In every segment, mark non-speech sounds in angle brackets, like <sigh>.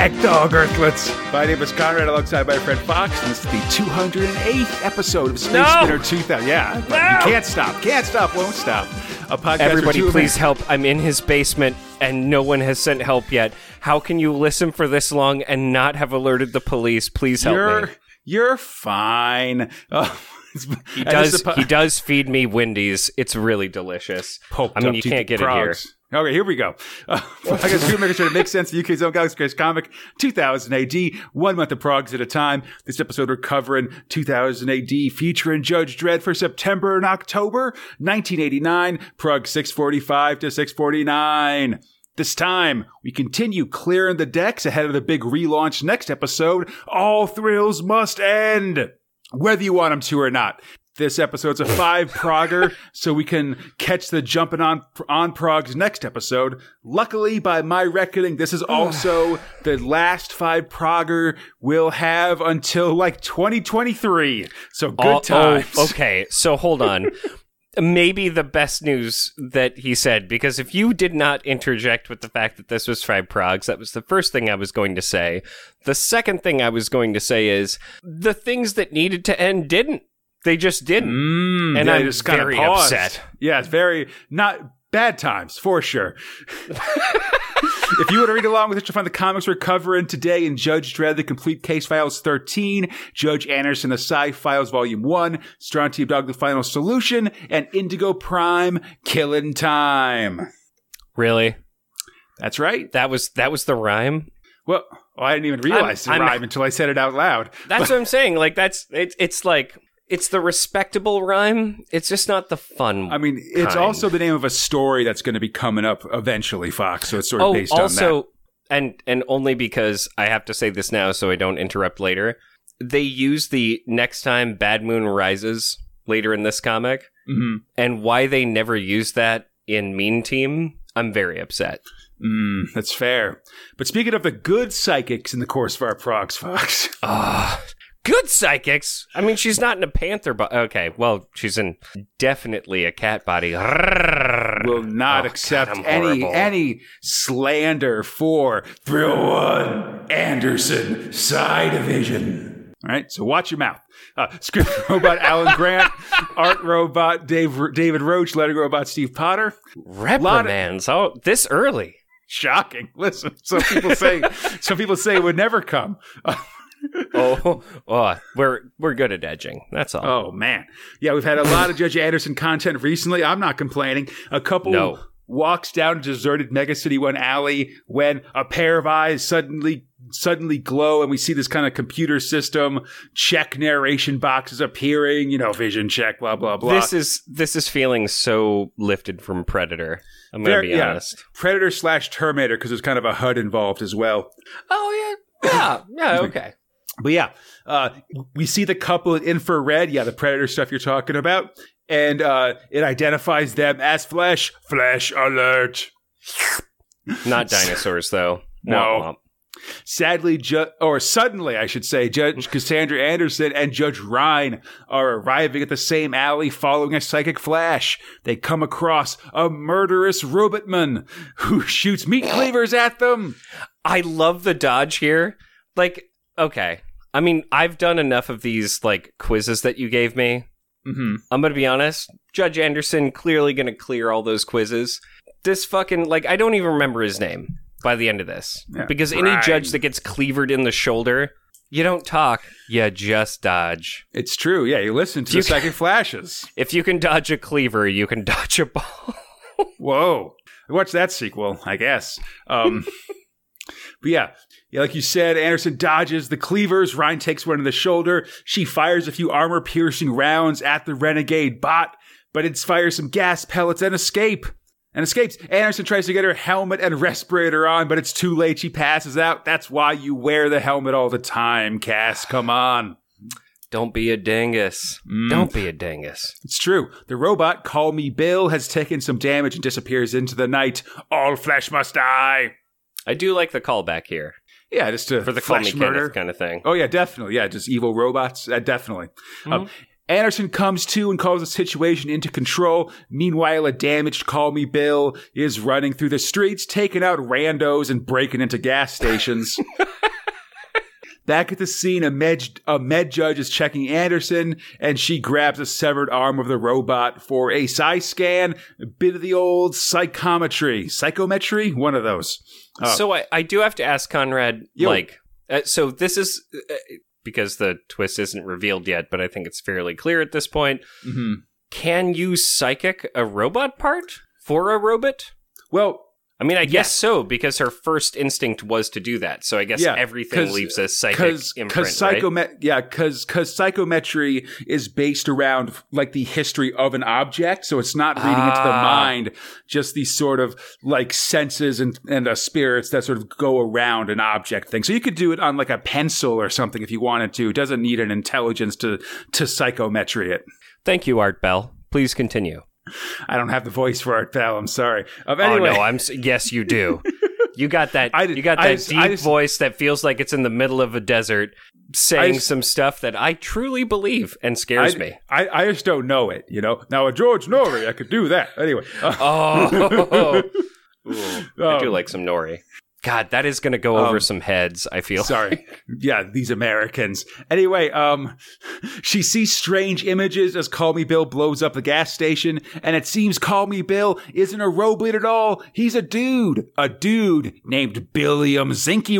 Borag Thungg Earthlets. My name is Conrad alongside my friend Fox, and this is the 208th episode of Space No! Spinner 2000. Yeah, but you can't stop. Can't stop, won't stop. A podcast Everybody, two please help. I'm in his basement and no one has sent help yet. How can you listen for this long and not have alerted the police? Please help You're, me. you're fine. <laughs> Uh, He does he does feed me Wendy's. It's really delicious. I mean, you can't get it here. Okay, here we go. Uh, <laughs> I guess two makers try to make sense of the UK's own Galaxy Quest comic, 2000 AD, one month of progs at a time. This episode we're covering 2000 AD, featuring Judge Dredd for September and October 1989, prog 645 to 649. This time, we continue clearing the decks ahead of the big relaunch next episode. All thrills must end, whether you want them to or not. This episode, episode's a five progger, so we can catch the jumping on on progs next episode. Luckily, by my reckoning, this is also <sighs> the last five progger we'll have until like 2023. So good Oh, oh, times. okay, so hold on. <laughs> Maybe the best news that he said, because if you did not interject with the fact that this was Five Progs, that was the first thing I was going to say. The second thing I was going to say is the things that needed to end didn't. They just didn't. Mm, and I'm just kinda paused. upset. Yeah, it's very not bad times for sure. <laughs> if you want to read along with us, you'll find the comics we're covering today in Judge Dredd, The Complete Case Files 13, Judge Anderson, The Psi Files Volume 1, Strontium Dog, The Final Solution, and Indigo Prime, Killing Time. Really? That's right. That was that was the rhyme? Well, oh, I didn't even realize I'm- the I'm- rhyme until I said it out loud. That's what I'm saying. Like that's it's it's like it's the respectable rhyme. It's just not the fun. One. I mean, it's kind. also the name of a story that's going to be coming up eventually, Fox. So it's sort of oh, based on that. also, and and only because I have to say this now, so I don't interrupt later. They use the next time Bad Moon rises later in this comic, Mhm. and why they never use that in Mean Team. I'm very upset. Mm, that's fair. But speaking of the good psychics in the course of our progs, Fox, Ah, good psychics. I mean, she's not in a panther body. Okay, well, she's in definitely a cat body. <laughs> will not Oh, accept God, any horrible. any slander for Thrill One Anderson Psi Division. All right, so watch your mouth. Uh, script <laughs> robot Alan Grant, art robot Dave, David Roach, lettering robot Steve Potter. Reprimands. Oh, this early. Shocking. Listen, some people say <laughs> some people say it would never come. <laughs> Oh, oh, we're we're good at edging. That's all. Oh man, yeah, we've had a lot of Judge Anderson content recently. I'm not complaining. A couple No. walks down a deserted Mega City One alley when a pair of eyes suddenly suddenly glow, and we see this kind of computer system check narration boxes appearing. You know, vision check, blah blah blah. This is this is feeling so lifted from Predator. I'm gonna be yeah. honest. Predator slash Terminator because there's kind of a HUD involved as well. Oh yeah, yeah, yeah. <laughs> Okay. But yeah, uh, we see the couple in infrared. Yeah, the predator stuff you're talking about. And uh, it identifies them as flesh. Flesh alert. Not dinosaurs though. No. Womp womp. Sadly, ju- or suddenly, I should say, Judge Cassandra Anderson and Judge Rhine are arriving at the same alley following a psychic flash. They come across a murderous robotman who <laughs> shoots meat cleavers at them. I love the dodge here. Like, okay. I mean, I've done enough of these like quizzes that you gave me. hmm I'm gonna be honest. Judge Anderson clearly gonna clear all those quizzes. This fucking like I don't even remember his name by the end of this Yeah, because any judge that gets cleavered in the shoulder, you don't talk, you just dodge. It's true. Yeah, you listen to You the psychic flashes. <laughs> If you can dodge a cleaver, you can dodge a ball. Whoa. Watch that sequel, I guess. Um, <laughs> but yeah, yeah, like you said, Anderson dodges the cleavers. Ryan takes one in the shoulder. She fires a few armor piercing rounds at the renegade bot, but it fires some gas pellets and escape. And escapes. Anderson tries to get her helmet and respirator on, but it's too late. She passes out. That's why you wear the helmet all the time, Cass. Come on. Don't be a dingus. Mm. Don't be a dingus. It's true. The robot, Call Me Bill, has taken some damage and disappears into the night. All flesh must die. I do like the callback here Yeah, just to for the call me flesh murder. Kind of thing. Oh yeah, definitely. Yeah, just evil robots. Uh, definitely. Um, Anderson comes to and calls the situation into control. Meanwhile, a damaged Call Me Bill is running through the streets, taking out randos and breaking into gas stations. <laughs> Back at the scene, a med, a med judge is checking Anderson, and she grabs a severed arm of the robot for a psi scan. A bit of the old psychometry, psychometry, one of those. Oh. So I, I do have to ask Conrad, Yo. like, uh, so this is uh, because the twist isn't revealed yet, but I think it's fairly clear at this point. Mhm. Can you psychic a robot part for a robot? Well, I mean, I Yes. guess so because her first instinct was to do that. So I guess Yeah, everything 'cause- leaves a psychic because imprint, because right? yeah because because psychometry is based around like the history of an object so it's not reading into the Ah. mind just these sort of like senses and and uh, spirits that sort of go around an object thing so you could do it on like a pencil or something if you wanted to it doesn't need an intelligence to to psychometry it Thank you, Art Bell. Please continue. I don't have the voice for it pal i'm sorry um, anyway Oh no, I'm yes, you do. You got that. <laughs> I did- you got I that just- deep just- voice that feels like it's in the middle of a desert, saying just- some stuff that I truly believe and scares I, me. I, I just don't know it, you know. Now a George Noory, I could do that. Anyway, uh, <laughs> Oh, <laughs> Ooh, I do Um, like some nori. God, that is going to go Um, over some heads. I feel. Sorry. <laughs> Yeah, these Americans. Anyway, um, she sees strange images as Call Me Bill blows up the gas station, and it seems Call Me Bill isn't a robot at all. He's a dude. A dude named Billiam Zinky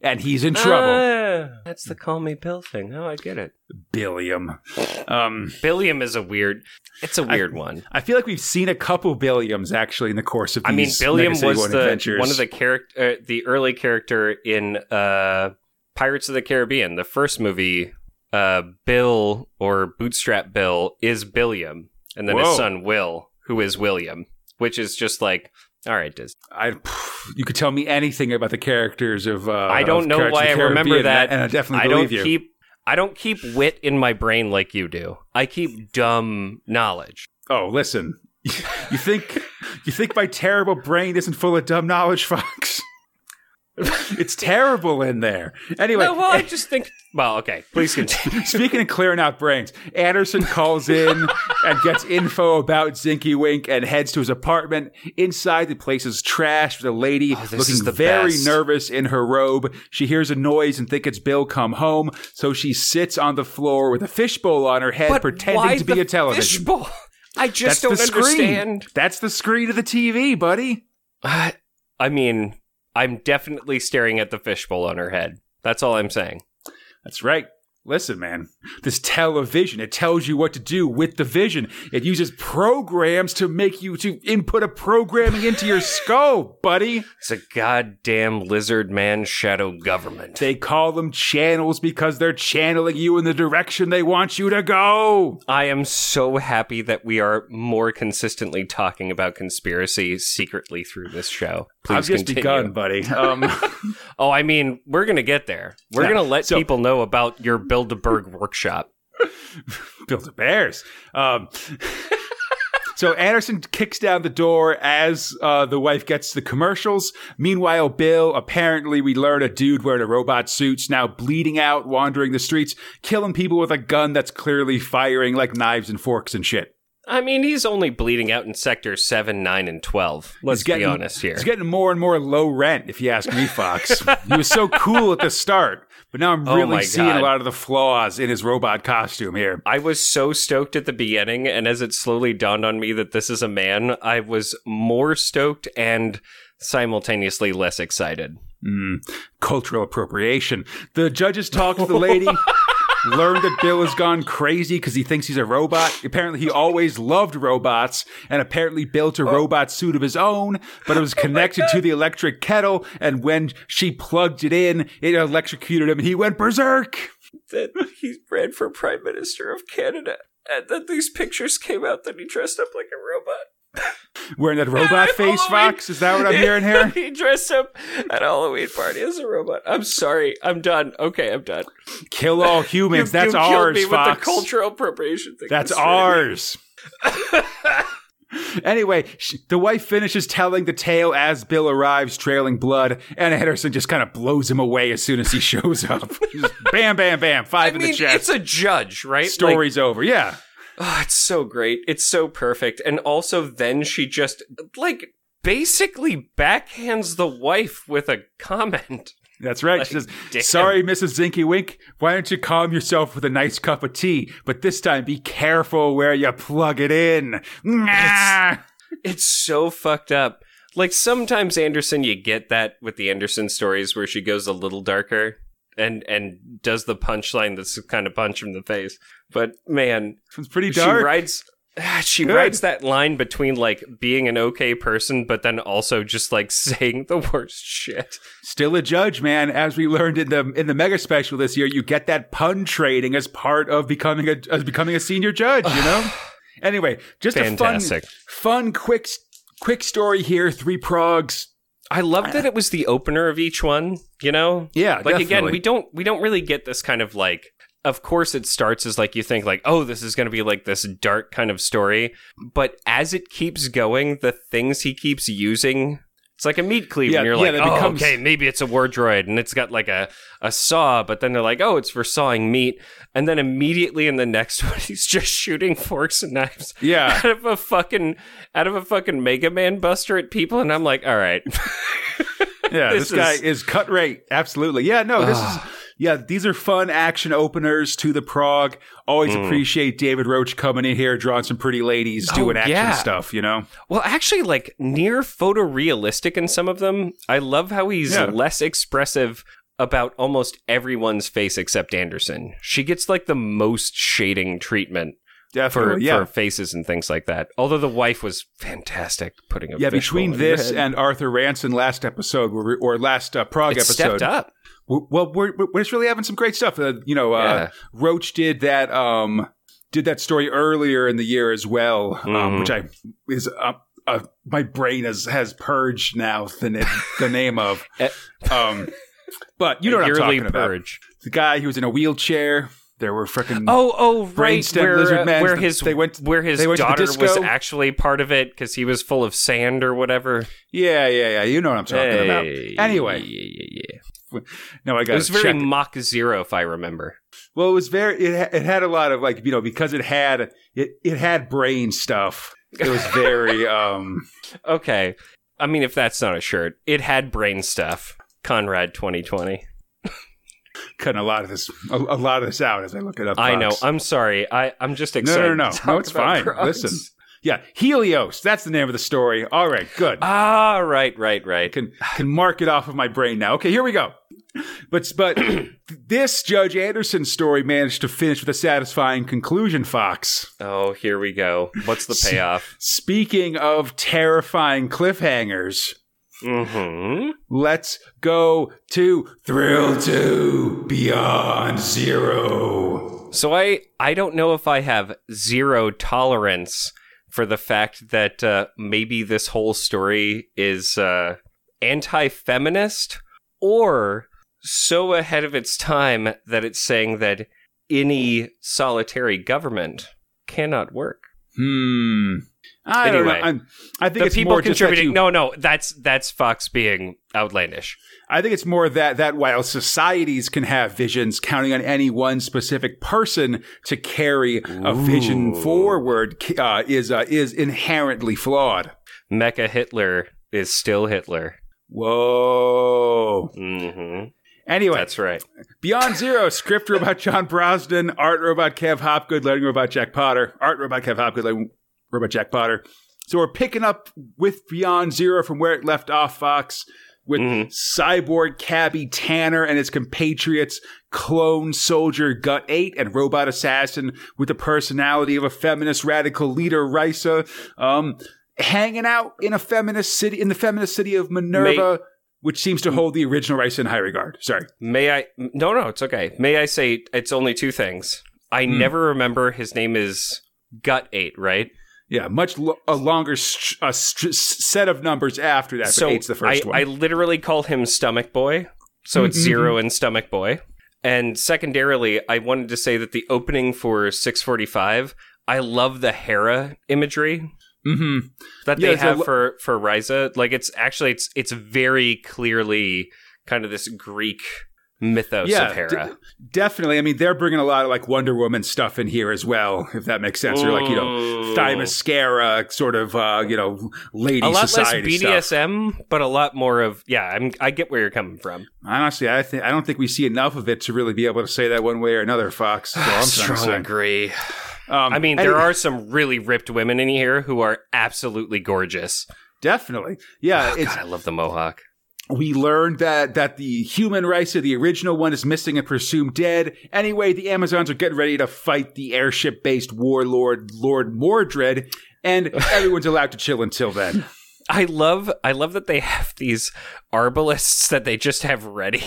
and he's in trouble. Ah, that's the call me Bill thing. Oh, I get it. Billiam. Um, Billiam is a weird. It's a weird one. I feel like we've seen a couple Billiams actually in the course of I mean, these Billiam Mega was One the adventures. one of the character, uh, the early character in uh, Pirates of the Caribbean, the first movie. Uh, Bill or Bootstrap Bill is Billiam, and then Whoa. his son Will, who is William, which is just like, all right, Disney. I, you could tell me anything about the characters of. Uh, I don't of know Pirates why I remember that. and I definitely I don't you. keep. I don't keep wit in my brain like you do. I keep dumb knowledge. Oh, listen. <laughs> You think you think my terrible brain isn't full of dumb knowledge, <laughs> Fox? <laughs> it's terrible in there. Anyway, No, well, I eh, just think. Well, okay. Please continue. <laughs> Speaking of clearing out brains, Anderson calls in and gets info about Zinky Wink and heads to his apartment. Inside, the place is trashed with a lady Oh, looking very best. nervous in her robe. She hears a noise and thinks it's Bill come home, so she sits on the floor with a fishbowl on her head, But pretending to be a television. fishbowl? I just That's don't the screen. understand. That's the screen of the TV, buddy. I I mean, I'm definitely staring at the fishbowl on her head. That's all I'm saying. That's right. Listen, man, this television, it tells you what to do with the vision. It uses programs to make you to input a programming into your skull, buddy. It's a goddamn lizard man shadow government. They call them channels because they're channeling you in the direction they want you to go. I am so happy that we are more consistently talking about conspiracy secretly through this show. Please I've just continue. begun, buddy. <laughs> Um, Oh, I mean, we're gonna get there. We're Yeah, gonna let so- people know about your Bilderberg workshop. <laughs> Build a bears. Um, so Anderson kicks down the door as uh, the wife gets the commercials. Meanwhile, Bill, apparently we learn a dude wearing a robot suit's now bleeding out, wandering the streets, killing people with a gun that's clearly firing like knives and forks and shit. I mean, he's only bleeding out in sectors seven, nine, and twelve. Let's He's getting, be honest here. He's getting more and more low rent, if you ask me, Fox. <laughs> he was so cool at the start, but now I'm Oh really my seeing God. a lot of the flaws in his robot costume here. I was so stoked at the beginning, and as it slowly dawned on me that this is a man, I was more stoked and simultaneously less excited. Mm, cultural appropriation. The judges talk to the lady. <laughs> Learned that Bill has gone crazy because he thinks he's a robot. Apparently, he always loved robots and apparently built a robot suit of his own, but it was <laughs> oh connected to the electric kettle. And when she plugged it in, it electrocuted him and he went berserk. That he ran for Prime Minister of Canada, and that these pictures came out that he dressed up like a robot. Wearing that robot face, Halloween. Fox? Is that what I'm hearing here? <laughs> he dressed up at a Halloween party as a robot. I'm sorry. I'm done. Okay, I'm done. Kill all <laughs> humans. You- That's you ours, me Fox. with the cultural appropriation thing. That's ours. <laughs> Anyway, sh- the wife finishes telling the tale as Bill arrives, trailing blood, and Anderson just kind of blows him away as soon as he shows up. Just bam, bam, bam, five I in mean, the chest. it's a judge, right? Like, Story's over. Yeah. Oh, it's so great. It's so perfect. And also, then she just, like, basically backhands the wife with a comment. That's right. Like, she says, damn. Sorry, Mrs. Zinky Wink. Why don't you calm yourself with a nice cup of tea? But this time be careful where you plug it in. Nah. It's so fucked up. Like, sometimes, Anderson, you get that with the Anderson stories where she goes a little darker and, and does the punchline that's kind of punch him in the face. But man, It's pretty dark. she writes. <sighs> She Good. rides that line between like being an okay person, but then also just like <laughs> saying the worst shit. Still a judge, man. As we learned in the in the mega special this year, you get that pun trading as part of becoming a as becoming a senior judge. You know. <sighs> anyway, just Fantastic. a fun, fun, quick, quick story here. Three progs. I love that it was the opener of each one. You know, Yeah, like again, we don't we don't really get this kind of like. Of course, it starts as like you think like, oh, this is going to be like this dark kind of story, but as it keeps going, the things he keeps using. It's like a meat cleaver, Yeah, and you're yeah, like, oh, becomes- okay, maybe it's a war droid, and it's got like a, a saw, but then they're like, oh, it's for sawing meat, and then immediately in the next <laughs> one, he's just shooting forks and knives Yeah. <laughs> out of a fucking out of a fucking Mega Man Buster at people, and I'm like, all right, <laughs> Yeah, This this, guy is- is cut rate. Absolutely. Yeah, no, this is yeah, these are fun action openers to the prog. Always Mm. appreciate David Roach coming in here, drawing some pretty ladies, Oh, doing action yeah. stuff, you know? Well, actually, like near photorealistic in some of them. I love how he's Yeah. less expressive about almost everyone's face except Anderson. She gets like the most shading treatment for, yeah. for faces and things like that. Although the wife was fantastic putting a yeah, between this and Arthur Ranson last episode, or last uh, prog it episode, stepped up. Well, we're, we're just really having some great stuff. Uh, you know, uh, Yeah. Roach did that. Um, did that story earlier in the year as well, um, Mhm. which I is uh, uh, my brain has has purged now the na- the name of. <laughs> Eh. Um, but you know what I'm talking about. The guy who was in a wheelchair. There were freaking Oh, oh, right. Where, lizard uh, men, where his they went- where his daughter was actually part of it because he was full of sand or whatever. yeah, yeah, yeah. You know what I'm talking about. Anyway, yeah, yeah, yeah. <laughs> no, I got It was very Mach Zero, if I remember. Well, it was very. It, it had a lot of like you know because it had it it had brain stuff. It was very <laughs> um Okay. I mean, if that's not a shirt, it had brain stuff. Conrad 2020. cutting a lot of this a, a lot of this out as I look it up. I know. I'm sorry. I, I'm just no, excited. no, no, no. talk It's fine. Listen, yeah, Helios. That's the name of the story. All right, good. Ah, right, right, right. can can mark it off of my brain now. Okay, here we go. But but <clears throat> this Judge Anderson story managed to finish with a satisfying conclusion. Fox. Oh, here we go. What's the <laughs> payoff? Speaking of terrifying cliffhangers, mm-hmm. let's go to Thrill Two Beyond Zero. So I, I don't know if I have zero tolerance for the fact that uh, maybe this whole story is uh, anti-feminist or so ahead of its time that it's saying that any solitary government cannot work. Hmm. I Anyway, don't know. I'm, I think The it's people more just that contributing. you- No, no, that's that's Fox being outlandish. I think it's more that that while societies can have visions, counting on any one specific person to carry a vision forward uh, is uh, is inherently flawed. Mecha Hitler is still Hitler. Whoa. hmm Anyway, That's right. Beyond Zero, <laughs> script robot John Brosnan, art robot Kev Hopgood, lighting robot Jack Potter, art robot Kev Hopgood, robot Jack Potter. So we're picking up with Beyond Zero from where it left off, Fox, with Mhm. cyborg cabbie Tanner and his compatriots, clone soldier Gut 8 and robot assassin with the personality of a feminist radical leader, Risa, um, hanging out in a feminist city, in the feminist city of Minerva. Which seems to hold the original Risa in high regard. Sorry. May I? No, no, it's okay. May I say it's only two things. I Hmm. never remember his name is Gut Eight, right? Yeah, much lo- a longer st- a st- set of numbers after that. So eight's the first I, one. I literally call him Stomach Boy. So it's Mhm. zero and Stomach Boy. And secondarily, I wanted to say that the opening for 645, I love the Hera imagery. hmm that Yeah, they it's have lo- for for Risa. Like it's actually it's it's very clearly kind of this Greek mythos Yeah, of Hera. d- definitely. I mean, they're bringing a lot of like Wonder Woman stuff in here as well, if that makes sense. Or like you know. Themyscira, sort of uh, you know, lady a lot less society stuff. BDSM, but a lot more of yeah. I'm I get where you're coming from. Honestly, I think I don't think we see enough of it to really be able to say that one way or another. Fox. So <sighs> I'm Strong agree. Um, I mean, there it- are some really ripped women in here who are absolutely gorgeous. definitely. Yeah, Oh, it's God, I love the mohawk. We learned that that the human Risa, the original one, is missing and presumed dead. Anyway, the Amazons are getting ready to fight the airship-based warlord Lord Mordred, and <laughs> everyone's allowed to chill until then. I love I love that they have these arbalists that they just have ready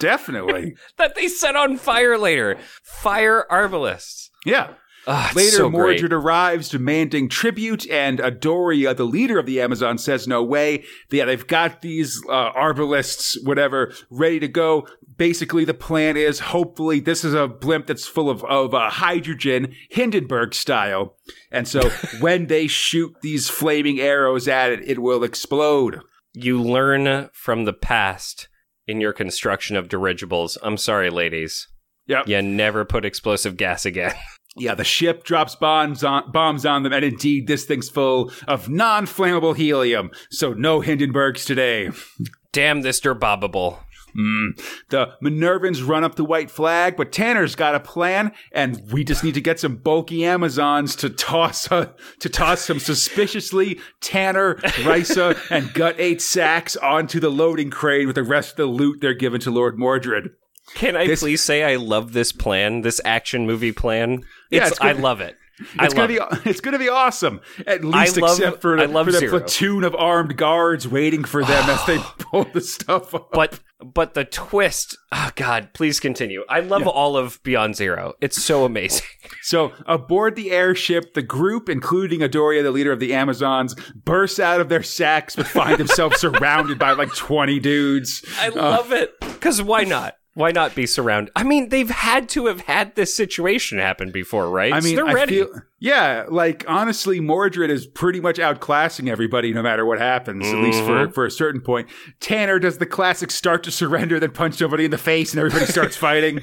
Definitely, <laughs> that they set on fire later. Fire arbalists. yeah. It's Later, so. Mordred arrives demanding tribute, and Adoria, the leader of the Amazon, says no way. Yeah, they've got these uh, arbalists, whatever, ready to go. Basically, the plan is hopefully this is a blimp that's full of, of uh, hydrogen, Hindenburg style. And so <laughs> when they shoot these flaming arrows at it, it will explode. You learn from the past in your construction of dirigibles. I'm sorry, ladies. Yep. You never put explosive gas again. <laughs> Yeah, the ship drops bombs on, bombs on them, and indeed, this thing's full of non flammable helium. So no Hindenburgs today. <laughs> Damn this derbobable. Mm. The Minervans run up the white flag, but Tanner's got a plan, and we just need to get some bulky Amazons to toss uh, to toss some suspiciously Tanner, Risa, and Gut Eight sacks onto the loading crane with the rest of the loot they're given to Lord Mordred. Can I This- please say I love this plan, this action movie plan? Yeah, It's, it's. I love it. I It's love gonna it. be <laughs> it's gonna be awesome. At least love- except for, I the- love for the platoon of armed guards waiting for them as they <sighs> pull the stuff up. But but the twist, oh god, please continue. I love all of Beyond Zero. It's so amazing. <laughs> So, aboard the airship, the group, including Adoria, the leader of the Amazons, bursts out of their sacks but find themselves <laughs> surrounded by like 20 dudes. I love uh, it. Cuz why not? Why not be surrounded? I mean, they've had to have had this situation happen before, right? I So mean, they're I ready. feel, yeah, like honestly, Mordred is pretty much outclassing everybody no matter what happens, at least Mm-hmm. for, for a certain point. Tanner does the classic start to surrender, then punch somebody in the face and everybody starts <laughs> fighting.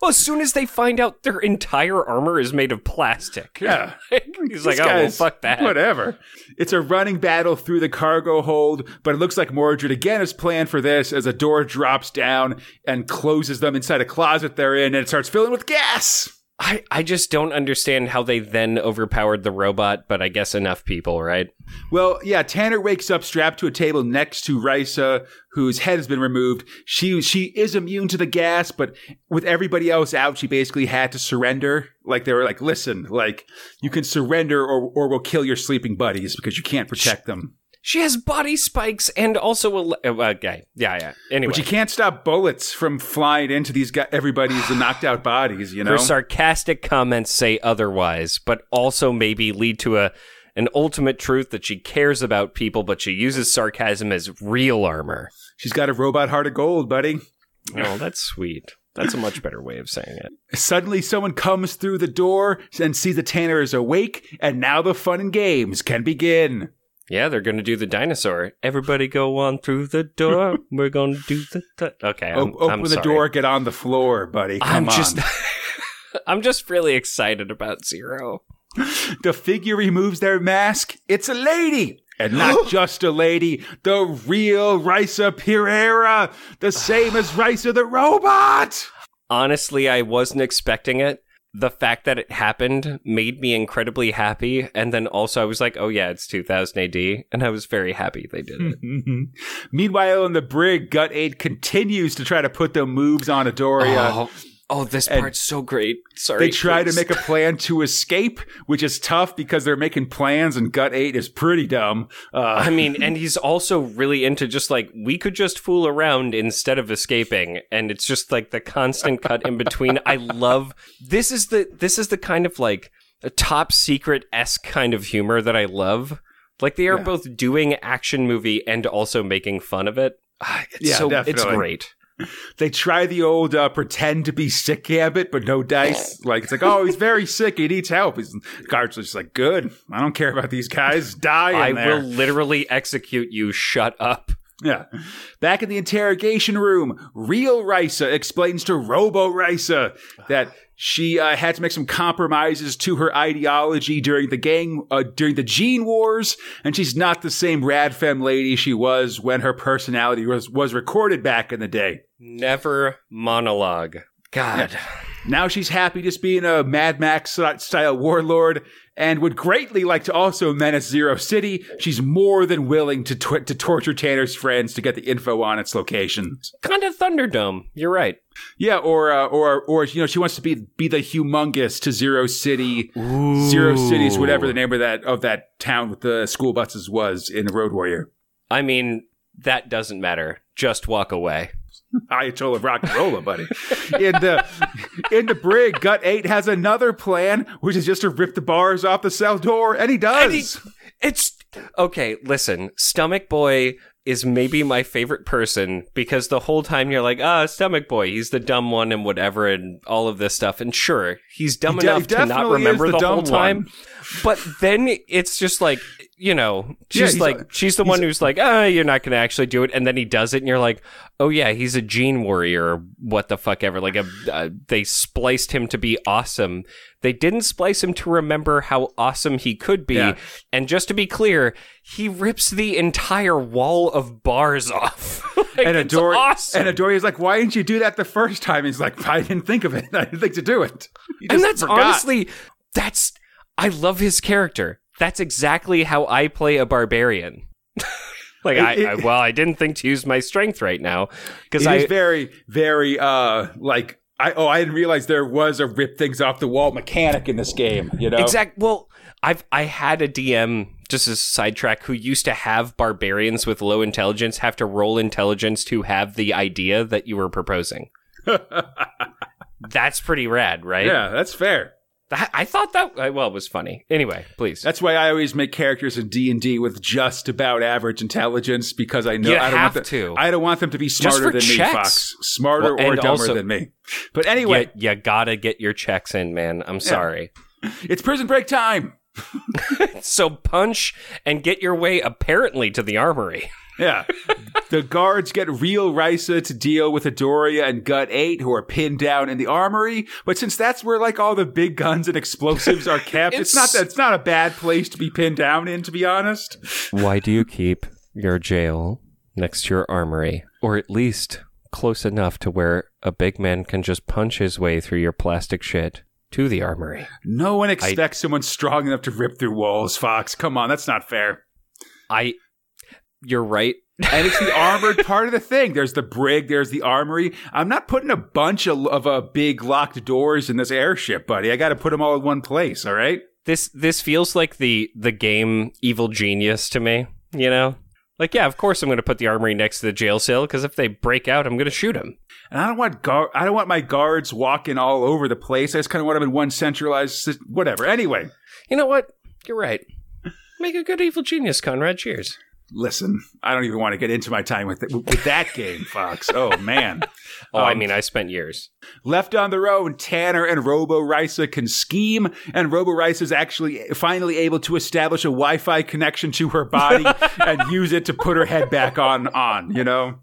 Well, as soon as they find out their entire armor is made of plastic. Yeah. <laughs> He's like, "Oh, well, fuck that." Whatever. It's a running battle through the cargo hold, but it looks like Mordred again has planned for this as a door drops down and closes them inside a closet they're in and it starts filling with gas. I, I just don't understand how they then overpowered the robot, but I guess enough people, right? Well, yeah, Tanner wakes up strapped to a table next to Risa, whose head has been removed. She she is immune to the gas, but with everybody else out, she basically had to surrender. Like they were like, listen, like you can surrender or or we'll kill your sleeping buddies because you can't protect them. She has body spikes and also a le- okay. Yeah, yeah. Anyway, But you can't stop bullets from flying into these guys, everybody's <sighs> knocked out bodies, you know? her sarcastic comments say otherwise, but also maybe lead to a an ultimate truth that she cares about people, but she uses sarcasm as real armor. She's got a robot heart of gold, buddy. Oh, that's sweet. That's a much better way of saying it. <laughs> Suddenly, someone comes through the door and sees that Tanner is awake, and now the fun and games can begin. Yeah, they're going to do the dinosaur. Everybody go on through the door. <laughs> We're going to do the. Th- okay, I'm, open I'm the sorry. door, get on the floor, buddy. Come I'm on. just. <laughs> I'm just really excited about Zero. <laughs> the figure removes their mask. It's a lady. And not <gasps> just a lady, the real Risa Pereira, the same as Risa the robot. <sighs> Honestly, I wasn't expecting it. The fact that it happened made me incredibly happy, and then also I was like, "Oh yeah, it's 2000 AD," and I was very happy they did it. <laughs> Meanwhile, in the brig, Gut Eight continues to try to put the moves on Adoria. Oh, oh, this And part's so great. Sorry. They try to make a plan to escape, which is tough because they're making plans, and Gut 8 is pretty dumb. Uh, I mean, and he's also really into just like we could just fool around instead of escaping, and it's just like the constant cut in between. I love this is the this is the kind of like a top secret esque kind of humor that I love. Like they are Yeah. both doing action movie and also making fun of it. Ah, It's Yeah, so it's great. They try the old uh, pretend to be sick gambit, but no dice. <laughs> Like it's like, oh, he's very sick. He needs help. He's guards are just like, good. I don't care about these guys. Die. In I there. will literally execute you. Shut up. Yeah. Back in the interrogation room, real Risa explains to Robo Risa that she uh, had to make some compromises to her ideology during the gang, uh, during the Gene Wars, and she's not the same rad femme lady she was when her personality was, was recorded back in the day. Never monologue. God. Now she's happy just being a Mad Max style warlord and would greatly like to also menace Zero City. She's more than willing to to torture Tanner's friends to get the info on its locations. Kind of Thunderdome. You're right. Yeah, or uh, or or you know she wants to be be the humongous to Zero City. Zero Cities, whatever the name of that of that town with the school buses was in Road Warrior. I mean, that doesn't matter. Just walk away. Ayatollah rock and rolla, buddy. in the in the brig, Gut Eight has another plan, which is just to rip the bars off the cell door, and he does. And he- it's okay. Listen, Stomach Boy is maybe my favorite person because the whole time you're like, ah, Stomach Boy, he's the dumb one and whatever, and all of this stuff. And sure, he's dumb He enough to not remember the, the whole time. one. But then it's just like, you know, she's he's like, a- she's the one who's like, ah, you're not going to actually do it. And then he does it, and you're like, oh yeah, he's a gene warrior, or what the fuck ever. Like, a, uh, they spliced him to be awesome. They didn't splice him to remember how awesome he could be. Yeah. And just to be clear, he rips the entire wall of bars off. <laughs> like, and Adori, awesome. and Adori's like, "Why didn't you do that the first time?" He's like, "I didn't think of it. <laughs> I didn't think to do it." And that's forgot. honestly, that's I love his character. That's exactly how I play a barbarian. <laughs> like I, It- I, well, I didn't think to use my strength right now because I is very, very uh like I oh I didn't realize there was a rip things off the wall mechanic in this game. You know, exact. Well, I've I had a DM just as a sidetrack who used to have barbarians with low intelligence have to roll intelligence to have the idea that you were proposing. <laughs> That's pretty rad, right? Yeah, that's fair. That- I thought that uh, well it was funny. Anyway, please. That's why I always make characters in D and D with just about average intelligence because I know You I don't have want them, to. I don't want them to be smarter than me. Fox. Smarter Well, or dumber also- than me. But anyway, you, you gotta get your checks in, man. I'm sorry. it's prison break time. <laughs> So punch and get your way apparently to the armory. Yeah. the guards get real Risa to deal with Adoria and Gut 8 who are pinned down in the armory. But since that's where like all the big guns and explosives are kept, it's, It's- not that it's not a bad place to be pinned down in, to be honest. Why do you keep your jail next to your armory? Or at least close enough to where a big man can just punch his way through your plastic shit to the armory. No one expects someone strong enough to rip through walls, Fox. Come on, that's not fair. I you're right. <laughs> And it's the armored part of the thing. There's the brig, there's the armory. I'm not putting a bunch of, of uh, big locked doors in this airship, buddy. I got to put them all in one place, all right? This this feels like the the game Evil Genius to me, you know? Like yeah, of course I'm going to put the armory next to the jail cell because if they break out, I'm going to shoot them. And I don't want guard. I don't want my guards walking all over the place. I just kind of want them in one centralized, whatever. Anyway, You know what? You're right. Make a good evil genius, Conrad. Cheers. listen. I don't even want to get into my time with with that game, Fox. Oh man. <laughs> Oh, I Um, mean, I spent years. Left on their own, Tanner and Robo Risa can scheme, and Robo Risa is actually finally able to establish a Wi-Fi connection to her body <laughs> and use it to put her head back on. On, you know.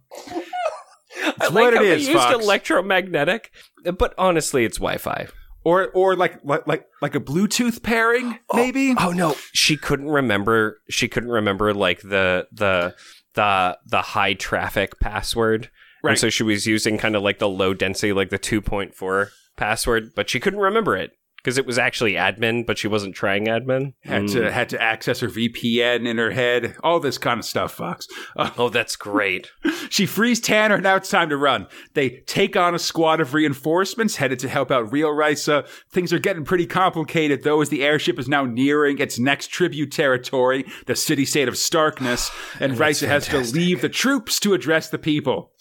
<laughs> I what it how they is, used Fox. electromagnetic, but honestly, it's Wi-Fi. Or, or like, like, like, like a Bluetooth pairing, oh, maybe. Oh no, she couldn't remember. She couldn't remember like the the the the high traffic password, Right. and so she was using kind of like the low density, like the two point four password, but she couldn't remember it because it was actually admin, but she wasn't trying admin. Had Mm. to had to access her VPN in her head. All this kind of stuff, Fox. Uh, <laughs> Oh, that's great. she frees Tanner. Now it's time to run. They take on a squad of reinforcements headed to help out Real Risa. Things are getting pretty complicated though, as the airship is now nearing its next tribute territory, the city state of Starkness, and <sighs> Risa has to leave the troops to address the people.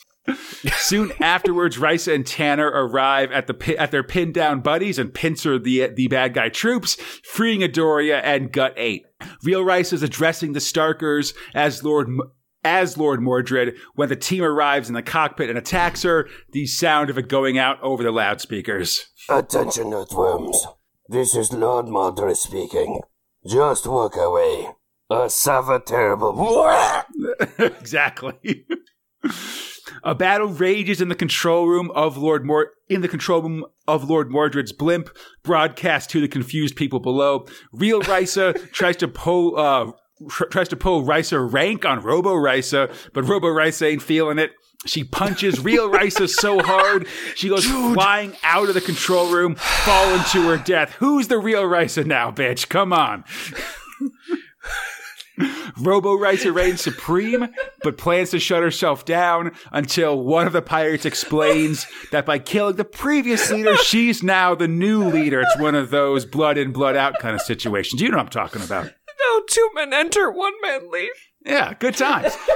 Soon afterwards, Risa and Tanner arrive at the at their pinned down buddies and pincer the the bad guy troops, freeing Adoria and Gut Eight. Real Risa is addressing the Starkers as Lord M- as Lord Mordred when the team arrives in the cockpit and attacks her, the sound of it going out over the loudspeakers. Attention, earthworms. This is Lord Mordred speaking. Just walk away. Or suffer terrible. <laughs> <laughs> exactly. <laughs> A battle rages in the control room of Lord Mor- in the control room of Lord Mordred's blimp, broadcast to the confused people below. Real Risa <laughs> tries to pull uh, tr- tries to pull Risa rank on Robo Risa, but Robo Risa ain't feeling it. She punches real Risa so <laughs> hard she goes flying out of the control room, falling to her death. Who's the real Risa now, bitch? Come on. <laughs> <laughs> Robo Risa reigns supreme, but plans to shut herself down until one of the pirates explains that by killing the previous leader, she's now the new leader. It's one of those blood in, blood out kind of situations. You know what I'm talking about. No, two men enter, one man leave. Yeah, good times. <laughs>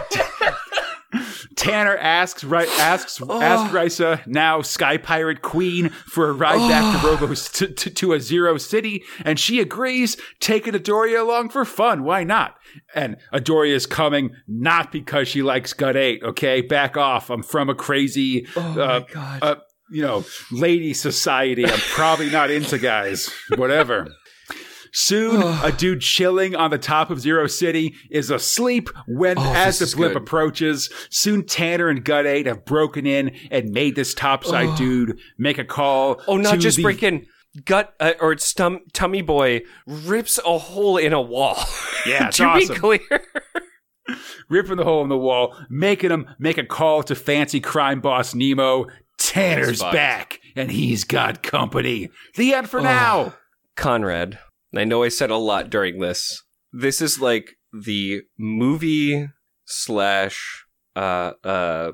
Tanner asks right asks asks Risa, now Sky Pirate Queen, for a ride back to Robo to, to, to a Zero City, and she agrees, taking Adoria along for fun. Why not? And Adoria is coming not because she likes Gut Eight. Okay, back off. I'm from a crazy, oh uh, God. uh, you know, lady society. I'm probably not into guys. Whatever. <laughs> Soon, <sighs> a dude chilling on the top of Zero City is asleep when, as the good. approaches. Soon, Tanner and Gut 8 have broken in and made this topside <sighs> dude make a call. Oh, not just the- breaking gut uh, or stum- tummy boy rips a hole in a wall. Yeah, <laughs> to awesome. be clear. <laughs> ripping the hole in the wall, making him make a call to fancy crime boss Nemo. Tanner's back, and he's got company. The end Oh. for now. Conrad, I know I said a lot during this. This is like the movie slash uh uh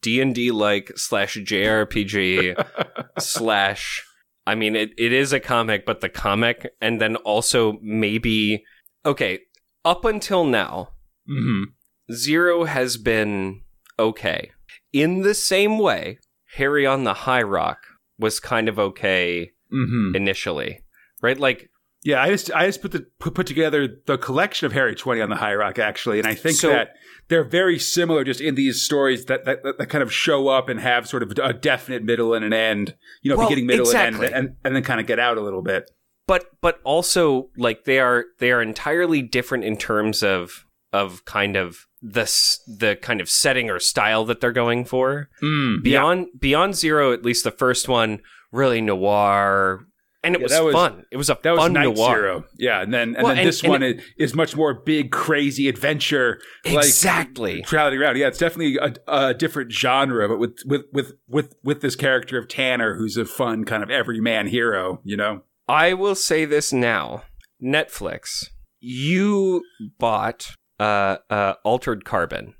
D and D like slash JRPG <laughs> slash. I mean, it, it is a comic, but the comic, and then also maybe okay. Up until now, mm-hmm. Zero has been okay. In the same way, Harry on the High Rock was kind of okay mm-hmm. initially, right? Like Yeah, I just I just put the put, together the collection of Harry Twenty on the High Rock actually, and I think So- that they're very similar just in these stories that, that that kind of show up and have sort of a definite middle and an end, you know, Well, beginning, middle, exactly. and end, and, and then kind of get out a little bit. but but also like they are they are entirely different in terms of of kind of the the kind of setting or style that they're going for. Mm, Beyond Beyond Zero, at least the first one, really noir, and it Yeah, was, that was- fun. It was a That was fun Night noir. Zero, yeah, and then and Well, then and- this and one is, is much more big, crazy adventure, Exactly. like traveling around. Yeah, it's definitely a, a different genre, but with with with with with this character of Tanner, who's a fun kind of everyman hero, you know. I will say this now. Netflix, you bought uh, uh, Altered Carbon,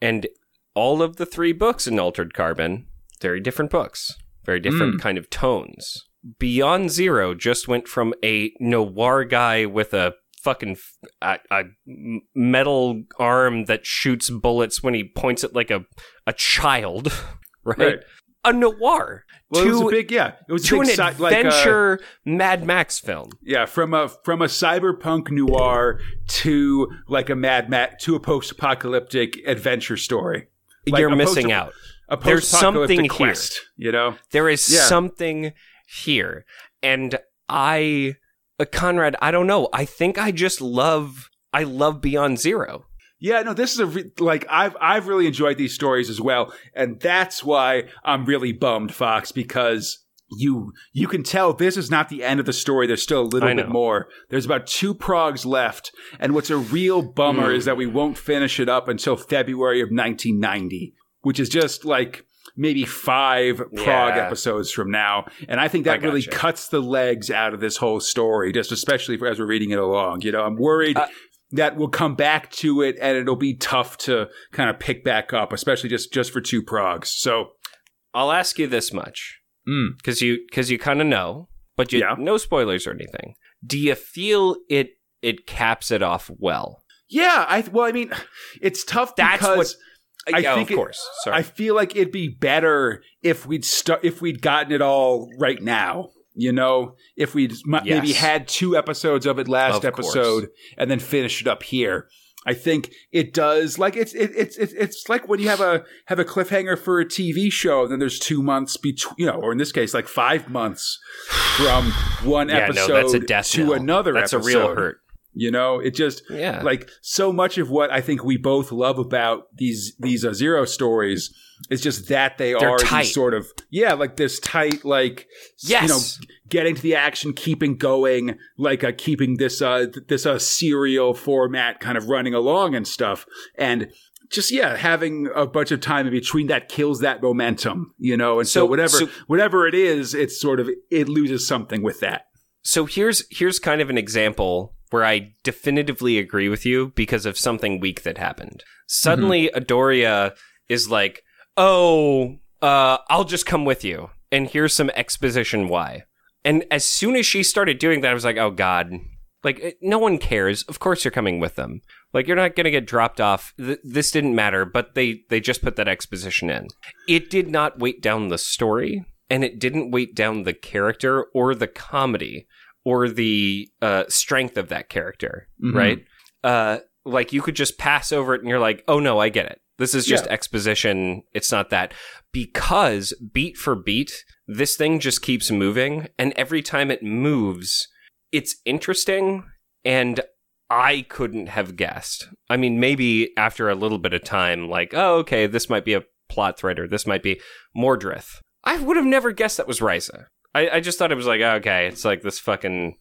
and all of the three books in Altered Carbon, very different books, very different kind of tones. Beyond Zero just went from a noir guy with a fucking a, metal arm that shoots bullets when he points it like a a child, <laughs> right? Right. A noir Well, to it was a big, yeah, it was to an sci- like, uh, adventure Mad Max film. Yeah, from a from a cyberpunk noir to like a Mad Max to a post-apocalyptic adventure story. Like You're missing post- out. There's something here. you know. There is Yeah. something here, and I, uh, Conrad, I don't know. I think I just love. I love Beyond Zero. Yeah, no, this is a re- like I've I've really enjoyed these stories as well, and that's why I'm really bummed, Fox, because you you can tell this is not the end of the story. There's still a little bit more. There's about two progs left, and what's a real bummer Mm. is that we won't finish it up until February of 1990, which is just like maybe five prog Yeah. episodes from now. And I think I that really gotcha. cuts the legs out of this whole story, just especially for, as we're reading it along. You know, I'm worried Uh, that we'll come back to it and it'll be tough to kind of pick back up, especially just just for two progs. So, I'll ask you this much mm, because you because you kind of know, but you Yeah. no spoilers or anything. Do you feel it? It caps it off well. yeah, I well, I mean, it's tough That's because what- I yeah, think of it- course. Sorry. I feel like it'd be better if we'd start if we'd gotten it all right now. You know, if we'd m- maybe had two episodes of it last Of course. episode and then finished it up here. I think it does like it's it, it's it's it's like when you have a have a cliffhanger for a TV show, and then there's two months between, you know, or in this case, like five months from one Yeah, episode no, that's a death to another. That's episode. a real hurt. You know, it just Yeah. like so much of what I think we both love about these these uh, zero stories is just that they They're are tight. sort of yeah, like this tight like Yes. you know getting to the action, keeping going, like uh, keeping this uh th- this uh serial format kind of running along and stuff, and just yeah, having a bunch of time in between that kills that momentum, you know, and so, So- whatever so- whatever it is, it's sort of it loses something with that. So here's here's kind of an example where I definitively agree with you because of something weak that happened. Suddenly Adoria is like, "Oh, uh, I'll just come with you." And here's some exposition why. And as soon as she started doing that, I was like, "Oh god." Like no one cares. Of course you're coming with them. Like you're not going to get dropped off. Th- this didn't matter, but they they just put that exposition in. It did not weight down the story and it didn't weight down the character or the comedy or the uh, strength of that character, Mhm. right? Uh, like you could just pass over it and you're like, oh no, I get it. This is just Yeah. exposition. It's not that. Because beat for beat, this thing just keeps moving. And every time it moves, it's interesting. And I couldn't have guessed. I mean, maybe after a little bit of time, like, oh, okay, this might be a plot thread or this might be Mordrith. I would have never guessed that was Ryza. I, I just thought it was like, oh, okay, it's like this fucking,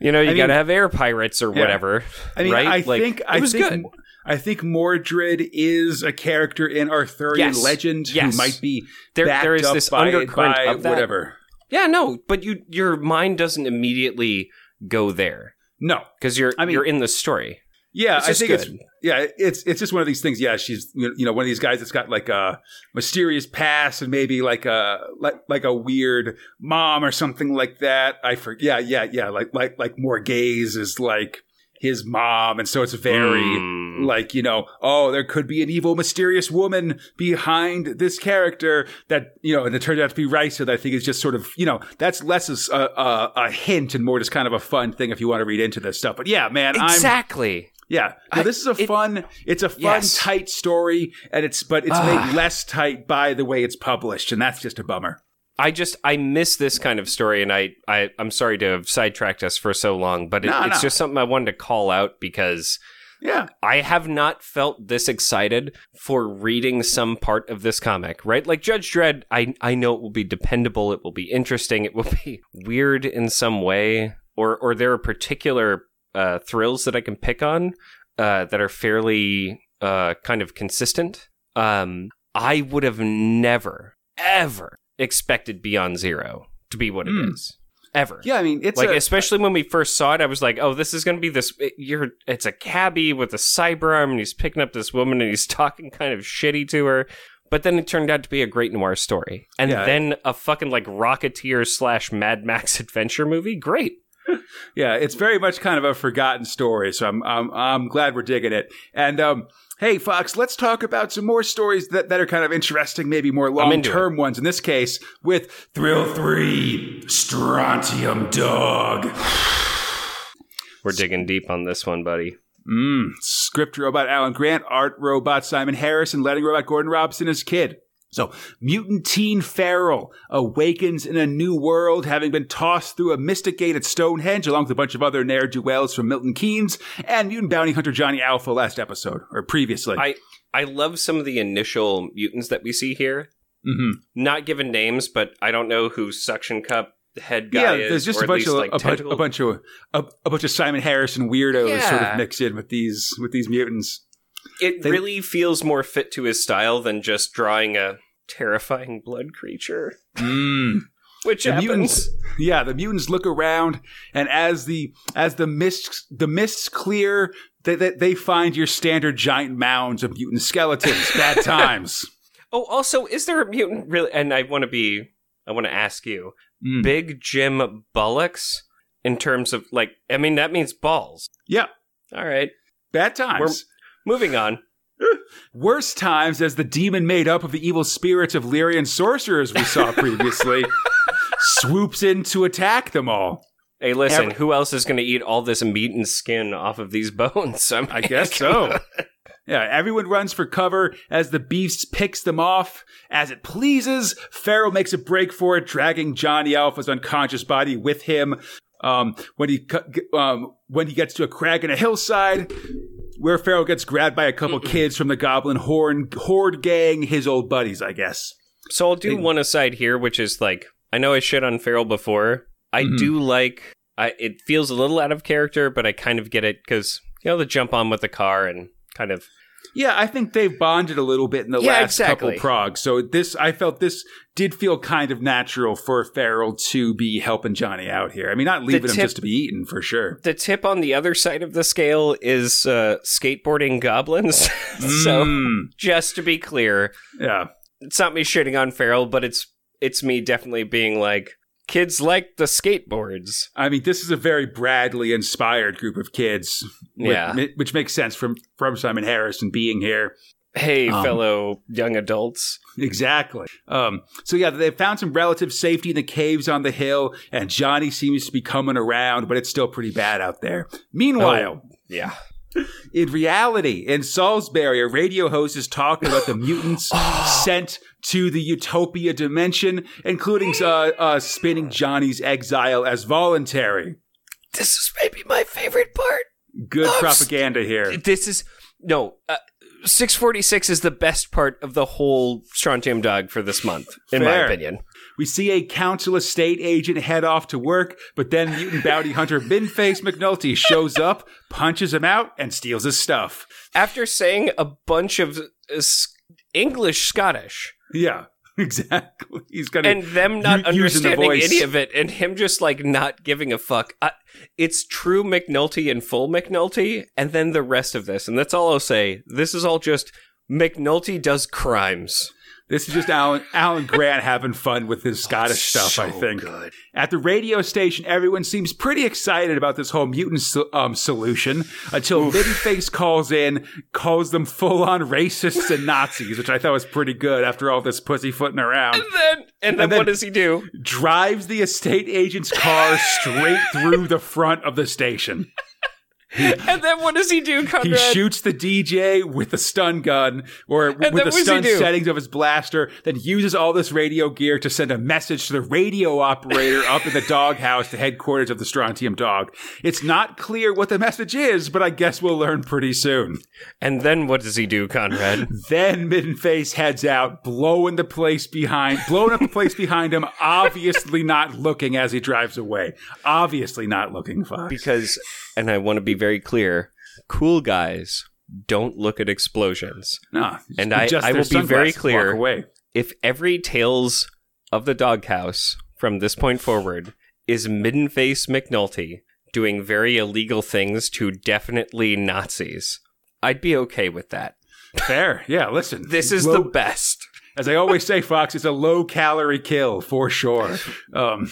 you know, you I gotta have air pirates or Yeah. whatever. I mean, right? I Like, think it I was think good. I think Mordred is a character in Arthurian Yes. legend Yes. who might be There- there is this by, undercurrent by of that. whatever. Yeah, no, but you your mind doesn't immediately go there No, because you're I mean- you're in the story. Yeah, I think good. it's yeah, it's it's just one of these things. Yeah, she's you know one of these guys that's got like a mysterious past and maybe like a like like a weird mom or something like that. I forget. Yeah, yeah, yeah. Like like like Morgause is like his mom, and so it's very. Mm. like you know oh there could be an evil mysterious woman behind this character that you know and it turned out to be Rysa that I think is just sort of you know that's less a, a, a hint and more just kind of a fun thing if you want to read into this stuff but yeah man I'm Exactly. Yeah no, this is a it- fun it's a fun Yes. tight story and it's but it's Ah. made less tight by the way it's published and that's just a bummer I just I miss this kind of story, and I, I I'm sorry to have sidetracked us for so long, but it, No, it's no. just something I wanted to call out because yeah I have not felt this excited for reading some part of this comic, right? Like Judge Dredd, I I know it will be dependable, it will be interesting, it will <laughs> be weird in some way, or or there are particular uh, thrills that I can pick on uh, that are fairly uh, kind of consistent. Um, I would have never ever expected Beyond Zero to be what it Hmm. is. Ever yeah I mean it's like a, especially when we first saw it i was like oh this is going to be this it- you're it's a cabbie with a cyber arm and he's picking up this woman and he's <laughs> talking kind of shitty to her but then it turned out to be a great noir story and Yeah. then a fucking like rocketeer slash mad max <laughs> adventure movie great Yeah, it's very much kind of a forgotten story, so I'm I'm, I'm glad we're digging it. And um, hey, Fox, let's talk about some more stories that, that are kind of interesting, maybe more long term ones. In this case, with Thrill Three, Strontium Dog. <sighs> we're digging deep on this one buddy Mm, script robot Alan Grant, art robot Simon Harris, and letting robot Gordon Robson as kid. So, mutant teen Feral awakens in a new world, having been tossed through a mystic gate at Stonehenge, along with a bunch of other ne'er do wells from Milton Keynes and mutant bounty hunter Johnny Alpha last episode, or previously. i i love some of the initial mutants that we see here hmm not given names but i don't know who suction cup head guy Yeah, is there's just a bunch of like, a, bunch, a bunch of a, a bunch of Simon Harrison weirdos sort of mixed in with these with these mutants. It They- really feels more fit to his style than just drawing a terrifying blood creature, Mm. <laughs> which the happens. mutants yeah the mutants look around and as the as the mists the mists clear they, they, they find your standard giant mounds of mutant skeletons <laughs> bad times Oh, also, is there a mutant really? And I want to be, I want to ask you, Mm. Big Jim Bullocks in terms of like, I mean, that means balls. yeah All right, bad times moving on. Worse times as the demon made up of the evil spirits of lyrian sorcerers we saw <laughs> previously swoops in to attack them all Hey, listen, Every- who else is going to eat all this meat and skin off of these <laughs> bones? I, mean, I guess so. Yeah, everyone runs for cover as the beast picks them off as it pleases. Feral makes a break for it, dragging Johnny Alpha's unconscious body with him. Um, when he um, when he gets to a crag in a hillside, where Feral gets grabbed by a couple kids from the Goblin Horn Horde gang, his old buddies, I guess. So I'll do one aside here, which is like I know I shit on Feral before. I Mhm. do like. I it feels a little out of character, but I kind of get it because you know the jump on with the car and kind of Yeah, I think they've bonded a little bit in the Yeah, last couple exactly. progs. So this, I felt this did feel kind of natural for Feral to be helping Johnny out here. I mean, not leaving him just to be eaten for sure. the tip on the other side of the scale is uh, skateboarding goblins. <laughs> so Mm, just to be clear, yeah, it's not me shitting on Feral, but it's it's me definitely being like kids like the skateboards. I mean, this is a very Bradley inspired group of kids. with- Yeah. which makes sense from from Simon Harrison being here. Hey, Um, fellow young adults. Exactly. Um, so yeah, they found some relative safety in the caves on the hill, and Johnny seems to be coming around, but it's still pretty bad out there. Meanwhile. Yeah. In reality, in Salisbury, a radio host is talking about the mutants <gasps> sent to the Utopia dimension, including uh, uh, spinning Johnny's exile as voluntary. This is maybe my favorite part. Good Oh, propaganda here. This is no. Uh, 646 is the best part of the whole Strontium Dog for this month, in my opinion. We see a council estate agent head off to work, but then mutant bounty hunter Binface McNulty shows up, punches him out, and steals his stuff. After saying a bunch of uh, English Scottish Yeah, <laughs> exactly. He's gonna and them not u- using the understanding any of it and him just like not giving a fuck. I, it's true McNulty and full McNulty and then the rest of this. And that's all I'll say. This is all just McNulty does crimes. This is just Alan, Alan Grant having fun with his Scottish stuff, I think. At the radio station, everyone seems pretty excited about this whole mutant so- um, solution until Face calls in, calls them full on racists and Nazis, which I thought was pretty good after all this pussyfooting around. And then and then, And then- what does he do? Drives the estate agent's car <laughs> straight through the front of the station. <laughs> And then what does he do, Conrad? He shoots the DJ with the stun gun or with the what does he stun settings of his blaster, then uses all this radio gear to send a message to the radio operator up in the <laughs> doghouse, the headquarters of the Strontium Dog. It's not clear what the message is, but I guess we'll learn pretty soon. and then what does he do, Conrad? <laughs> Then Middenface heads out, blowing the place behind, blowing up the place behind him, obviously not looking as he drives away. Obviously not looking, Fox. because and I want to be very clear, cool guys don't look at explosions. no, And I- I will be very clear. If every Tales of the Doghouse from this point forward is Middenface McNulty doing very illegal things to definitely Nazis, I'd be okay with that. Fair. Yeah, listen. <laughs> This is low- the best. as I always say, Fox, it's a low calorie kill for sure. <laughs> Um,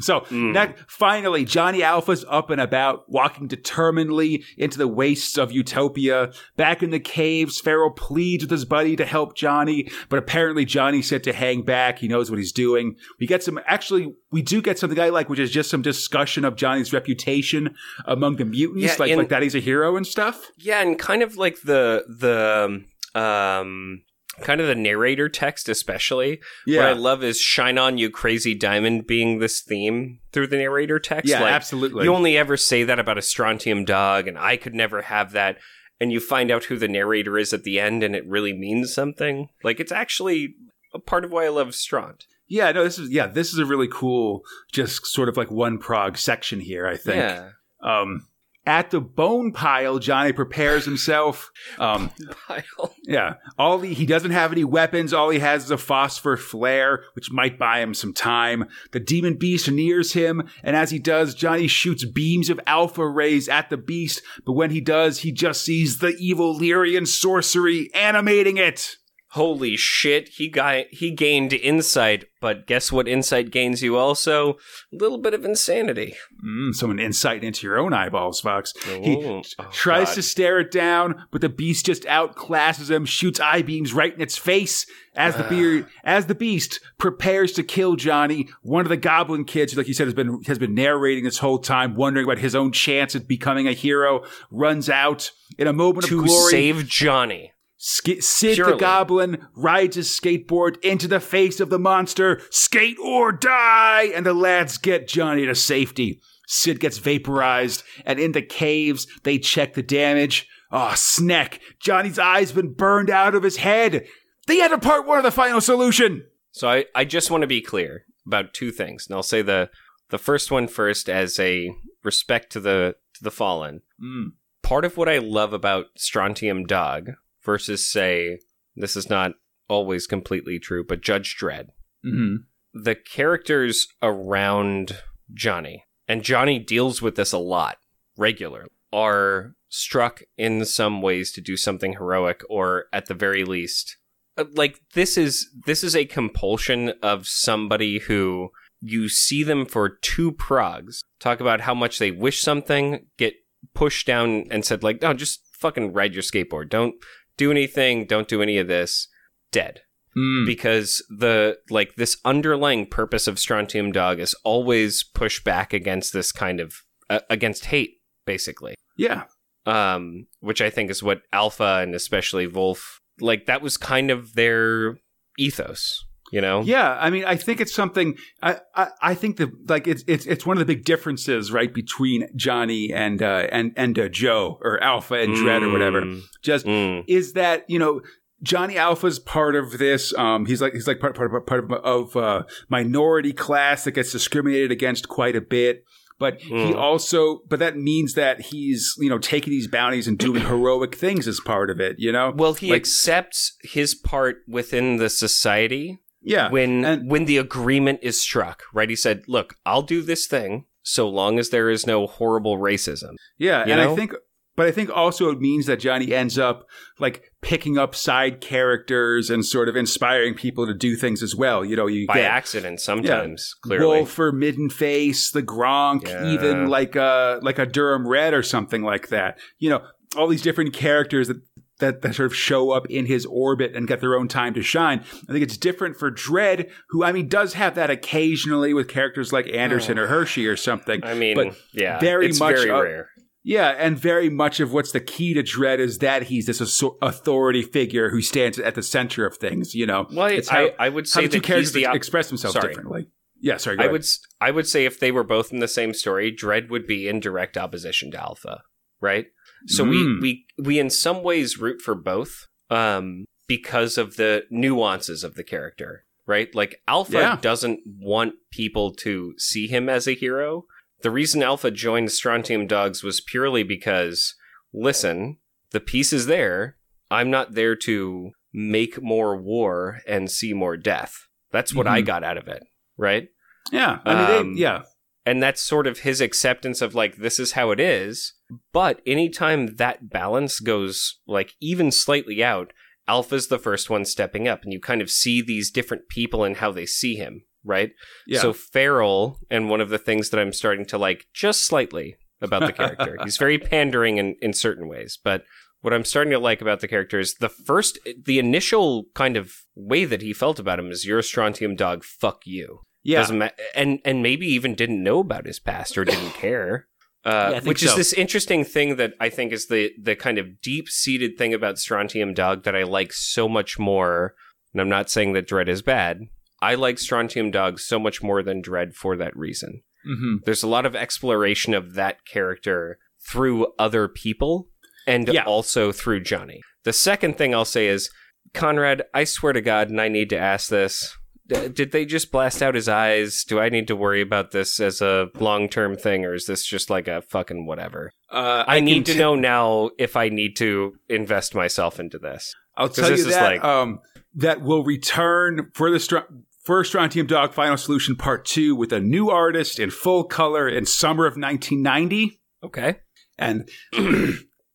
so that finally, Johnny Alpha's up and about, walking determinedly into the wastes of Utopia. Back in the caves, Feral pleads with his buddy to help Johnny, but apparently Johnny's set to hang back. He knows what he's doing. We get some, actually, we do get something I like, which is just some discussion of Johnny's reputation among the mutants, Yeah, like in- like that he's a hero and stuff. Yeah, and kind of like the the um kind of the narrator text especially. yeah. What I love is "Shine on you, crazy diamond" being this theme through the narrator text. yeah, like, absolutely. You only ever say that about a strontium dog, and I could never have that. And you find out who the narrator is at the end, and it really means something. Like it's actually a part of why I love Stront. Yeah, no, this is yeah, this is a really cool, just sort of like one prog section here. I think. Yeah, Um, at the bone pile, Johnny prepares himself. Um, <laughs> Pile. yeah, all he, he doesn't have any weapons. All he has is a phosphor flare, which might buy him some time. The demon beast nears him, and as he does, Johnny shoots beams of alpha rays at the beast. But when he does, he just sees the evil Lyrian sorcery animating it. Holy shit, he got he gained insight, but guess what insight gains you also? A little bit of insanity. Mm, some insight into your own eyeballs, Fox. He Oh, tries God. to stare it down, but the beast just outclasses him, shoots eye beams right in its face. As the beard, as the beast prepares to kill Johnny, one of the goblin kids, like you said, has been has been narrating this whole time, wondering about his own chance at becoming a hero, runs out in a moment to of glory. to save Johnny. Sk- Sid the Goblin rides his skateboard into the face of the monster. Skate or die! And the lads get Johnny to safety. Sid gets vaporized, and in the caves, they check the damage. Oh, snack. Johnny's eyes been burned out of his head. The end of part one of the final solution. So I, I just want to be clear about two things. And I'll say the the first one first as a respect to the to the fallen. Mm. Part of what I love about Strontium Dog versus say this is not always completely true, but Judge Dredd. hmm The characters around Johnny, and Johnny deals with this a lot regularly, are struck in some ways to do something heroic or at the very least uh, like this is this is a compulsion of somebody who you see them for two progs talk about how much they wish something get pushed down and said like no just fucking ride your skateboard don't do anything don't do any of this dead Mm. because the like this underlying purpose of strontium dog is always push back against this kind of uh, against hate basically Yeah. um, which I think is what Alpha and especially Wolf like. That was kind of their ethos, you know. Yeah, I mean, I think it's something. I, I, I think that like it's it's it's one of the big differences, right, between Johnny and uh, and and uh, Joe or Alpha and Dredd or whatever. Mm, Just mm. is that you know Johnny Alpha's part of this. Um, he's like he's like part part part of, of uh, minority class that gets discriminated against quite a bit. But he Mm. also, but that means that he's you know taking these bounties and doing heroic things as part of it. You know, Well, he Like- accepts his part within the society yeah. when and- when the agreement is struck. Right? He said, "Look, I'll do this thing so long as there is no horrible racism." Yeah, You and I think, but I think also it means that Johnny ends up like picking up side characters and sort of inspiring people to do things as well. You know, you By get accident, sometimes clearly. Wolf or Midden Face, the Gronk, Yeah. even like a like a Durham Red or something like that. You know, all these different characters that. That, that sort of show up in his orbit and get their own time to shine. I think it's different for Dredd, who I mean does have that occasionally with characters like Anderson or Hershey or something. I mean, but yeah, very it's much very a- rare. Yeah, and very much of what's the key to Dredd is that he's this authority figure who stands at the center of things. You know, Well, It's I, how- I would how say the two he's characters the op- express themselves Sorry. differently. Yeah, sorry. Go I ahead. would I would say if they were both in the same story, Dredd would be in direct opposition to Alpha, right? So Mm. we we we in some ways root for both um because of the nuances of the character, right? Like Alpha Yeah. doesn't want people to see him as a hero. The reason Alpha joined Strontium Dogs was purely because listen, the peace is there. I'm not there to make more war and see more death. That's what I Mhm. got out of it, right? yeah, I mean, um, they, yeah, and that's sort of his acceptance of like this is how it is but anytime that balance goes like even slightly out alpha's the first one stepping up and you kind of see these different people and how they see him right yeah. so feral and one of the things that i'm starting to like just slightly about the character <laughs> he's very pandering in, in certain ways but what i'm starting to like about the character is the first the initial kind of way that he felt about him is you're a strontium dog fuck you yeah, ma- and and maybe even didn't know about his past or didn't care. Uh, Yeah, I think which is this interesting thing that I think is the the kind of deep seated thing about Strontium Dog that I like so much more. And I'm not saying that Dredd is bad. I like Strontium Dog so much more than Dredd for that reason. hmm There's a lot of exploration of that character through other people and Yeah. also through Johnny. The second thing I'll say is, Conrad, I swear to God, and I need to ask this. Did they just blast out his eyes? Do I need to worry about this as a long term thing, or is this just like a fucking whatever? Uh, I, need can to t- know now if I need to invest myself into this. I'll tell you this is that like- um, that will return for the Str- for Strontium Dog Final Solution Part Two with a new artist in full color in summer of 1990. Okay. And <clears throat>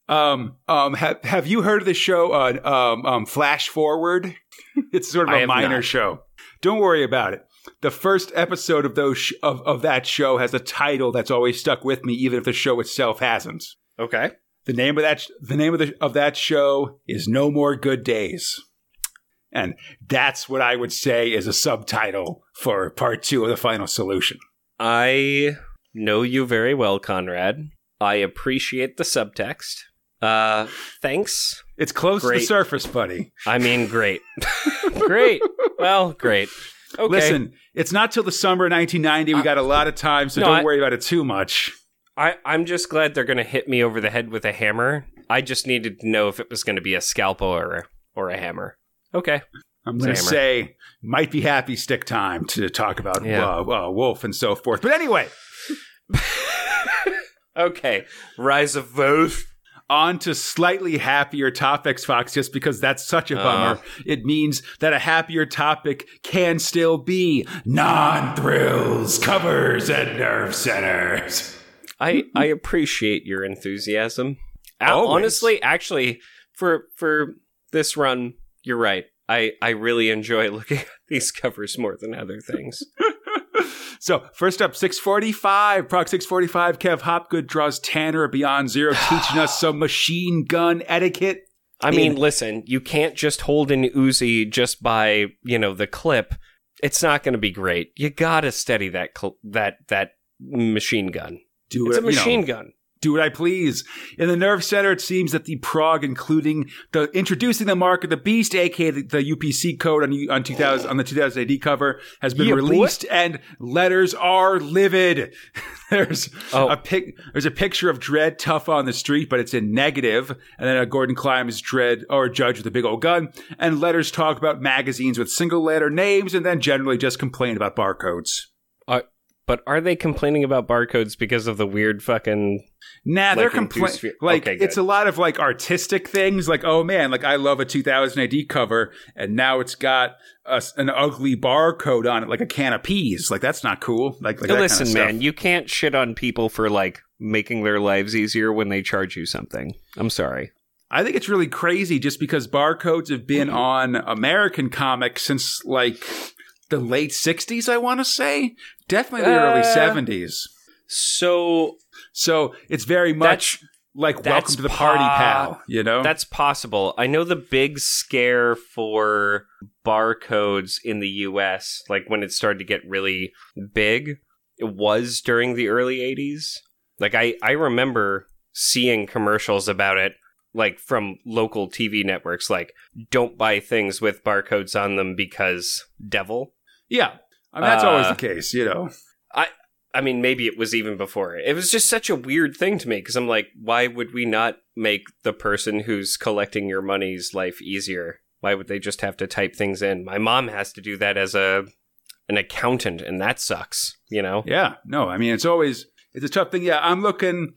um, um, have have you heard of the show uh, um, um, Flash Forward? <laughs> It's sort of I a minor not. show. Don't worry about it. The first episode of those sh- of, of that show has a title that's always stuck with me, even if the show itself hasn't. Okay. The name of that sh- the name of the of that show is No More Good Days. And that's what I would say is a subtitle for part 2 of the final solution. I know you very well, Conrad. I appreciate the subtext. Uh, thanks. It's close to the surface, buddy. I mean, great. <laughs> great. Well, great. Okay. Listen, it's not till the summer of 1990. We got a lot of time, so No, don't I- worry about it too much. I, I'm just glad they're going to hit me over the head with a hammer. I just needed to know if it was going to be a scalpel or a, or a hammer. Okay. I'm going to say might be happy stick time to talk about Yeah. uh, uh, Wolf and so forth. But anyway, <laughs> Okay. Rise of Wolf. On to slightly happier topics, Fox, just because that's such a Uh. bummer. It means that a happier topic can still be non thrills, covers, and nerve centers. I I appreciate your enthusiasm. Uh, Always. Honestly, actually, for for this run, you're right. I I really enjoy <laughs> looking at these covers more than other things. <laughs> <laughs> So, first up, 645, Prog 645, Kev Hopgood draws Tanner Beyond Zero, <sighs> teaching us some machine gun etiquette. I mean, In- listen, you can't just hold an Uzi just by you know the clip. It's not going to be great. You gotta steady that cl- that that machine gun. Do It's it, a machine you know, gun. Do what I please. In the Nerve Center, it seems that the prog, including the introducing the mark of the beast, aka the, the UPC code on on 2000 on the 2000 AD cover, has been Yeah, boy. released, and letters are livid. <laughs> there's Oh. a pic, there's a picture of Dredd tough on the street, but it's in negative, and then a Gordon Climbs Dredd or Judge with a big old gun, and letters talk about magazines with single letter names, and then generally just complain about barcodes. But are they complaining about barcodes because of the weird fucking? Nah, Like they're complaining. Like Okay, it's a lot of like artistic things. Like oh man, like I love a 2000 AD cover, and now it's got a an ugly barcode on it, like a can of peas. Like that's not cool. Like, like Listen, kind of man, you can't shit on people for like making their lives easier when they charge you something. I'm sorry. I think it's really crazy just because barcodes have been Mm-hmm. on American comics since like the late 60s. I want to say definitely the early Uh, 70s. So So it's very much like welcome to the party, pa- pal. You know, That's possible. I know the big scare for barcodes in the US, like when it started to get really big, it was during the early 80s. Like I I remember seeing commercials about it like from local TV networks like don't buy things with barcodes on them because devil. yeah. I mean, that's always Uh, the case. You know. I I mean, maybe it was even before. It was just such a weird thing to me because I'm like, why would we not make the person who's collecting your money's life easier? Why would they just have to type things in? My mom has to do that as a an accountant, and that sucks. You know? Yeah, no, I mean it's always it's a tough thing. Yeah, I'm looking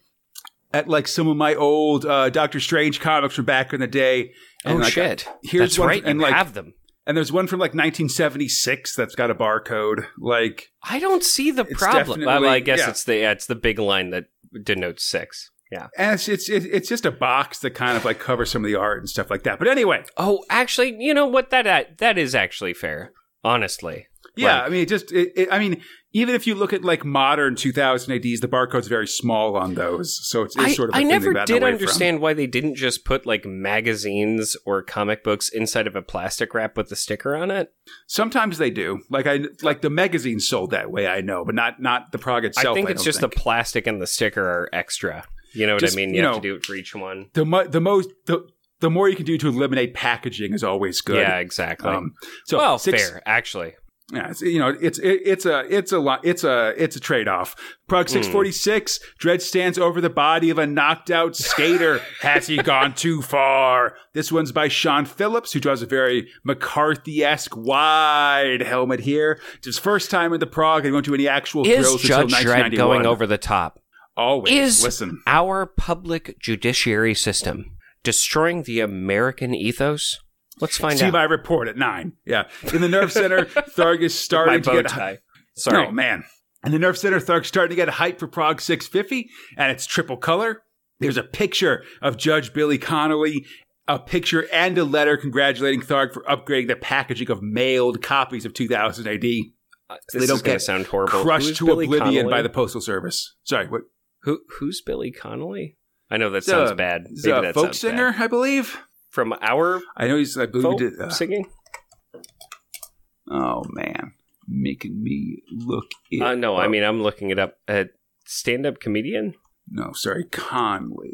at like some of my old uh, Doctor Strange comics from back in the day. and, oh like, shit! Here's That's one, right. and you like, have them. And there's one from like 1976 that's got a barcode. Like, I don't see the problem. Well, I guess yeah. it's the yeah, it's the big line that denotes six. Yeah. and it's it's it's just a box that kind of like covers some of the art and stuff like that. But anyway, Oh, actually, you know what? That that is actually fair. Honestly. yeah, Like- I mean, it just it, it, I mean, even if you look at like modern 2000 ADs, the barcode's very small on those, so it's, it's I, sort of. a I never did away from. understand why they didn't just put like magazines or comic books inside of a plastic wrap with a sticker on it. Sometimes they do. Like I like the magazine sold that way. I know, but not not the prog itself. I think it's don't just think. the plastic and the sticker are extra. You know what Just, I mean? You, you have to do it for each one. the mo- the most the the more you can do to eliminate packaging is always good. Yeah, exactly. Um, so well, six, fair actually. Yeah, it's, you know, it's it, it's a it's a lot it's a it's a trade off. Prog Hmm. six forty six. Dredd stands over the body of a knocked out skater. <laughs> Has he gone too far? This one's by Sean Phillips, who draws a very McCarthy esque wide helmet here. It's his first time in the Prog. He won't do any actual Is drills until Judge Dredd 1991. going over the top? Always Is listen. our public judiciary system destroying the American ethos? Let's find See out. See my report at nine. Yeah, in the nerve center, <laughs> Tharg is starting to get tie. Sorry. Oh man. And the Nerve Center Tharg's starting to get hype for Prog 650, and it's triple color. There's a picture of Judge Billy Connolly a picture and a letter congratulating Tharg for upgrading the packaging of mailed copies of 2000 AD. Uh, So this they don't is going get to sound horrible. Crushed to Billy oblivion Connolly? by the Postal Service. Sorry, what? Who who's Billy Connolly? I know that sounds a- bad. Maybe a folk singer, bad. I believe. From our I know he's. I believe he did. uh, singing. oh man, making me look. It Uh, no, I mean I'm looking it up. Uh, stand-up comedian. no, sorry, Conway.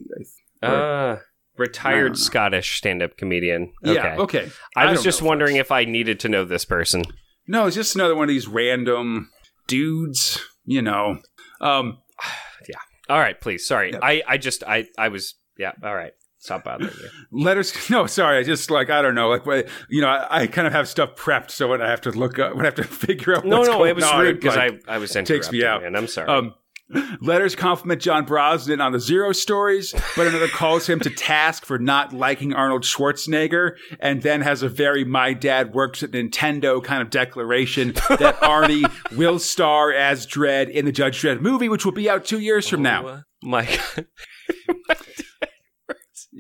I Or- Uh, retired. Scottish stand-up comedian. Okay. Yeah, okay. I was just wondering folks. if I needed to know this person. No, it's just another one of these random dudes. You know. Um. <sighs> Yeah. All right, please. Sorry. I I just I I was yeah. All right. Stop bothering you. <laughs> letters <laughs> no sorry i just like i don't know like you know I, I kind of have stuff prepped so when i have to look up when i have to <laughs> figure out No, what's no, it was on, rude because like, I I was takes interrupting me out. and I'm sorry. um letters compliment john brosnan on the zero stories but another calls him to task for not liking arnold schwarzenegger and then has a very my dad works at nintendo kind of declaration that arnie will star as dredd in the judge dredd movie which will be out two years from now Oh, my God.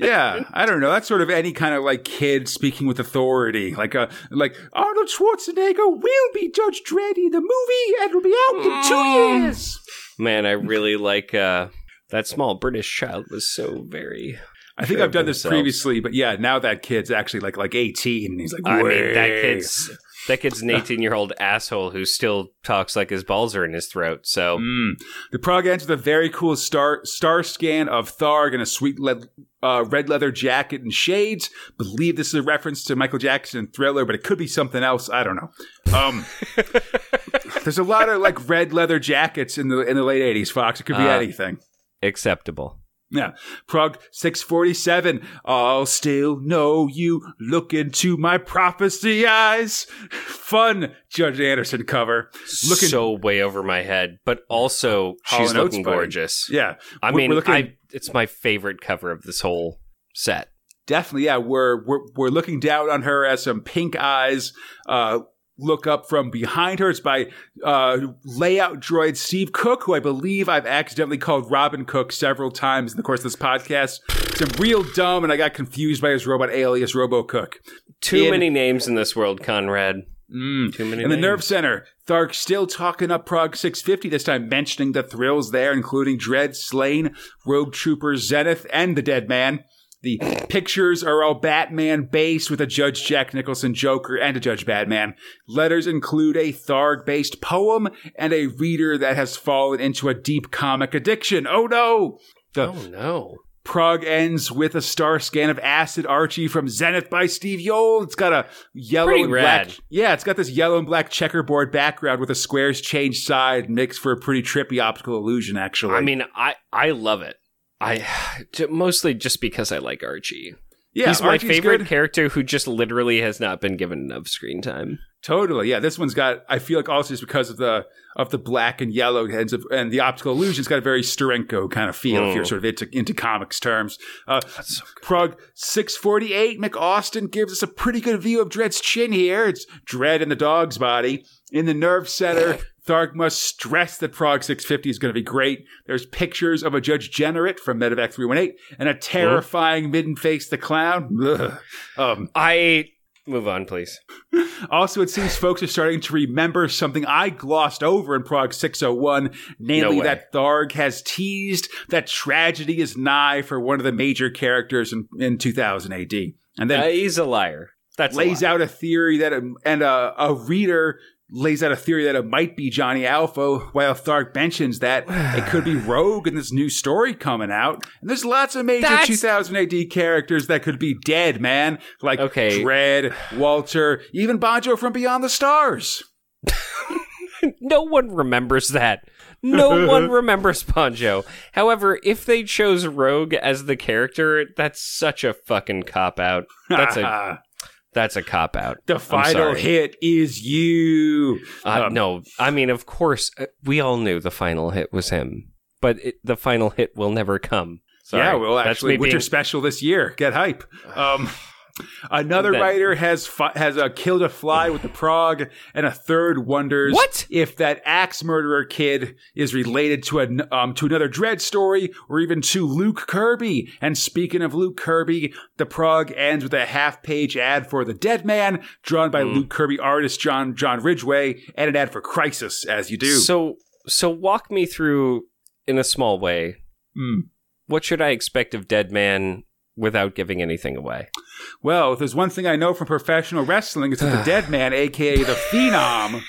Yeah, I don't know. That's sort of any kind of like kid speaking with authority, like a like Arnold Schwarzenegger will be Judge Dredd in the movie and will be out in two Mm. years. Man, I really like uh that small British child was so very I think I've done this themselves. previously, but yeah, now that kid's actually like like eighteen, and he's like, I mean that kid's that kid's an <laughs> 18 year old asshole who still talks like his balls are in his throat. So Mm. The prog ends with a very cool star star scan of Tharg in a sweet le- uh, red leather jacket and shades. Believe this is a reference to Michael Jackson Thriller, but it could be something else. I don't know. Um, <laughs> there's a lot of like red leather jackets in the in the late '80s. Fox, it could be Uh, anything. acceptable. Yeah. Prog 647. I'll still know you. Look into my prophecy eyes. Fun Judge Anderson cover. Looking- so way over my head, but also she's Oates looking buddy. gorgeous. Yeah. I We're- mean, we're looking- I it's my favorite cover of this whole set. Definitely, yeah. We're we're we're looking down on her as some pink eyes uh, look up from behind her. It's by uh, layout droid Steve Cook, who I believe I've accidentally called Robin Cook several times in the course of this podcast. It's a real dumb, and I got confused by his robot alias Robo Cook. Too In- many names in this world, Conrad. Mm. Too many. In the names. Nerve Center, Tharg still talking up Prog 650, this time mentioning the thrills there, including Dredd, Slain, Rogue Trooper, Zenith, and the Dead Man. The pictures are all Batman based with a Judge Jack Nicholson Joker and a Judge Batman. Letters include a Tharg based poem and a reader that has fallen into a deep comic addiction. Oh no! The Oh no. Prog ends with a star scan of Acid Archie from Zenith by Steve Yeowell. It's got a yellow Pretty and rad. black. Yeah, it's got this yellow and black checkerboard background with the squares changed side, mixed for a pretty trippy optical illusion. Actually, I mean, I I love it. I <sighs> mostly just because I like Archie. yeah, He's my Archie's favorite good. character who just literally has not been given enough screen time. Totally, yeah. This one's got. I feel like also just because of the of the black and yellow heads of, and the optical illusion, it's got a very Steranko kind of feel. If Mm. you're sort of into into comics terms, uh, so good. Prog 648, Mick Austin gives us a pretty good view of Dredd's chin here. It's Dredd in the dog's body. In the nerve center, <laughs> Tharg must stress that Prog 650 is going to be great. There's pictures of a Judge Generate from Medevac 318 and a terrifying Midden Face the Clown. Um, I move on, please. also, it seems folks are starting to remember something I glossed over in Prog 601, namely No that Tharg has teased that tragedy is nigh for one of the major characters in, in 2000 AD. And then Uh, he's a liar. That's a lays lie. out a theory that, a, and a, a reader lays out a theory that it might be Johnny Alpha, while Tharg mentions that it could be <sighs> Rogue in this new story coming out. And there's lots of major That's- 2000 AD characters that could be dead, man. Like Okay. Dredd, Walter, even Banjo from Beyond the Stars. <laughs> no one remembers that. No one <laughs> remembers Ponjo. However, if they chose Rogue as the character, that's such a fucking cop out. That's a <laughs> that's a cop out. the final hit is you. Uh, Um, no, I mean, of course, uh, we all knew the final hit was him, but it, the final hit will never come. Sorry. Yeah, well, actually, Winter being- Special this year. Get hype. Um, <sighs> <laughs> Another That- writer has fi- has uh, killed a fly with the prog, and a third wonders What? if that axe murderer kid is related to an um, to another Dredd story or even to Luke Kirby. And speaking of Luke Kirby, the prog ends with a half page ad for the Dead Man, drawn by Luke Kirby artist John John Ridgway, and an ad for Crisis, as you do. So so walk me through in a small way. Mm. What should I expect of Dead Man without giving anything away? Well, if there's one thing I know from professional wrestling, it's that the <sighs> dead man, aka the Phenom,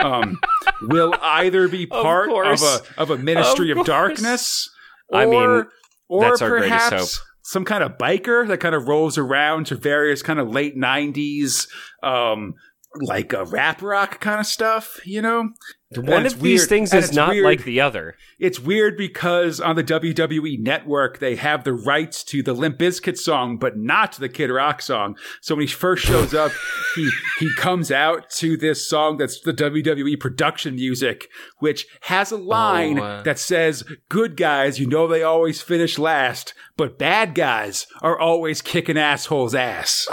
um, will either be <laughs> part of, course. a of a ministry Of of, darkness, or, I mean, or that's our greatest perhaps hope. some kind of biker that kind of rolls around to various kind of late '90s, um, like a rap rock kind of stuff. You know, One of these weird- things and is not weird- like the other. it's weird because on the WWE network, they have the rights to the Limp Bizkit song, but not the Kid Rock song. So when he first shows up, he, he comes out to this song that's the WWE production music, which has a line Oh, uh. that says, good guys, you know they always finish last, but bad guys are always kicking assholes ass.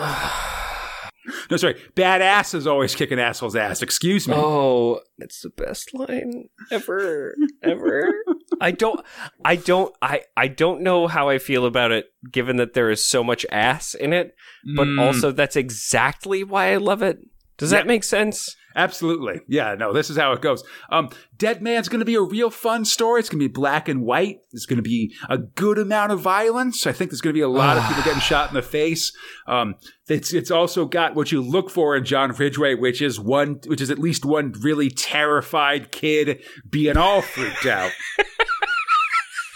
No, sorry, bad ass is always kicking assholes ass. Excuse me. Oh, it's the best line ever, ever. <laughs> I don't, I don't, I, I don't know how I feel about it, given that there is so much ass in it. But Mm. also, that's exactly why I love it. Does Yeah. that make sense? Absolutely. Yeah, no, this is how it goes. Um, Dead Man's going to be a real fun story. It's going to be black and white. There's going to be a good amount of violence. I think there's going to be a lot of people getting shot in the face. Um, it's, it's also got what you look for in John Ridgway, which is one, which is at least one really terrified kid being all freaked out. <laughs>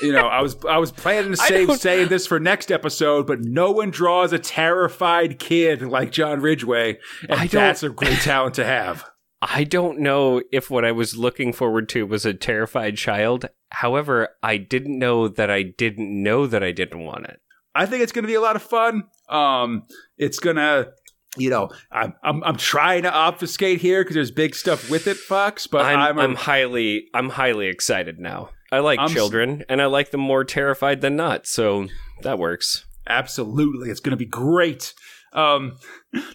You know, I was I was planning to save saying this for next episode, but no one draws a terrified kid like John Ridgway, and I that's a great talent to have. <laughs> I don't know if what I was looking forward to was a terrified child. However, I didn't know that I didn't know that I didn't want it. I think it's going to be a lot of fun. Um, it's gonna, you know, I'm I'm, I'm trying to obfuscate here because there's big stuff with it, Fox. But I'm, I'm, I'm, highly I'm highly excited now. I like I'm s- children and I like them more terrified than not, so that works. absolutely, it's going to be great. Um,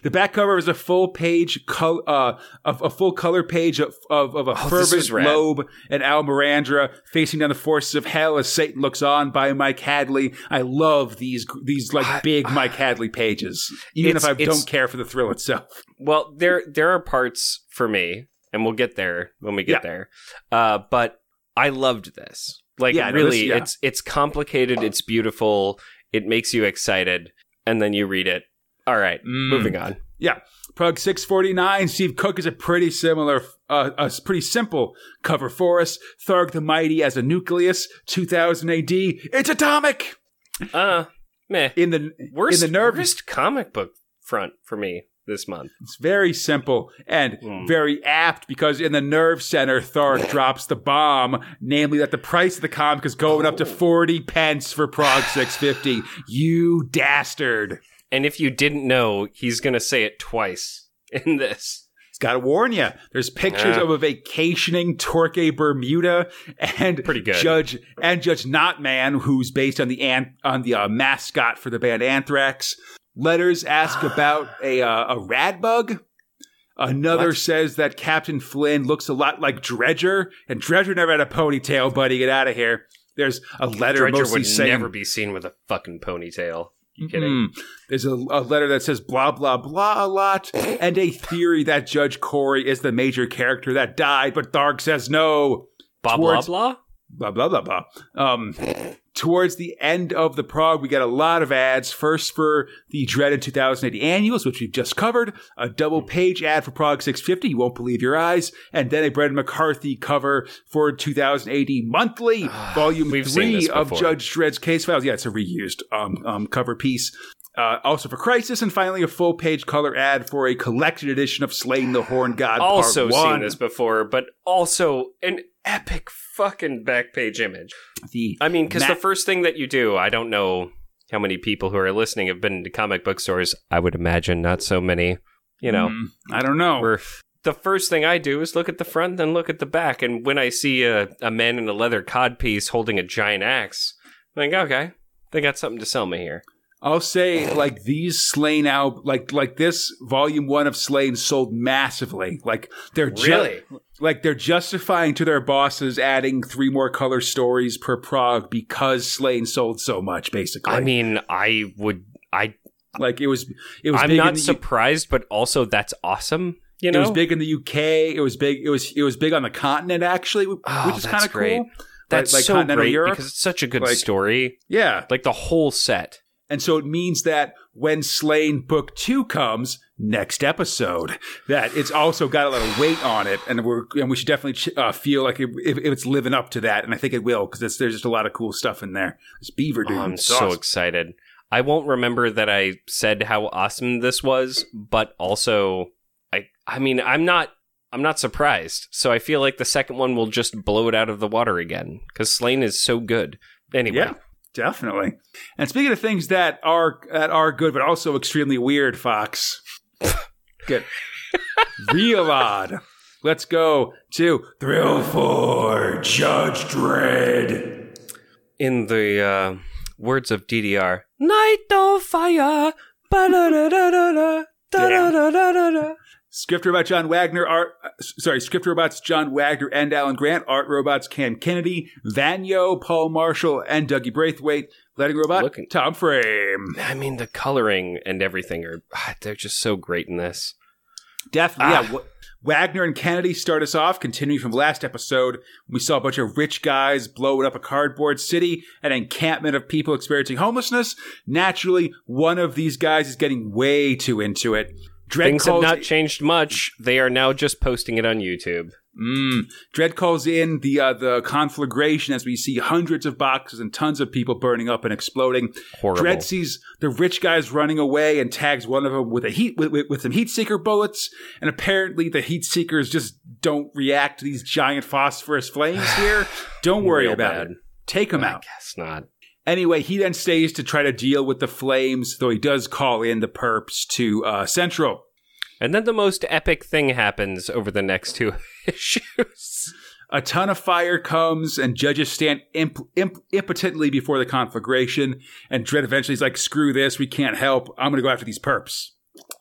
the back cover is a full page, col- uh, a, a full color page of of, of a Oh, fervent. Loeb and Al Mirandra facing down the forces of hell as Satan looks on by Mike Hadley. I love these these like big Mike Hadley pages, even It's- if I don't care for the thrill itself. Well, there there are parts for me, and we'll get there when we get Yeah. there. Uh, but I loved this. Like Yeah, really, yeah. it's it's complicated. It's beautiful. It makes you excited, and then you read it. All right, Mm. moving on. Yeah. Prog 649, Steve Cook is a pretty similar, uh, a pretty simple cover for us. Tharg the Mighty as a nucleus, 2000 AD. It's atomic! Uh, meh. In the, Worst, in the nerve, worst comic book front for me this month. it's very simple and Mm. very apt because in the nerve center, Tharg drops the bomb, namely that the price of the comic is going up to 40 pence for Prog <sighs> 650. You dastard. And if you didn't know, he's gonna say it twice in this. It's got to warn you. There's pictures Yeah. of a vacationing Torquay Bermuda and Pretty good. Judge and Judge Notman, who's based on the ant on the uh, mascot for the band Anthrax. Letters ask <gasps> about a uh, a rad bug. Another What? says that Captain Flynn looks a lot like Dredger, and Dredger never had a ponytail, buddy. Get out of here. There's a letter Dredger mostly would saying never be seen with a fucking ponytail. You kidding? Mm. There's a, a letter that says blah, blah, blah a lot, <laughs> and a theory that Judge Corey is the major character that died, but Dark says no. Blah Towards- blah blah. Blah, blah, blah, blah. Um, towards the end of the prog, we get a lot of ads. First for the dreaded 2080 annuals, which we've just covered, a double page ad for Prog 650, you won't believe your eyes, and then a Brendan McCarthy cover for 2080 monthly, volume We've seen three of. Judge Dredd's case files. Yeah, it's a reused um, um, cover piece. Uh, also for Crisis, and finally a full page color ad for a collected edition of Slaying the Horn God. Also Part seen this before, but also an epic fucking back page image. The I mean, because Ma- the first thing that you do, I don't know how many people who are listening have been to comic book stores. I would imagine not so many. You know, Mm, I don't know. the first thing I do is look at the front, then look at the back, and when I see a, a man in a leather codpiece holding a giant axe, I think, okay, they got something to sell me here. I'll say like these Slain out like like this volume one of Slain sold massively. Like they're ju- Really? Like they're justifying to their bosses adding three more color stories per prog because Slain sold so much. Basically, I mean, I would. I. like it was it was I'm big in not the, U- surprised, but also that's awesome. You know, it was big in the UK. It was big. It was it was big on the continent actually, oh, which Oh, is kind of cool. That's like so great Europe. because it's such a good Like- story. Yeah, Like the whole set. And so it means that when Slain Book Two comes next episode, that it's also got a lot of weight on it, and we're and we should definitely ch- uh, feel like it, if, if it's living up to that, and I think it will because there's just a lot of cool stuff in there. This Beaver dude, Oh, I'm so awesome. excited. I won't remember that I said how awesome this was, but also I I mean, I'm not I'm not surprised. So I feel like the second one will just blow it out of the water again cuz Slain is so good. Anyway, Yeah, definitely. And speaking of things that are that are good but also extremely weird, Fox, good, real odd. Let's go to Thrill for Judge Dredd. in the uh, words of DDR, Night of Fire. ba-da-da-da-da-da, da-da-da-da-da-da. Script robot John Wagner, art uh, sorry, script robots John Wagner and Alan Grant, art robots Cam Kennedy, Vanyo, Paul Marshall, and Dougie Braithwaite, lighting robot Looking- Tom Frame. I mean, the coloring and everything are, ah, they're just so great in this. Definitely, Ah. yeah. Wa- Wagner and Kennedy start us off, continuing from last episode. We saw a bunch of rich guys blowing up a cardboard city, an encampment of people experiencing homelessness. Naturally, one of these guys is getting way too into it. Dredd Things have not changed much. They are now just posting it on YouTube. Mm. Dredd calls in the uh, the conflagration as we see hundreds of boxes and tons of people burning up and exploding. Horrible. Dredd sees the rich guys running away and tags one of them with a heat with, with, with some heat seeker bullets. And apparently, the heat seekers just don't react to these giant phosphorus flames here. <sighs> Don't worry Real about bad. it. Take them I out. guess not. Anyway, he then stays to try to deal with the flames, though he does call in the perps to uh, Central. And then the most epic thing happens over the next two <laughs> issues. A ton of fire comes, and judges stand imp- imp- impotently before the conflagration. And Dredd eventually is like, "Screw this, we can't help. I'm going to go after these perps."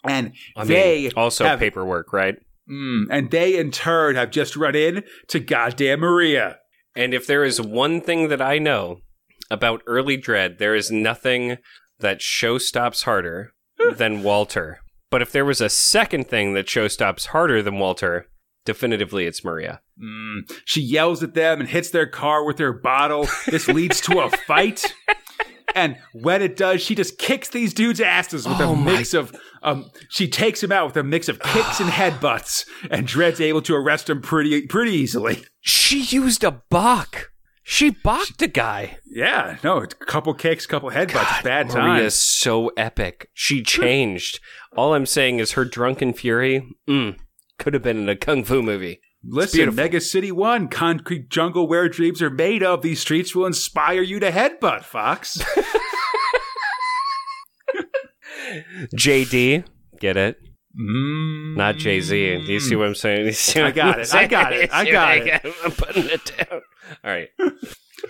And I they mean, also have, paperwork, right? Mm, and they in turn have just run in to goddamn Maria. And if there is one thing that I know about early Dredd, there is nothing that show stops harder than Walter. But if there was a second thing that show stops harder than Walter, definitively it's Maria. Mm, she yells at them and hits their car with her bottle. This <laughs> leads to a fight. And when it does, she just kicks these dudes' asses with Oh a my- mix of. Um, she takes him out with a mix of kicks and <sighs> headbutts, and Dredd's able to arrest him pretty pretty easily. She used a buck. She balked a guy. Yeah, no, a couple kicks, couple headbutts, it's bad Maria is so epic. She changed. All I'm saying is her drunken fury mm, could have been in a kung fu movie. Listen. Mega City One, concrete jungle where dreams are made of. These streets will inspire you to headbutt, Fox. <laughs> JD, get it? Mm. Not Jay Z. Do you see what I'm saying? What I got I'm it. I got it. I <laughs> saying? got I it. <laughs> I'm putting it down. All right. <laughs>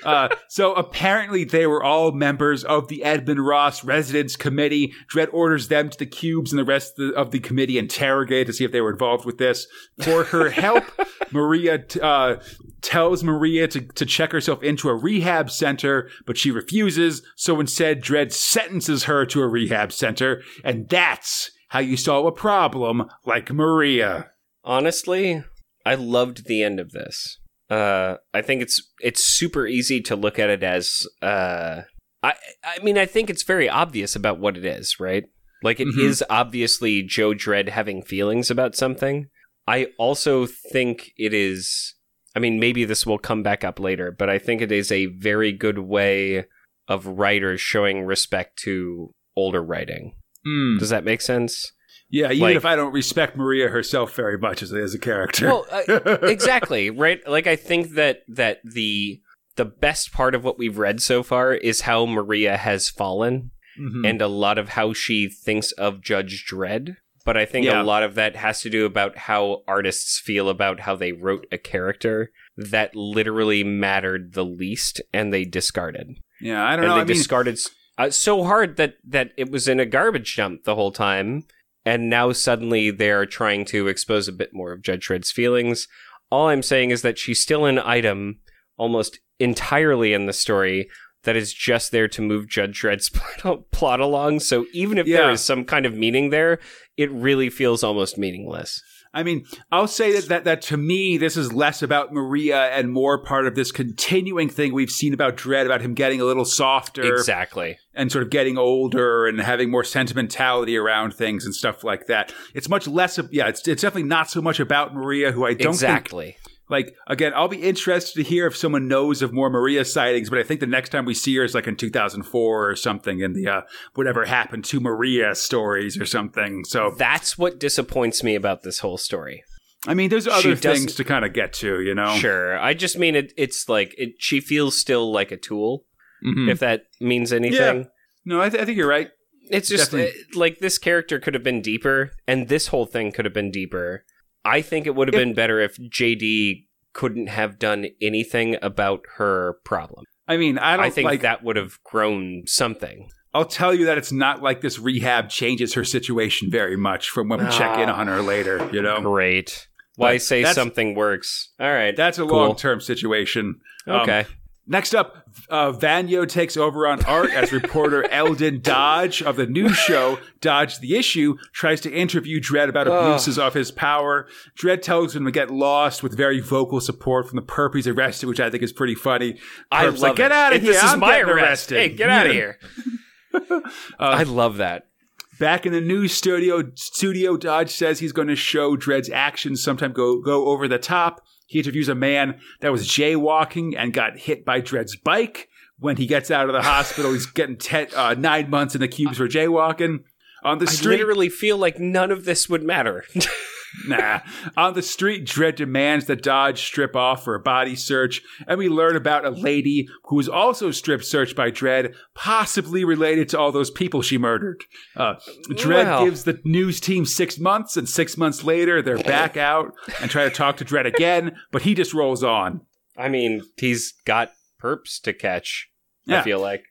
Uh, so apparently they were all members of the Edmund Ross Residence Committee. Dredd orders them to the cubes and the rest of the, of the committee interrogate to see if they were involved with this. For her help, Maria t- uh, tells Maria to, to check herself into a rehab center, but she refuses. So instead, Dredd sentences her to a rehab center, and that's how you solve a problem like Maria. Honestly, I loved the end of this. Uh, I think it's it's super easy to look at it as uh, I I mean I think it's very obvious about what it is, right? Like it is Mhm. obviously Joe Dredd having feelings about something. I also think it is. I mean, maybe this will come back up later, but I think it is a very good way of writers showing respect to older writing. Hmm. Does that make sense? Yeah, even Like- if I don't respect Maria herself very much as, as a character. Well, uh, <laughs> exactly right. Like I think that that the the best part of what we've read so far is how Maria has fallen, Mhm. and a lot of how she thinks of Judge Dredd. But I think Yeah. a lot of that has to do about how artists feel about how they wrote a character that literally mattered the least, and they discarded. yeah, I don't And know. they I discarded. s- Uh, so hard that that it was in a garbage dump the whole time, and now suddenly they're trying to expose a bit more of Judge Dredd's feelings. All I'm saying is that she's still an item almost entirely in the story that is just there to move Judge Dredd's <laughs> plot along. So even if Yeah. there is some kind of meaning there, it really feels almost meaningless. I mean, I'll say that, that that to me, this is less about Maria and more part of this continuing thing we've seen about Dredd, about him getting a little softer Exactly. and sort of getting older and having more sentimentality around things and stuff like that. It's much less of yeah, it's it's definitely not so much about Maria, who I don't think exactly. Like again, I'll be interested to hear if someone knows of more Maria sightings, but I think the next time we see her is like in 2004 or something in the uh, whatever happened to Maria stories or something. So That's what disappoints me about this whole story. I mean, there's other things to kind of get to, you know. Sure. I just mean it it's like it she feels still like a tool, Mhm. if that means anything. No, I, th- I think you're right. It's just uh, like this character could have been deeper, and this whole thing could have been deeper. I think it would have been better if JD couldn't have done anything about her problem. I mean, I don't I think like. that would have grown something. I'll tell you that it's not like this rehab changes her situation very much from when we check in Ah. on her later. You know, Great. Why But say something works? All right. that's a Cool. long term situation. Um, okay. Next up, uh, Vanyo takes over on art as reporter <laughs> Eldon Dodge of the news show Dodge the Issue tries to interview Dredd about abuses of his power. Dredd tells him to get lost with very vocal support from the perp he's arrested, which I think is pretty funny. I Perp's love like, get out of here! This is I'm my arrest. arrested. Hey, get out of here. <laughs> I love that. Back in the news studio, studio Dodge says he's going to show Dredd's actions sometime go go over the top. He interviews a man that was jaywalking and got hit by Dredd's bike. When he gets out of the hospital, he's getting te- uh, nine months in the cubes for jaywalking. On the street. I street, literally feel like none of this would matter. <laughs> nah. On the street, Dredd demands that Dodge strip off for a body search, and we learn about a lady who was also strip searched by Dredd, possibly related to all those people she murdered. Uh, Dredd gives the news team six months, and six months later, they're back <laughs> out and try to talk to Dredd again, but he just rolls on. I mean, he's got perps to catch. Yeah. I feel like.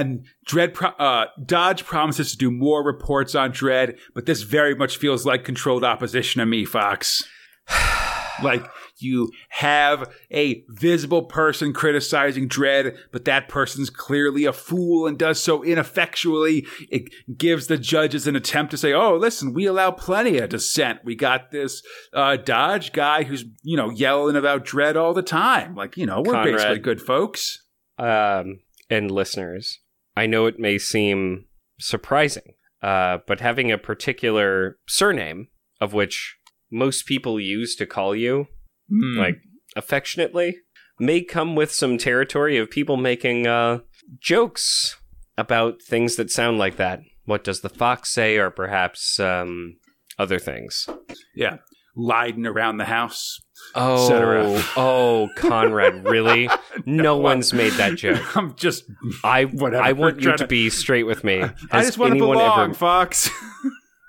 And Dredd, pro- uh, Dodge promises to do more reports on Dredd, but this very much feels like controlled opposition to me, Fox. <sighs> like you have a visible person criticizing Dredd, but that person's clearly a fool and does so ineffectually. It gives the judges an attempt to say, "Oh, listen, we allow plenty of dissent. We got this uh, Dodge guy who's you know yelling about Dredd all the time. Like you know, we're Conrad. basically good folks." um, and listeners, I know it may seem surprising, uh, but having a particular surname of which most people use to call you, Hmm. like affectionately, may come with some territory of people making uh, jokes about things that sound like that. What does the fox say, or perhaps um, other things? yeah, Leiden around the house. Oh, oh, Conrad, <laughs> really? No one's made that joke. <laughs> I'm just I Whatever. I want you to to- be straight with me. <laughs> I just want to belong, ever Fox.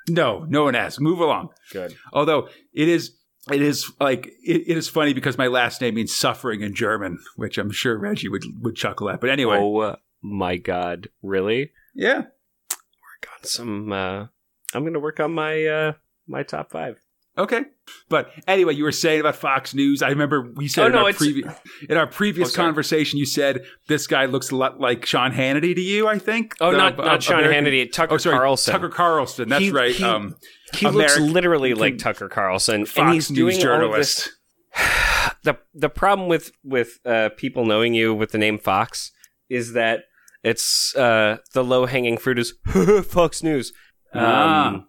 no, no one has. Move along. good? Although it is, it is like it, it is funny because my last name means suffering in German, which I'm sure Reggie would would chuckle at. But anyway, Oh my god, really? yeah, Work on some. Uh, I'm gonna work on my uh, my top five. Okay. But anyway, you were saying about Fox News. I remember we said Oh, in, no, our previ- in our previous Oh, conversation, you said this guy looks a lot like Sean Hannity to you. I think. Oh, The- not uh, not Sean American- Hannity. Tucker Oh, sorry, Carlson. Tucker Carlson. That's He- right. he- um, he looks American- literally like Tucker Carlson, Fox and he's News doing journalist. <sighs> the the problem with with uh, people knowing you with the name Fox is that it's uh, the low hanging fruit is <laughs> Fox News, um, Ah.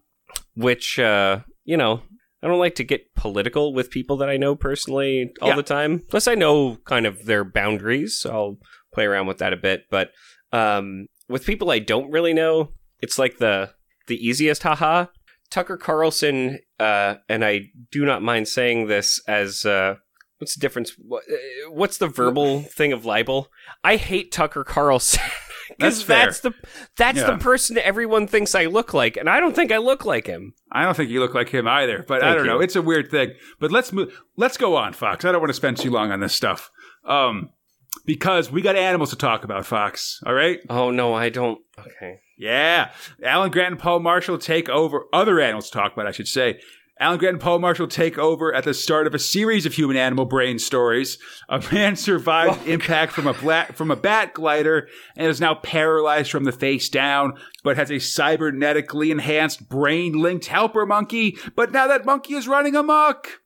which uh, you know I don't like to get political with people that I know personally all Yeah. the time. Plus, I know kind of their boundaries, so I'll play around with that a bit. But um, with people I don't really know, it's like the the easiest haha. Tucker Carlson, uh, and I do not mind saying this as uh, what's the difference? Uh, what's the verbal thing of libel? I hate Tucker Carlson. <laughs> That's Because fair. that's the that's Yeah. the person everyone thinks I look like, and I don't think I look like him. I don't think you look like him either, but I don't know. It's a weird thing. But let's move. Let's go on, Fox. I don't want to spend too long on this stuff. Um, because we got animals to talk about, Fox. All right? Oh no, I don't. Okay. Yeah. Alan Grant and Paul Marshall take over. Other animals to talk about, I should say. Alan Grant and Paul Marshall take over at the start of a series of human animal brain stories. A man survived impact from a black, from a bat glider and is now paralyzed from the face down, but has a cybernetically enhanced brain linked helper monkey. But now that monkey is running amok.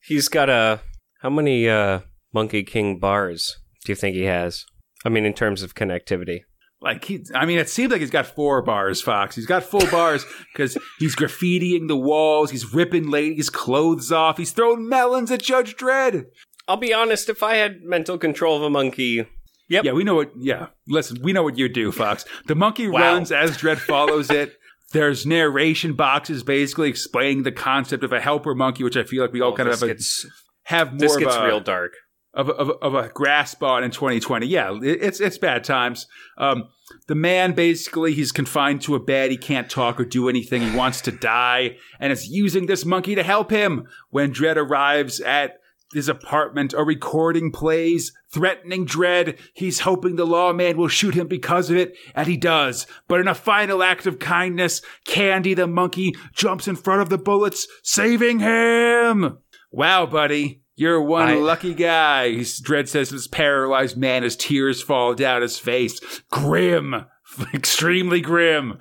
He's got a. How many uh, Monkey King bars do you think he has? I mean, in terms of connectivity. Like he, I mean, it seems like he's got four bars, Fox. He's got full bars because he's graffitiing the walls, he's ripping ladies' clothes off, he's throwing melons at Judge Dredd. I'll be honest, if I had mental control of a monkey, yep. Yeah, we know what. Yeah, listen, we know what you do, Fox. The monkey Wow. runs as Dredd follows it. There's narration boxes basically explaining the concept of a helper monkey, which I feel like we all Oh, kind of have, a, gets, have more this gets a, real dark. Of of, of a grasp on in 2020. Yeah, it- it's it's bad times. Um, the man basically he's confined to a bed. He can't talk or do anything. He wants to die, and is using this monkey to help him. When Dredd arrives at his apartment, a recording plays, threatening Dredd. He's hoping the lawman will shoot him because of it, and he does. But in a final act of kindness, Candy the monkey jumps in front of the bullets, saving him. Wow, buddy. You're one I- lucky guy. Dredd says to this paralyzed man as tears fall down his face. Grim. <laughs> Extremely grim.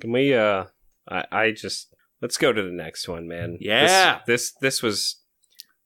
Can we? Uh, I, I just let's go to the next one, man. Yeah. This this, this was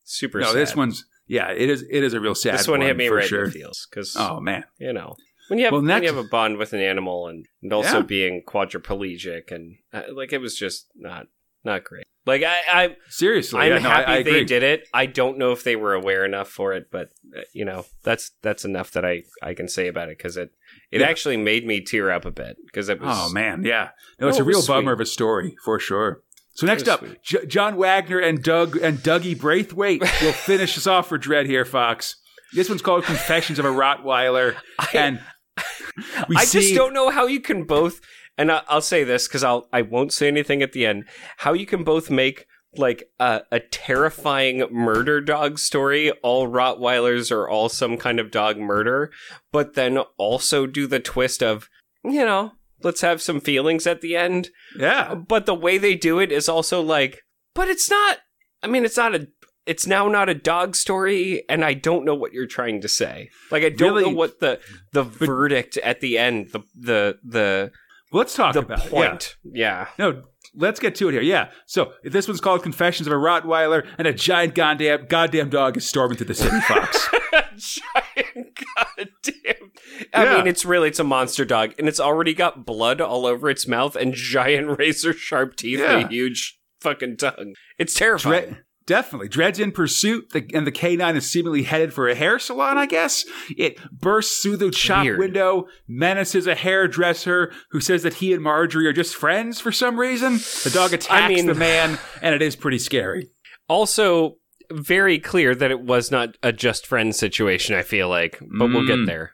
super. No, sad. this one's, yeah, it is It is a real sad This one hit me right sure. in the feels because Oh, man. you know when you have Well, when you have a bond with an animal and, and also Yeah. being quadriplegic and uh, like it was just not not great. Like I, I Seriously. I'm yeah, no, I- happy I, they agree. did it. I don't know if they were aware enough for it, but uh, you know that's that's enough that I I can say about it because it it Yeah. actually made me tear up a bit because it was Oh man, yeah. No, it's Oh, a real bummer of a story for sure. So next up. J- John Wagner and Doug and Dougie Braithwaite <laughs> will finish us off for Dredd here, Fox. This one's called Confessions of a Rottweiler, <laughs> and <laughs> we I see just don't know how you can both. And I, I'll say this because I'll I won't say anything at the end. How you can both make like a, a terrifying murder dog story, all Rottweilers are all some kind of dog murder, but then also do the twist of you know let's have some feelings at the end. yeah, But the way they do it is also like, but it's not. I mean, it's not a. It's now not a dog story, and I don't know what you're trying to say. Like, I don't Really? know what the the verdict at the end, the the the let's talk the about it. Yeah. point. Yeah. No, let's get to it here. Yeah. So this one's called Confessions of a Rottweiler, and a giant goddamn goddamn dog is storming through the city, <laughs> Fox. Giant goddamn. I Yeah. mean, it's really it's a monster dog, and it's already got blood all over its mouth and giant <laughs> razor sharp teeth and a huge fucking tongue. It's terrifying. Definitely. Dredd's in pursuit, the, and the K9 is seemingly headed for a hair salon, I guess. It bursts through the shop Weird. window, menaces a hairdresser who says that he and Marjorie are just friends for some reason. The dog attacks mean- the man, and it is pretty scary. also very clear that it was not a just friend situation i feel like but we'll get Mm. there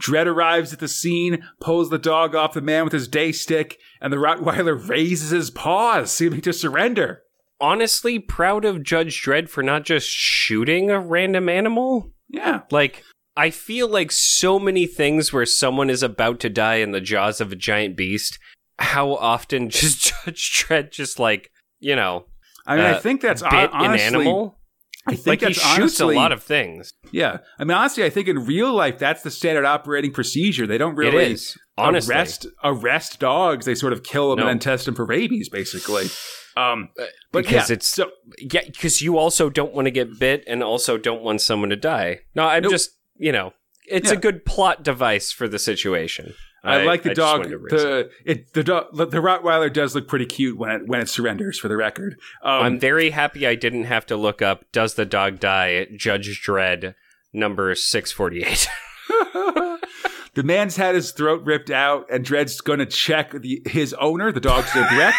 Dredd arrives at the scene, pulls the dog off the man with his day stick, and the Rottweiler raises his paws, seeming to surrender. Honestly proud of judge dredd for not just shooting a random animal Yeah. like i feel like so many things where someone is about to die in the jaws of a giant beast how often <laughs> just judge dredd just like you know I mean, I Uh, think that's bit honestly. an animal I think like he shoots honestly, a lot of things Yeah, I mean, honestly, I think in real life that's the standard operating procedure. They don't really is honestly arrest arrest dogs. They sort of kill them No. and then test them for rabies, basically. Um, but because yeah, it's so Yeah, because you also don't want to get bit and also don't want someone to die. No, I'm Nope. just, you know, it's a good plot device for the situation. I, like the just dog. The it the dog the Rottweiler does look pretty cute when it when it surrenders. For the record, I'm um, very happy I didn't have to look up Does the Dog Die? Judge Dredd, number 648. <laughs> the man's had his throat ripped out, and Dredd's going to check the, his owner, the dog's name <laughs> Rex.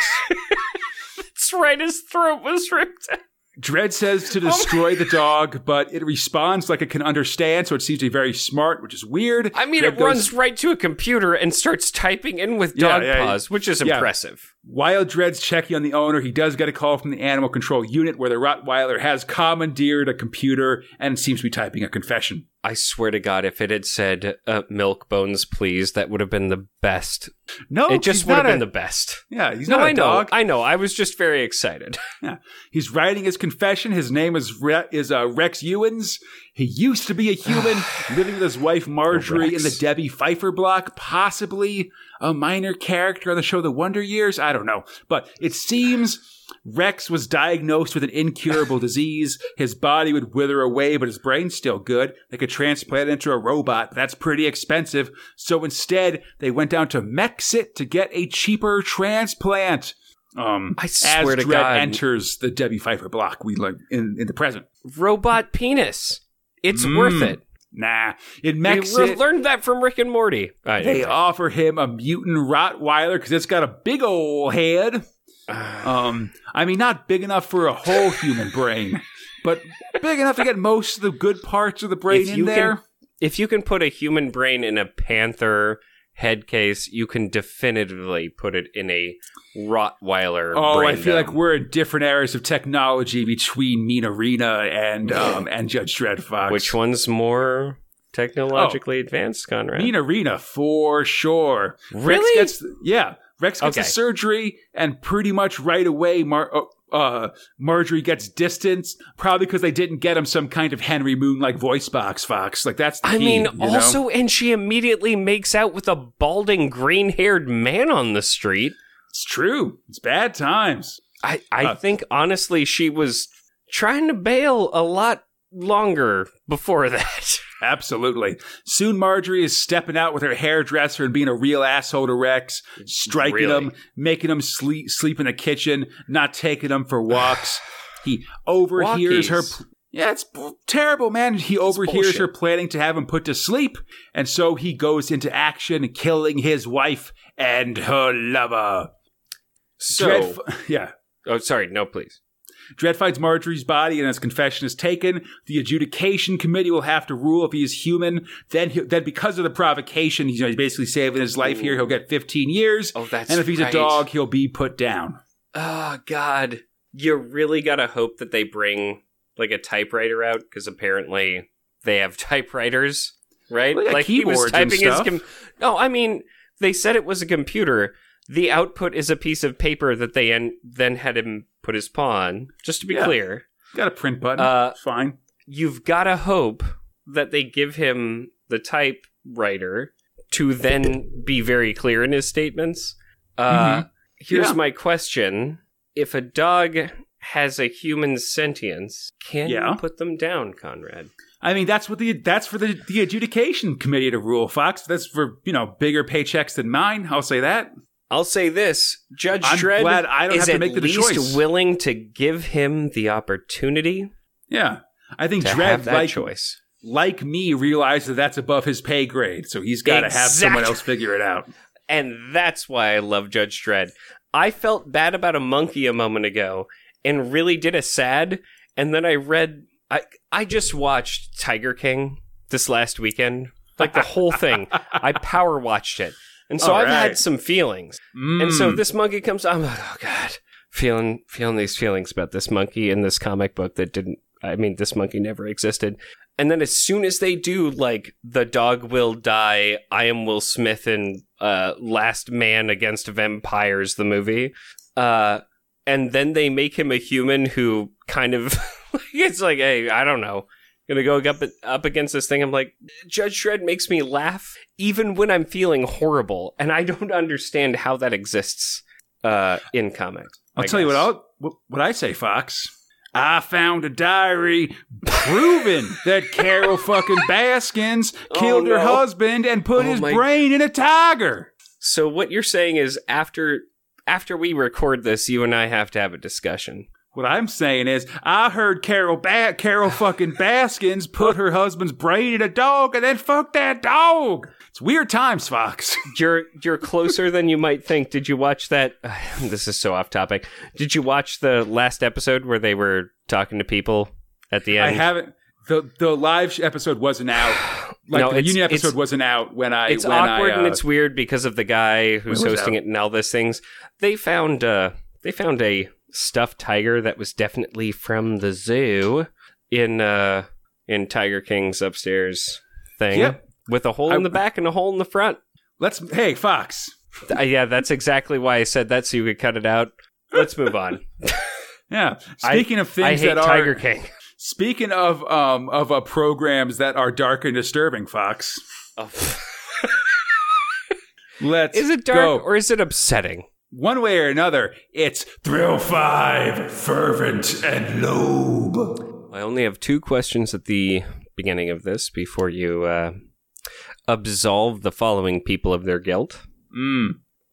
That's right, his throat was ripped out. Dredd says to destroy the dog, but it responds like it can understand, so it seems to be very smart, which is weird. I mean, it goes- runs right to a computer and starts typing in with Yeah, dog yeah, paws, which is yeah. impressive. While Dredd's checking on the owner, he does get a call from the animal control unit where the Rottweiler has commandeered a computer and seems to be typing a confession. I swear to God, if it had said uh, "milk bones, please," that would have been the best. No, it just would have not been the best. Yeah, he's No, not a I know, dog. I know. I was just very excited. <laughs> Yeah. He's writing his confession. His name is Re- is uh, Rex Ewens. He used to be a human, <sighs> living with his wife Marjorie in the Debbie Pfeiffer block, possibly a minor character on the show The Wonder Years. I don't know, but it seems Rex was diagnosed with an incurable disease. His body would wither away, but his brain's still good. They could transplant it into a robot. but That's pretty expensive. So instead, they went down to Mexit to get a cheaper transplant. Um, I swear as to Dredd God. enters the Debbie Pfeiffer block, we learn in, in the present. Robot penis. It's Mm. worth it. Nah, in We Mexit, le- learned that from Rick and Morty. Right, they anyway. offer him a mutant Rottweiler because it's got a big old head. <sighs> Um, I mean, not big enough for a whole human brain, but big enough to get most of the good parts of the brain If in you there. can- if you can put a human brain in a panther head case, you can definitively put it in a Rottweiler. Oh, I feel like we're in different eras of technology between Mina Arena and um, and Judge Dredd Fox. Which one's more technologically advanced, Conrad? Mina Arena for sure. Really? gets yeah. Rex gets Okay. the surgery, and pretty much right away, Mar- uh, uh, Marjorie gets distanced, probably because they didn't get him some kind of Henry Moon like voice box. Fox, like that's. The I key, mean, you know? also, and she immediately makes out with a balding, green haired man on the street. it's true. It's bad times. I, I Uh, think, honestly, she was trying to bail a lot longer before <laughs> that. Absolutely. Soon, Marjorie is stepping out with her hairdresser and being a real asshole to Rex, striking Really? him, making him sleep sleep in the kitchen, not taking him for walks. <sighs> he overhears her. Walkies. Yeah, it's b- terrible, man. He overhears her planning to have him put to sleep, and so he goes into action, killing his wife and her lover. So, <laughs> yeah. oh, sorry, no, please. Dredd finds Marjorie's body and his confession is taken. The adjudication committee will have to rule if he is human. Then, he, then because of the provocation, he's, you know, he's basically saving his life here. He'll get 15 years. Oh, that's and if he's right. a dog, he'll be put down. Oh God, you really gotta hope that they bring like a typewriter out because apparently they have <laughs> typewriters, right? Got like he was typing his. Com- no, I mean they said it was a computer. The output is a piece of paper that they en- then had him put his paw on. Just to be Yeah. clear, Got a print button. Uh, fine. you've gotta hope that they give him the typewriter to then be very clear in his statements. Uh, Here's Yeah. my question: If a dog has a human sentience, can Yeah. you put them down, Conrad? I mean, that's what the that's for the, the adjudication committee to rule, Fox. That's for you know bigger paychecks than mine. I'll say that. I'll say this: Judge I'm Dredd glad I don't is have to at make the least choice. willing to give him the opportunity Yeah, I think to Dredd, have that like choice. like me, realized that that's above his pay grade, so he's got to have someone else figure it out. And that's why I love Judge Dredd. I felt bad about a monkey a moment ago and really did a sad. And then I read, I, I just watched Tiger King this last weekend. Like the whole thing. <laughs> I power watched it. And so All I've right. had some feelings. And so Mm. this monkey comes, I'm like, oh God, feeling, feeling these feelings about this monkey in this comic book that didn't, I mean, this monkey never existed. And then as soon as they do, like, the dog will die, I am Will Smith in uh, Last Man Against Vampires, the movie. Uh, and then they make him a human who kind of, <laughs> it's like, hey, I don't know. Gonna go up up against this thing. I'm like, Judge Dredd makes me laugh even when I'm feeling horrible, and I don't understand how that exists uh, in comics. I'll I tell you what. I'll, what what I say, Fox. I found a diary proving that Carol fucking Baskins <laughs> Oh, killed her husband and put Oh, his brain in a tiger. So what you're saying is after after we record this, you and I have to have a discussion. What I'm saying is, I heard Carol ba- Carol fucking Baskins put her husband's brain in a dog and then fuck that dog. It's weird times, Fox. <laughs> You're you're closer than you might think. Did you watch that? <sighs> This is so off topic. Did you watch the last episode where they were talking to people at the end? I haven't. The the live episode wasn't out. <sighs> Like No, the it's- union it's- episode wasn't out when I. it's when awkward I, uh, and it's weird because of the guy who's hosting that? it and all those things. They found uh they found a stuffed tiger that was definitely from the zoo in uh in Tiger King's upstairs thing Yep. with a hole I- in the back and a hole in the front. Let's. Hey, Fox. Uh, yeah, that's exactly why I said that so you could cut it out. Let's move on. <laughs> Yeah. Speaking of things I hate that are Tiger King. speaking of um of uh, programs that are dark and disturbing, Fox. Oh. <laughs> Let's Is it dark go. or is it upsetting? One way or another? It's Thrill Five, Fervent, and Lobe. I only have two questions at the beginning of this before you uh, absolve the following people of their guilt. Mm.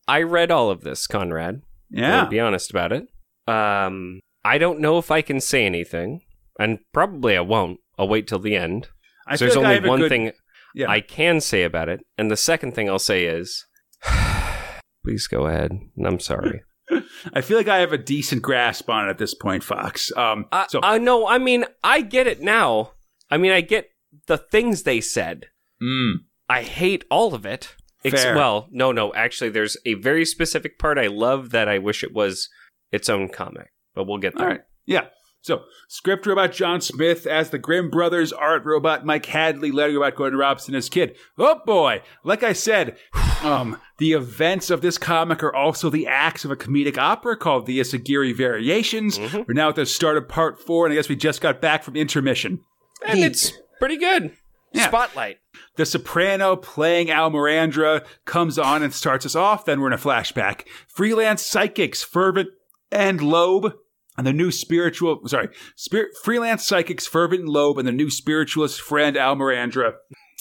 I read all of this, Conrad. Yeah. I'll be honest about it. Um, I don't know if I can say anything, and probably I won't. I'll wait till the end. I So there's like only one good- thing Yeah. I can say about it, and the second thing I'll say is, <sighs> please go ahead. I'm sorry. <laughs> I feel like I have a decent grasp on it at this point, Fox. Um. I, so. I know. I mean, I get it now. I mean, I get the things they said. mm. I hate all of it. Ex- well, no, no. Actually, there's a very specific part I love that I wish it was its own comic. But we'll get there. All right. Yeah. So, script robot John Smith as the Grimm brothers, art robot Mike Hadley, letter robot Gordon Robson as kid. Oh boy! Like I said, <sighs> um, the events of this comic are also the acts of a comedic opera called the Issigri Variations. Mhm. We're now at the start of part four, and I guess we just got back from intermission. And it's pretty good. Yeah. Spotlight. The soprano playing Al Mirandra comes on and starts us off. Then we're in a flashback. Freelance psychics, Fervent and Lobe, and the new spiritual, sorry, spirit, freelance psychics, Fervent Lobe, and the new spiritualist friend Al Mirandra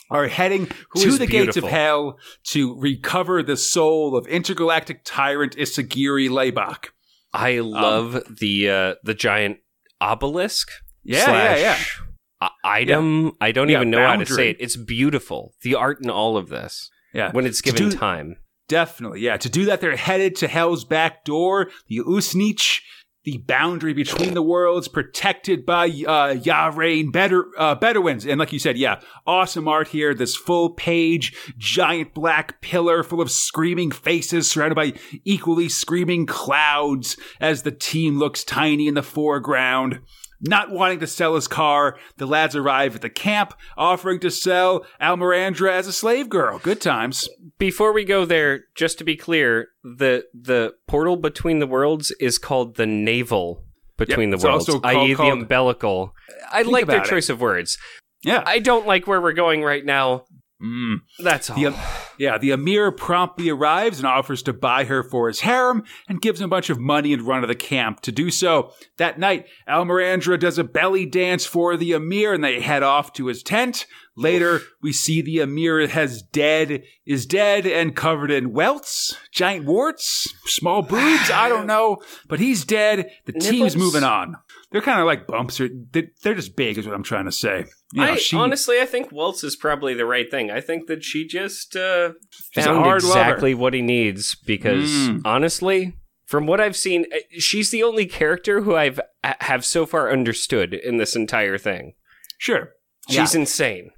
are heading Who to the gates of hell to recover the soul of intergalactic tyrant Issigri Leibach. I love the uh, the giant obelisk. Um, Yeah, yeah, yeah. slash i- Item. I don't Yeah, even know how to say it. It's beautiful. The art in all of this Yeah. when it's given do- time. Definitely, yeah. To do that, they're headed to Hell's back door, the Usnich, the boundary between the worlds, protected by uh, Yahrain Bedar- uh, Bedouins. And like you said, yeah, awesome art here. This full page, giant black pillar full of screaming faces surrounded by equally screaming clouds as the team looks tiny in the foreground. Not wanting to sell his car, the lads arrive at the camp, offering to sell Almirandra as a slave girl. Good times. Before we go there, just to be clear, the the portal between the worlds is called the navel between Yep, the worlds, also i.e., called- the umbilical. I like their it. choice of words. Yeah. I don't like where we're going right now. Mm. That's all. The, yeah, the Amir promptly arrives and offers to buy her for his harem and gives him a bunch of money and run of the camp. To do so, that night, Almirandra does a belly dance for the Amir and they head off to his tent. Later, we see the Amir has dead, is dead and covered in welts, giant warts, small boobs, I don't <sighs> know, but he's dead. The team's Nipples? moving on. They're kind of like bumps. Or they- they're just big, is what I'm trying to say. You know, I she- honestly, I think Waltz is probably the right thing. I think that she just uh, found hard lover. exactly what he needs. Because Mm. honestly, from what I've seen, uh, she's the only character who I've uh, have so far understood in this entire thing. Sure. She's insane.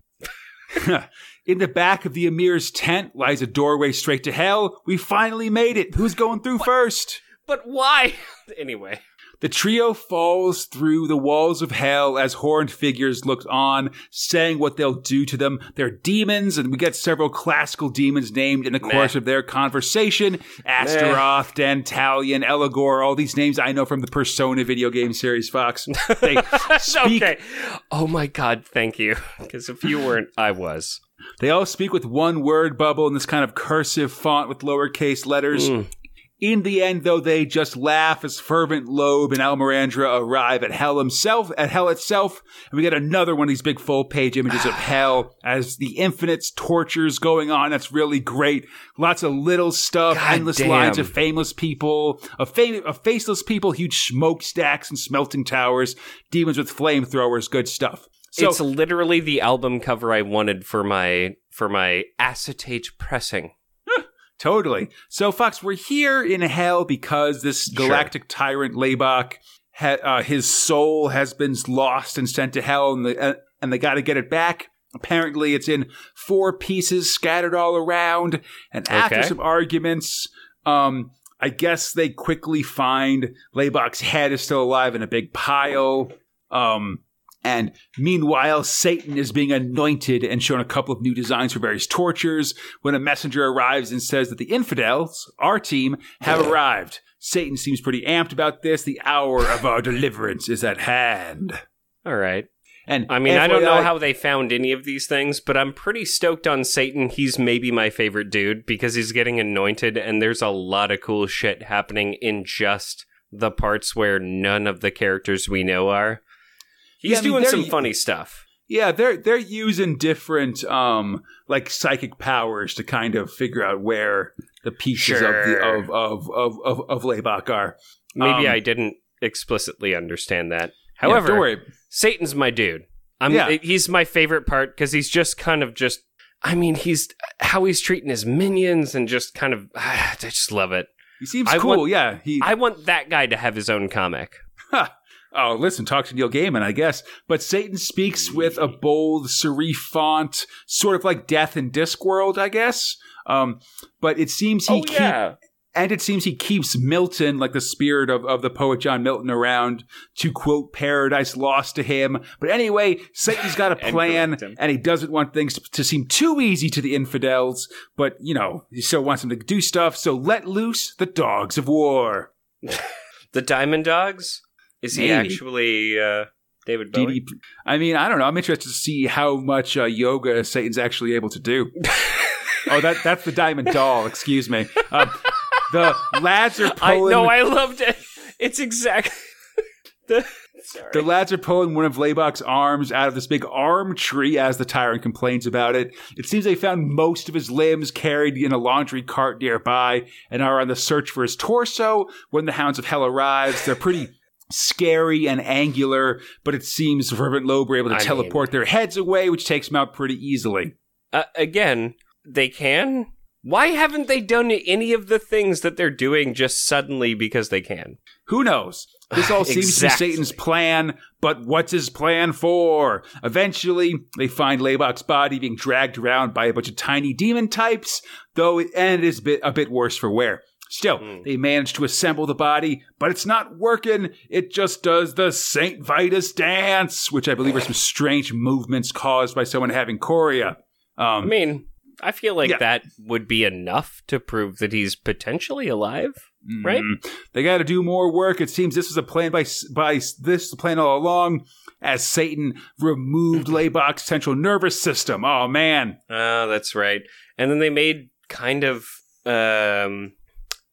<laughs> In the back of the Emir's tent lies a doorway straight to hell. We finally made it. Who's going through first? But why? <laughs> anyway, The trio falls through the walls of hell as horned figures look on, saying what they'll do to them. They're demons, and we get several classical demons named in the course of their conversation. Astaroth, Dantalion, Eligor, all these names I know from the Persona video game series, Fox. They <laughs> speak okay. Oh my god, thank you. Because if you weren't, I was. They all speak with one word bubble in this kind of cursive font with lowercase letters. Mm. In the end, though, they just laugh as Fervent Lobe and Almirandra arrive at Hell himself, at Hell itself, and we get another one of these big full page images of <sighs> Hell as the infinite tortures going on. That's really great. Lots of little stuff, God endless damn. lines of fameless people, of, fam- of faceless people, huge smokestacks and smelting towers, demons with flamethrowers, good stuff. So, it's literally the album cover I wanted for my for my acetate pressing. Totally. So, Fox, we're here in hell because this Sure. galactic tyrant Laybach, ha- uh, his soul has been lost and sent to hell, and, the, uh, and they got to get it back. Apparently, it's in four pieces scattered all around. And after Okay. some arguments, um, I guess they quickly find Laybach's head is still alive in a big pile. Um, And meanwhile, Satan is being anointed and shown a couple of new designs for various tortures when a messenger arrives and says that the infidels, our team, have arrived. Satan seems pretty amped about this. The hour of our deliverance is at hand. All right. And I mean, I don't know how they found any of these things, but I'm pretty stoked on Satan. He's maybe my favorite dude because he's getting anointed, and there's a lot of cool shit happening in just the parts where none of the characters we know are. He's Yeah, I mean, doing some funny stuff. Yeah, they're they're using different um like psychic powers to kind of figure out where the pieces of the of of of of, of Laybach are. Maybe Um, I didn't explicitly understand that. Yeah, However, worry. Satan's my dude. I'm Yeah. he's my favorite part because he's just kind of just I mean, he's how he's treating his minions and just kind of <sighs> I just love it. He seems I cool. want- yeah, he. I want that guy to have his own comic. Oh, listen, talk to Neil Gaiman, I guess. But Satan speaks with a bold, serif font, sort of like Death in Discworld, I guess. Um, but it seems Oh, he keep, and it seems he keeps Milton, like the spirit of, of the poet John Milton, around to quote Paradise Lost to him. But anyway, Satan's got a <laughs> plan, him. and he doesn't want things to, to seem too easy to the infidels. But you know, he still wants them to do stuff. So let loose the dogs of war. <laughs> The Diamond Dogs? Is he Maybe. actually uh, David Bowie? DD I mean, I don't know. I'm interested to see how much uh, yoga Satan's actually able to do. <laughs> oh, that that's the diamond doll. Excuse me. Um, the lads are <laughs> I pulling. know. I loved it. It's exactly <laughs> the. Sorry. the lads are pulling one of Laybach's arms out of this big arm tree as the tyrant complains about it. It seems they found most of his limbs carried in a laundry cart nearby and are on the search for his torso. When the Hounds of Hell arrives, they're pretty scary and angular, but it seems Fervent Lobe were able to I teleport their heads away, which takes them out pretty easily. uh, again, they can. Why haven't they done any of the things that they're doing just suddenly because they can? Who knows? This all <laughs> seems Exactly. to be Satan's plan, but what's his plan for? Eventually, they find Laybach's body being dragged around by a bunch of tiny demon types, though it, and it is a bit, a bit worse for wear. Still, Hmm. they manage to assemble the body, but it's not working. It just does the Saint Vitus dance, which I believe are some strange movements caused by someone having chorea. I Um, mean, I feel like Yeah. that would be enough to prove that he's potentially alive. right? Mm. They got to do more work. It seems this was a plan by by this plan all along. As Satan removed Laybach's central nervous system. Oh man, Oh, that's right. And then they made kind of um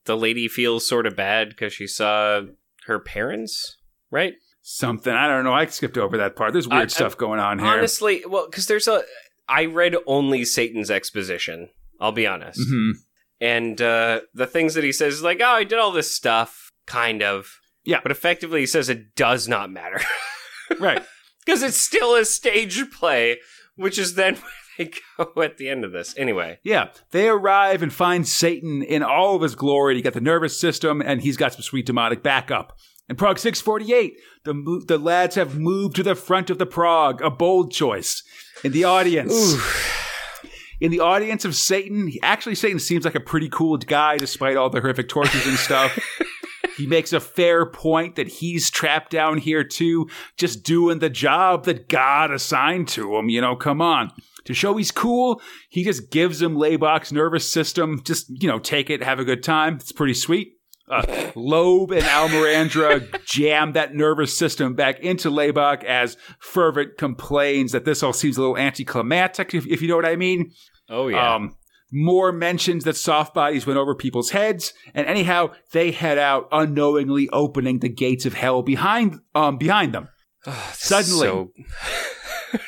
the lady feels sort of bad because she saw her parents, right? something I don't know. I skipped over that part. There's weird I- stuff going on here. Honestly, well, because there's a. I read only Satan's exposition. I'll be honest. Mhm. And uh, the things that he says is like, oh, I did all this stuff, kind of. Yeah. But effectively, he says it does not matter <laughs> Right. <laughs> because it's still a stage play, which is then <laughs> they <laughs> go at the end of this. Anyway, Yeah, they arrive and find Satan in all of his glory. He got the nervous system, and he's got some sweet demonic backup. In Prog 648, the the lads have moved to the front of the Prog, a bold choice. In the audience, in the audience of Satan, he- actually Satan seems like a pretty cool guy despite all the horrific tortures and stuff. <laughs> He makes a fair point that he's trapped down here too, just doing the job that God assigned to him. You know, come on. To show he's cool, he just gives him Laybach's nervous system. Just, you know, take it, have a good time. It's pretty sweet. Uh, Lobe and Almirandra <laughs> jam that nervous system back into Laybach as Fervent complains that this all seems a little anticlimactic, if, if you know what I mean. oh yeah, Um, more mentions that soft bodies went over people's heads, and anyhow, they head out unknowingly, opening the gates of hell behind um behind them. suddenly- So-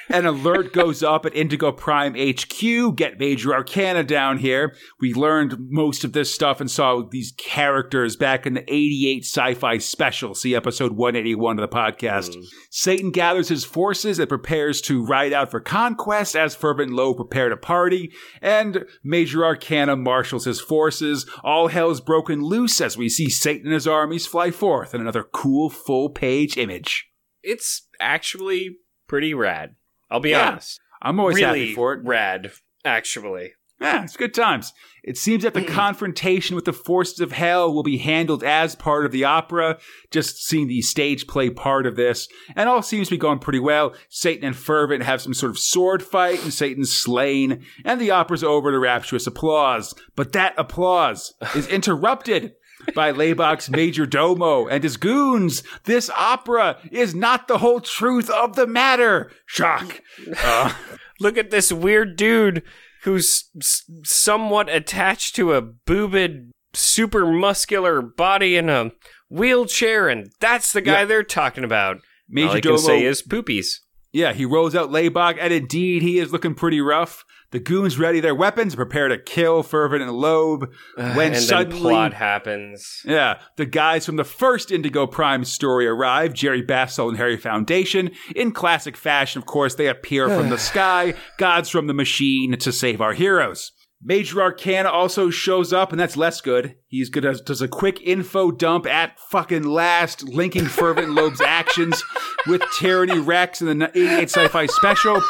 An alert goes up at Indigo Prime HQ. Get Major Arcana down here. We learned most of this stuff and saw these characters back in the 88 sci fi special. See episode 181 of the podcast. Hmm. Satan gathers his forces and prepares to ride out for conquest as Fervent Low prepare to party. And Major Arcana marshals his forces. All hell's broken loose as we see Satan and his armies fly forth in another cool full page image. it's actually pretty rad. I'll be Yeah, honest. I'm always really happy for it. rad, actually. Yeah, it's good times. It seems that the mm. confrontation with the forces of hell will be handled as part of the opera, just seeing the stage play part of this. And all seems to be going pretty well. Satan and Fervent have some sort of sword fight, and Satan's slain, and the opera's over to rapturous applause. But that applause is <laughs> interrupted by Laibach's major domo and his goons. This opera is not the whole truth of the matter. Shock. Uh, <laughs> Look at this weird dude who's s- somewhat attached to a boobed, super muscular body in a wheelchair, and that's the guy Yeah. they're talking about. Major All I domo. can say is poopies. Yeah, he rolls out Laybach, and indeed, he is looking pretty rough. The goons ready their weapons, prepare to kill Fervent and Lobe. Uh, when and suddenly, plot happens. yeah, the guys from the first Indigo Prime story arrive, Jerry Bassel and Harry Foundation. In classic fashion, of course, they appear from <sighs> the sky, gods from the machine, to save our heroes. Major Arcana also shows up, and that's less good. He's good as does a quick info dump at fucking last, linking Fervent Lobe's <laughs> actions with Tyranny Rex and the 88 Sci-Fi Special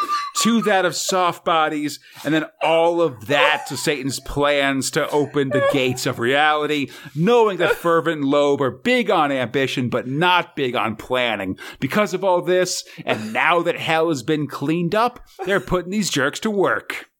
to that of Soft Bodies, and then all of that to Satan's plans to open the gates of reality, knowing that Fervent Lobe are big on ambition, but not big on planning. Because of all this, and now that hell has been cleaned up, they're putting these jerks to work.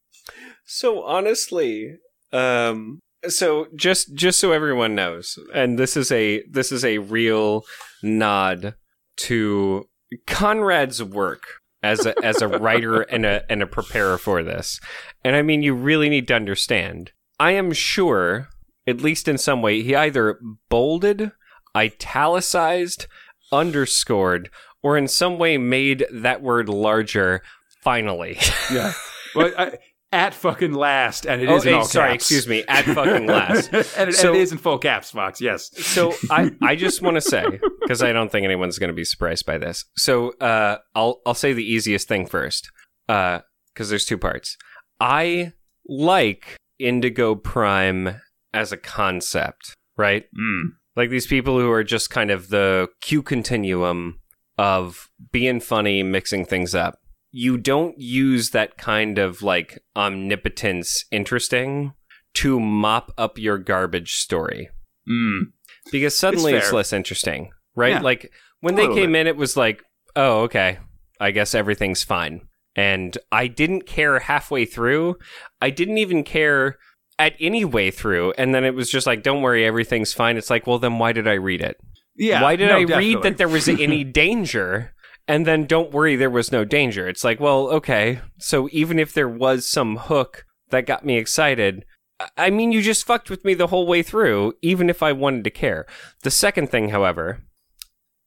So honestly, um so just just so everyone knows, and this is a this is a real nod to Conrad's work as a as a writer <laughs> and a and a preparer for this. And I mean you really need to understand. I am sure, at least in some way, he either bolded, italicized, underscored, or in some way made that word larger finally. <laughs> Yeah. well, I, at fucking last, and it Oh, is in eh, all sorry, caps. excuse me, at fucking last. <laughs> and, it, So- and it is in full caps, Fox. Yes. So I, <laughs> I just want to say because I don't think anyone's going to be surprised by this. So uh, I'll I'll say the easiest thing first because there's two parts. I like Indigo Prime as a concept, right? Mm. Like these people who are just kind of the Q continuum of being funny, mixing things up. You don't use that kind of like omnipotence interesting to mop up your garbage story Mm. because suddenly it's, fair. less interesting, right? Yeah, like when they came in, it was like, oh, okay, I guess everything's fine. And I didn't care halfway through. I didn't even care at any way through. And then it was just like, don't worry, everything's fine. It's like, well, then why did I read it? Yeah. why did no, I definitely. read that there was <laughs> any danger? And then don't worry, there was no danger. It's like, well, okay. So even if there was some hook that got me excited, I- mean, you just fucked with me the whole way through, even if I wanted to care. The second thing, however,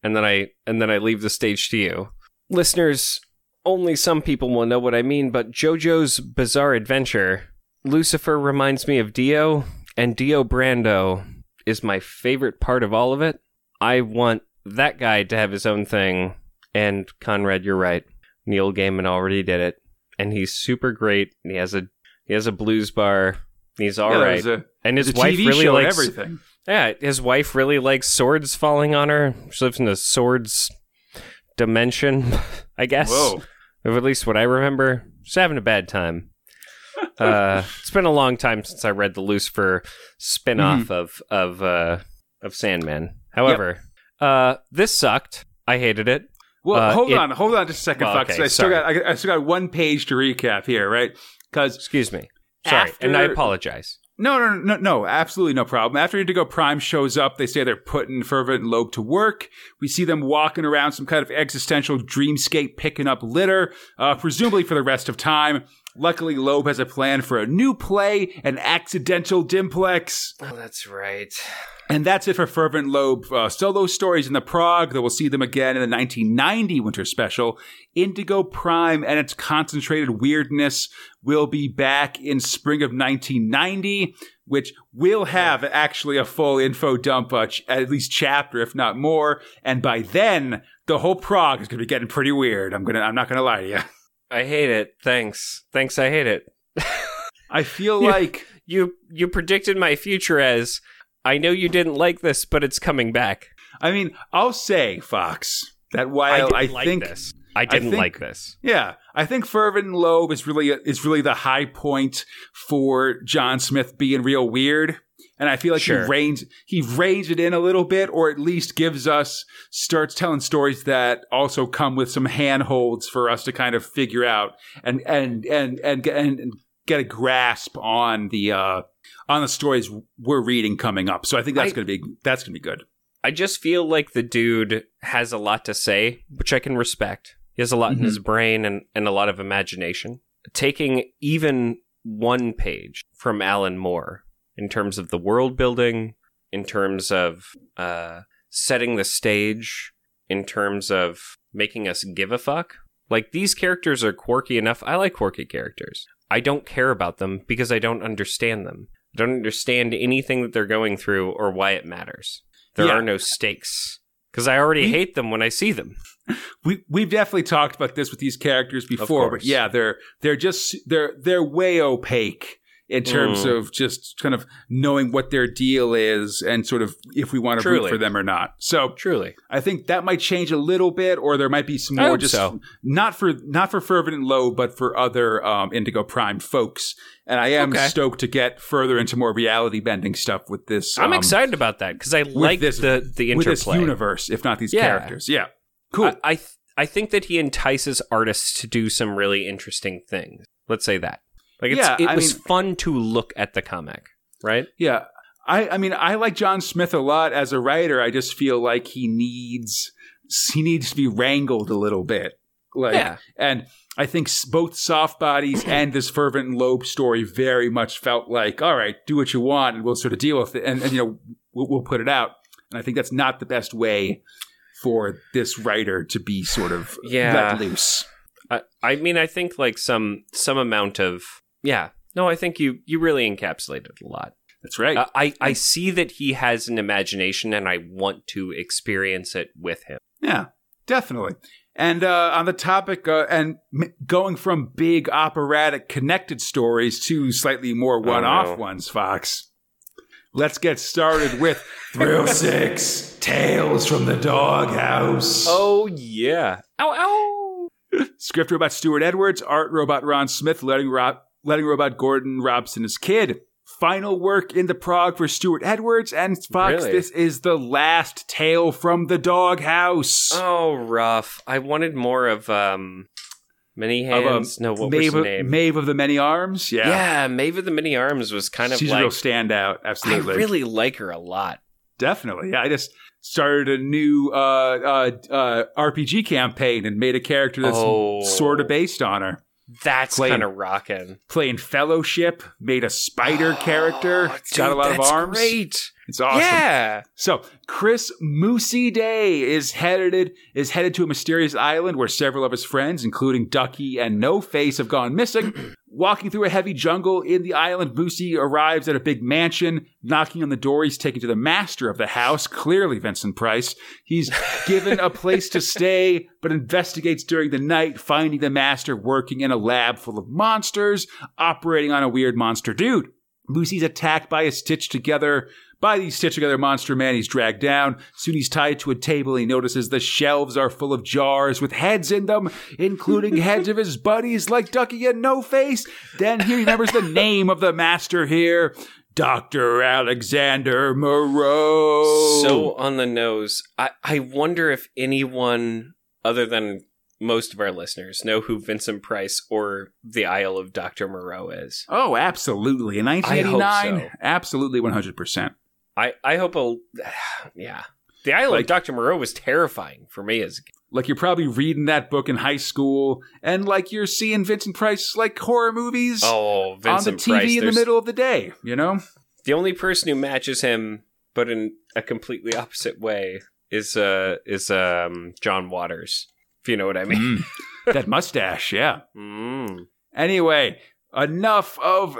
and then I and then I leave the stage to you, listeners. Only some people will know what I mean, but JoJo's Bizarre Adventure, Lucifer reminds me of Dio, and Dio Brando is my favorite part of all of it. I want that guy to have his own thing. And Conrad, you're right. Neil Gaiman already did it, and he's super great. He has a he has a blues bar. He's all Yeah, right, a, and his wife TV really likes everything. yeah. His wife really likes swords falling on her. She lives in the swords dimension, <laughs> I guess. Whoa. Or at least what I remember. She's having a bad time. <laughs> uh, it's been a long time since I read the Lucifer spin-off of of uh, of Sandman. However, uh, this sucked. I hated it. Well, Uh, hold it- on, hold on just a second, Well, Fox. okay, I still sorry. got I, I still got one page to recap here, right? Because Excuse me. Sorry, and I apologize. No, no, no, no, absolutely no problem. After Indigo Prime shows up, they say they're putting Fervent and Lobe to work. We see them walking around some kind of existential dreamscape, picking up litter, uh, presumably for the rest of time. Luckily, Lobe has a plan for a new play, an accidental dimplex. Oh, that's right. And that's it for Fervent Lobe. Uh, those stories in the Prog, though we'll see them again in the 1990 winter special. Indigo Prime and its concentrated weirdness will be back in spring of 1990, which will have actually a full info dump, uh, ch- at least chapter, if not more. And by then, the whole Prog is going to be getting pretty weird. I'm gonna, I'm not gonna lie to you. I hate it. Thanks. Thanks. I hate it. <laughs> I feel Yeah. like You you predicted my future as I know you didn't like this, but it's coming back. I mean, I'll say, Fox, that I while didn't I, like think this. I didn't think- like this. Yeah, I think Fervent Lobe is really is really the high point for John Smith being real weird, and I feel like Sure. he reins he reins it in a little bit, or at least gives us starts telling stories that also come with some handholds for us to kind of figure out and and and and and, and get a grasp on the uh on the stories we're reading coming up. So I think that's I- gonna be that's gonna be good. I just feel like the dude has a lot to say, which I can respect. He has a lot in his brain and, and a lot of imagination. Taking even one page from Alan Moore in terms of the world building, in terms of uh, setting the stage, in terms of making us give a fuck. Like, these characters are quirky enough. I like quirky characters. I don't care about them because I don't understand them. Don't understand anything that they're going through or why it matters. There Yeah. are no stakes because I already We- hate them when I see them. we we've definitely talked about this with these characters before, but yeah, they're they're just they're they're way opaque in terms Mm. of just kind of knowing what their deal is and sort of if we want to root Truly. for them or not. So Truly. I think that might change a little bit, or there might be some more just so. not for not for Fervent and Lobe, but for other um, Indigo Prime folks. And I am Okay. stoked to get further into more reality bending stuff with this. I'm um, excited about that because I like this- the the with this interplay. universe, if not these Yeah. characters. Yeah, cool. I I, th- I think that he entices artists to do some really interesting things. Let's say that. Like it's, Yeah, it I was mean- fun to look at the comic, right? Yeah. I, I mean, I like John Smith a lot as a writer. I just feel like he needs he needs to be wrangled a little bit. Like, Yeah. and I think both Soft Bodies <clears throat> and this Fervent and Lobe story very much felt like, all right, do what you want, and we'll sort of deal with it, and, and you know, we'll, we'll put it out. And I think that's not the best way for this writer to be sort of Yeah. let loose. I, I mean, I think like some some amount of yeah. No, I think you you really encapsulated a lot. That's right. Uh, I I see that he has an imagination, and I want to experience it with him. Yeah, definitely. And uh, on the topic, uh, and m- going from big operatic connected stories to slightly more one off no. ones, Fox. Let's get started with Thrill <laughs> Six Tales from the Doghouse. Oh yeah! Ow ow! <laughs> Script robot Stuart Edwards, art robot Ron Smith, letting, ro- letting robot Gordon Robson as kid. Final work in the Prog for Stuart Edwards and Fox. Really? This is the last tale from the doghouse. Oh, rough. I wanted more of um, many Of, um, hands. no, what Maeve, was the name? Maeve of the Many Arms. Yeah. yeah, Maeve of the Many Arms was kind of She's like a real standout. Absolutely, I really like her a lot. Definitely. Yeah. I just started a new uh, uh, uh, RPG campaign and made a character that's Oh. sort of based on her. That's kind of rocking. Playing Fellowship, made a spider oh, character, Oh, got a dude, lot of arms. Great. It's awesome. Yeah. So Chris Moosey Day is headed is headed to a mysterious island where several of his friends, including Ducky and No Face, have gone missing. <clears throat> Walking through a heavy jungle in the island, Moosey arrives at a big mansion. Knocking on the door, he's taken to the master of the house, clearly Vincent Price. He's <laughs> given a place to stay, but investigates during the night, finding the master working in a lab full of monsters, operating on a weird monster dude. Lucy's attacked by a stitched together by the stitched together monster man. He's dragged down. Soon he's tied to a table. He notices the shelves are full of jars with heads in them, including heads of his <laughs> buddies like Ducky and No Face. Then he remembers the name of the master here. Dr. Alexander Moreau. So on the nose. I, I wonder if anyone other than most of our listeners know who Vincent Price or the Isle of Dr. Moreau is. Oh, absolutely. In I hope 1989, so. absolutely 100%. I, I hope a <sighs> yeah. The Island Like- of Dr. Moreau was terrifying for me as a kid. Like you're probably reading that book in high school, and like you're seeing Vincent Price like horror movies Oh, Vincent on the TV Price. in the middle of the day. You know, The only person who matches him, but in a completely opposite way, is uh is um John Waters. If you know what I mean. that mustache. Yeah. <laughs> Mm. Anyway, enough of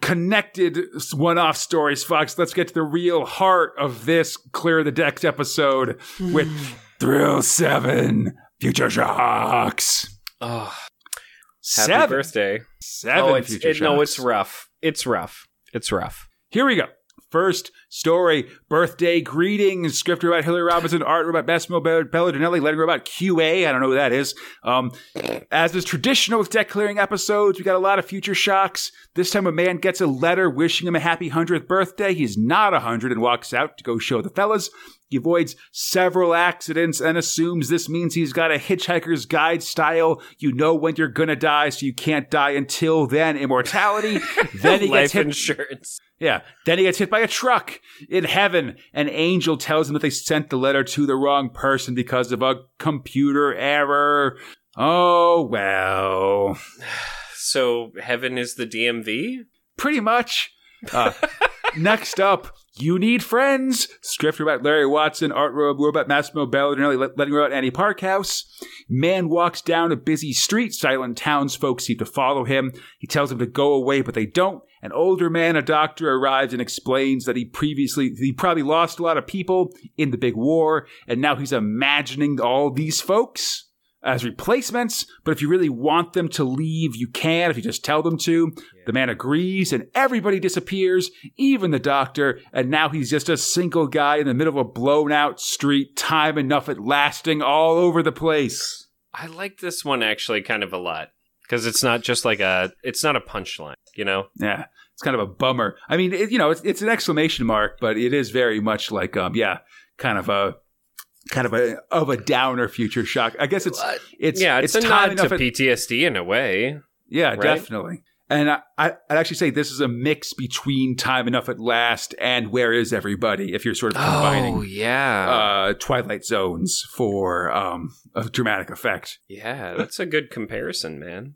connected one-off stories, Fox. Let's get to the real heart of this Clear the Decks episode hmm. with Thrill Seven Future Shocks. Oh, happy Seven. birthday! Seven oh, it's Future it, no, it's rough. It's rough. It's rough. Here we go. First story, birthday greetings. Script about Hilary Robinson, art about Massimo Belardinelli, Letter about QA. I don't know who that is. Um, as is traditional with deck clearing episodes, we got a lot of future shocks. This time a man gets a letter wishing him a happy 100th birthday. He's not a 100 and walks out to go show the fellas. He avoids several accidents and assumes this means he's got a hitchhiker's guide style. You know when you're gonna die, so you can't die until then. Immortality. <laughs> then he gets hit. insurance. Yeah. Then he gets hit by a truck in heaven. An angel tells him that they sent the letter to the wrong person because of a computer error. Oh well. <sighs> So heaven is the DMV? Pretty much. Uh, next up, You Need Friends. Script about Larry Watson, art robot Massimo Belardinelli, let- letting about Annie Parkhouse. Man walks down a busy street. Silent townsfolk seem to follow him. He tells them to go away, but they don't. An older man, a doctor, arrives and explains that he previously, he probably lost a lot of people in the big war, and now he's imagining all these folks as replacements, but if you really want them to leave, you can if you just tell them to. The man agrees, and everybody disappears, even the doctor, and now he's just a single guy in the middle of a blown out street, time enough at lasting all over the place. I like this one actually kind of a lot because it's not just like a it's not a punchline, you know. Yeah, it's kind of a bummer. I mean, it, you know, it's, it's an exclamation mark, but it is very much like, um, yeah, kind of a. Kind of a of a downer future shock. I guess it's it's yeah, it's, it's a time nod to PTSD in a way. Yeah, right? definitely. And I, I, I'd actually say this is a mix between Time Enough at Last and Where Is Everybody, if you're sort of combining Oh yeah, uh, Twilight Zones for um, a dramatic effect. yeah, that's a good comparison, man.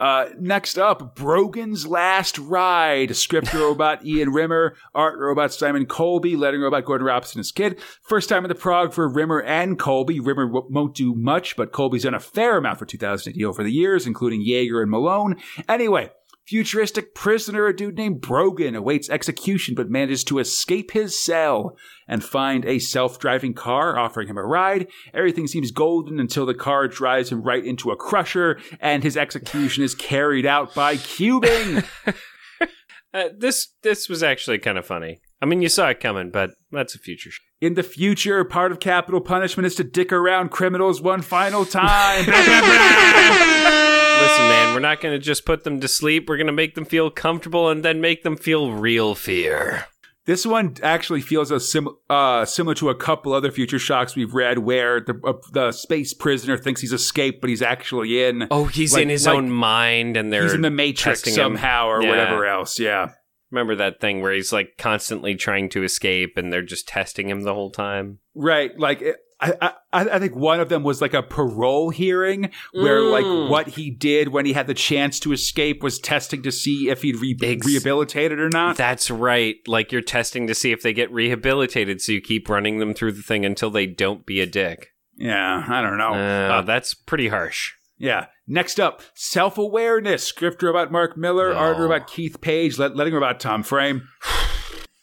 Uh, next up, Brogan's Last Ride. Script robot <laughs> Ian Rimmer, art robot Simon Coleby, letting robot Gordon Robson as kid. First time in the Prog for Rimmer and Coleby. Rimmer w- won't do much, but Coleby's done a fair amount for 2000 AD over the years, including Jaegir and Malone. Anyway, futuristic prisoner, a dude named Brogan, awaits execution but manages to escape his cell and find a self-driving car offering him a ride. Everything seems golden until the car drives him right into a crusher and his execution is carried out by cubing. <laughs> Uh, this this was actually kind of funny. I mean, you saw it coming, but that's a future. In the future, part of capital punishment is to dick around criminals one final time. <laughs> <laughs> Listen, man, we're not going to just put them to sleep. We're going to make them feel comfortable and then make them feel real fear. This one actually feels a sim- uh, similar to a couple other future shocks we've read, where the uh, the space prisoner thinks he's escaped, but he's actually in. Oh, he's Like- in his like own mind, and they're he's in the Matrix testing him. somehow, or Yeah. whatever else. Yeah, Remember that thing where he's like constantly trying to escape, and they're just testing him the whole time. right. Like it- I, I, I think one of them was like a parole hearing, where Mm. like what he did when he had the chance to escape was testing to see if he'd re- Ex- rehabilitated or not. That's right. Like you're testing to see if they get rehabilitated, so you keep running them through the thing until they don't be a dick. yeah, I don't know. Uh, Uh, that's pretty harsh. Yeah. Next up, self awareness. Script robot Mark Millar, No. robot Keith Page, let, letting robot Tom Frame. <sighs> <sighs> <sighs>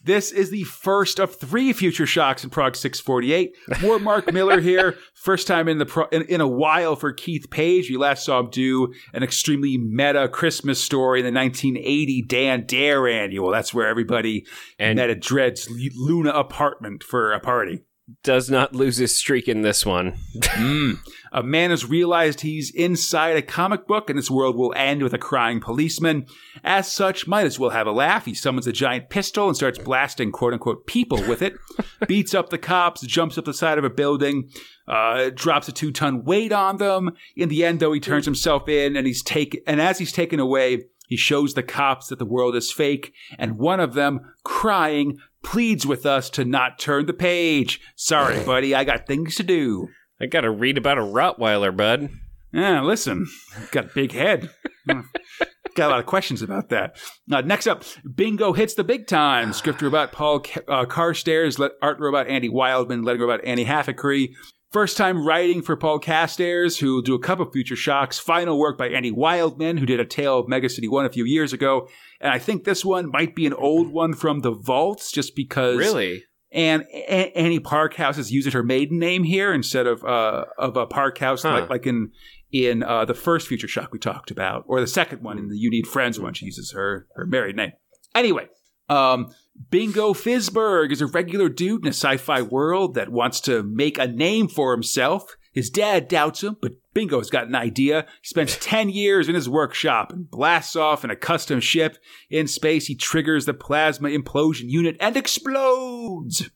This is the first of three future shocks in Prog 648. More Mark <laughs> Millar here. First time in the pro- in, in a while for Keith Page. We last saw him do an extremely meta Christmas story in the 1980 Dan Dare annual. That's where everybody And met at Dredd's Luna apartment for a party. Does not lose his streak in this one. Mm. A man has realized he's inside a comic book and this world will end with a crying policeman. As such, might as well have a laugh. He summons a giant pistol and starts blasting quote unquote people with it. <laughs> Beats up the cops, jumps up the side of a building, uh, drops a two ton weight on them. In the end, though, he turns himself in and he's taken, and as he's taken away, he shows the cops that the world is fake, and one of them, crying, pleads with us to not turn the page. Sorry, buddy, I got things to do. I got to read about a Rottweiler, bud. Yeah, listen, got a big head. <laughs> got a lot of questions about that. Uh, next up, Bingo hits the big time. Script robot Paul Ca- uh, Carstairs, le- art robot Andy Wildman, letting robot Annie Halfacree. First time writing for Paul Castairs, who will do a couple of future shocks. Final work by Andy Wildman, who did a Tale of Mega City 1 a few years ago. And I think this one might be an old one from the vaults, just because Really? and A- Annie Parkhouse is using her maiden name here instead of uh, of a Parkhouse Huh. like, like in in uh, the first Future Shock we talked about, or the second one in the You Need Friends one. She uses her her married name. Anyway, Um, Bingo Fisberg is a regular dude in a sci-fi world that wants to make a name for himself. His dad doubts him, but Bingo's got an idea. He spends 10 years in his workshop and blasts off in a custom ship. In space, he triggers the plasma implosion unit and explodes.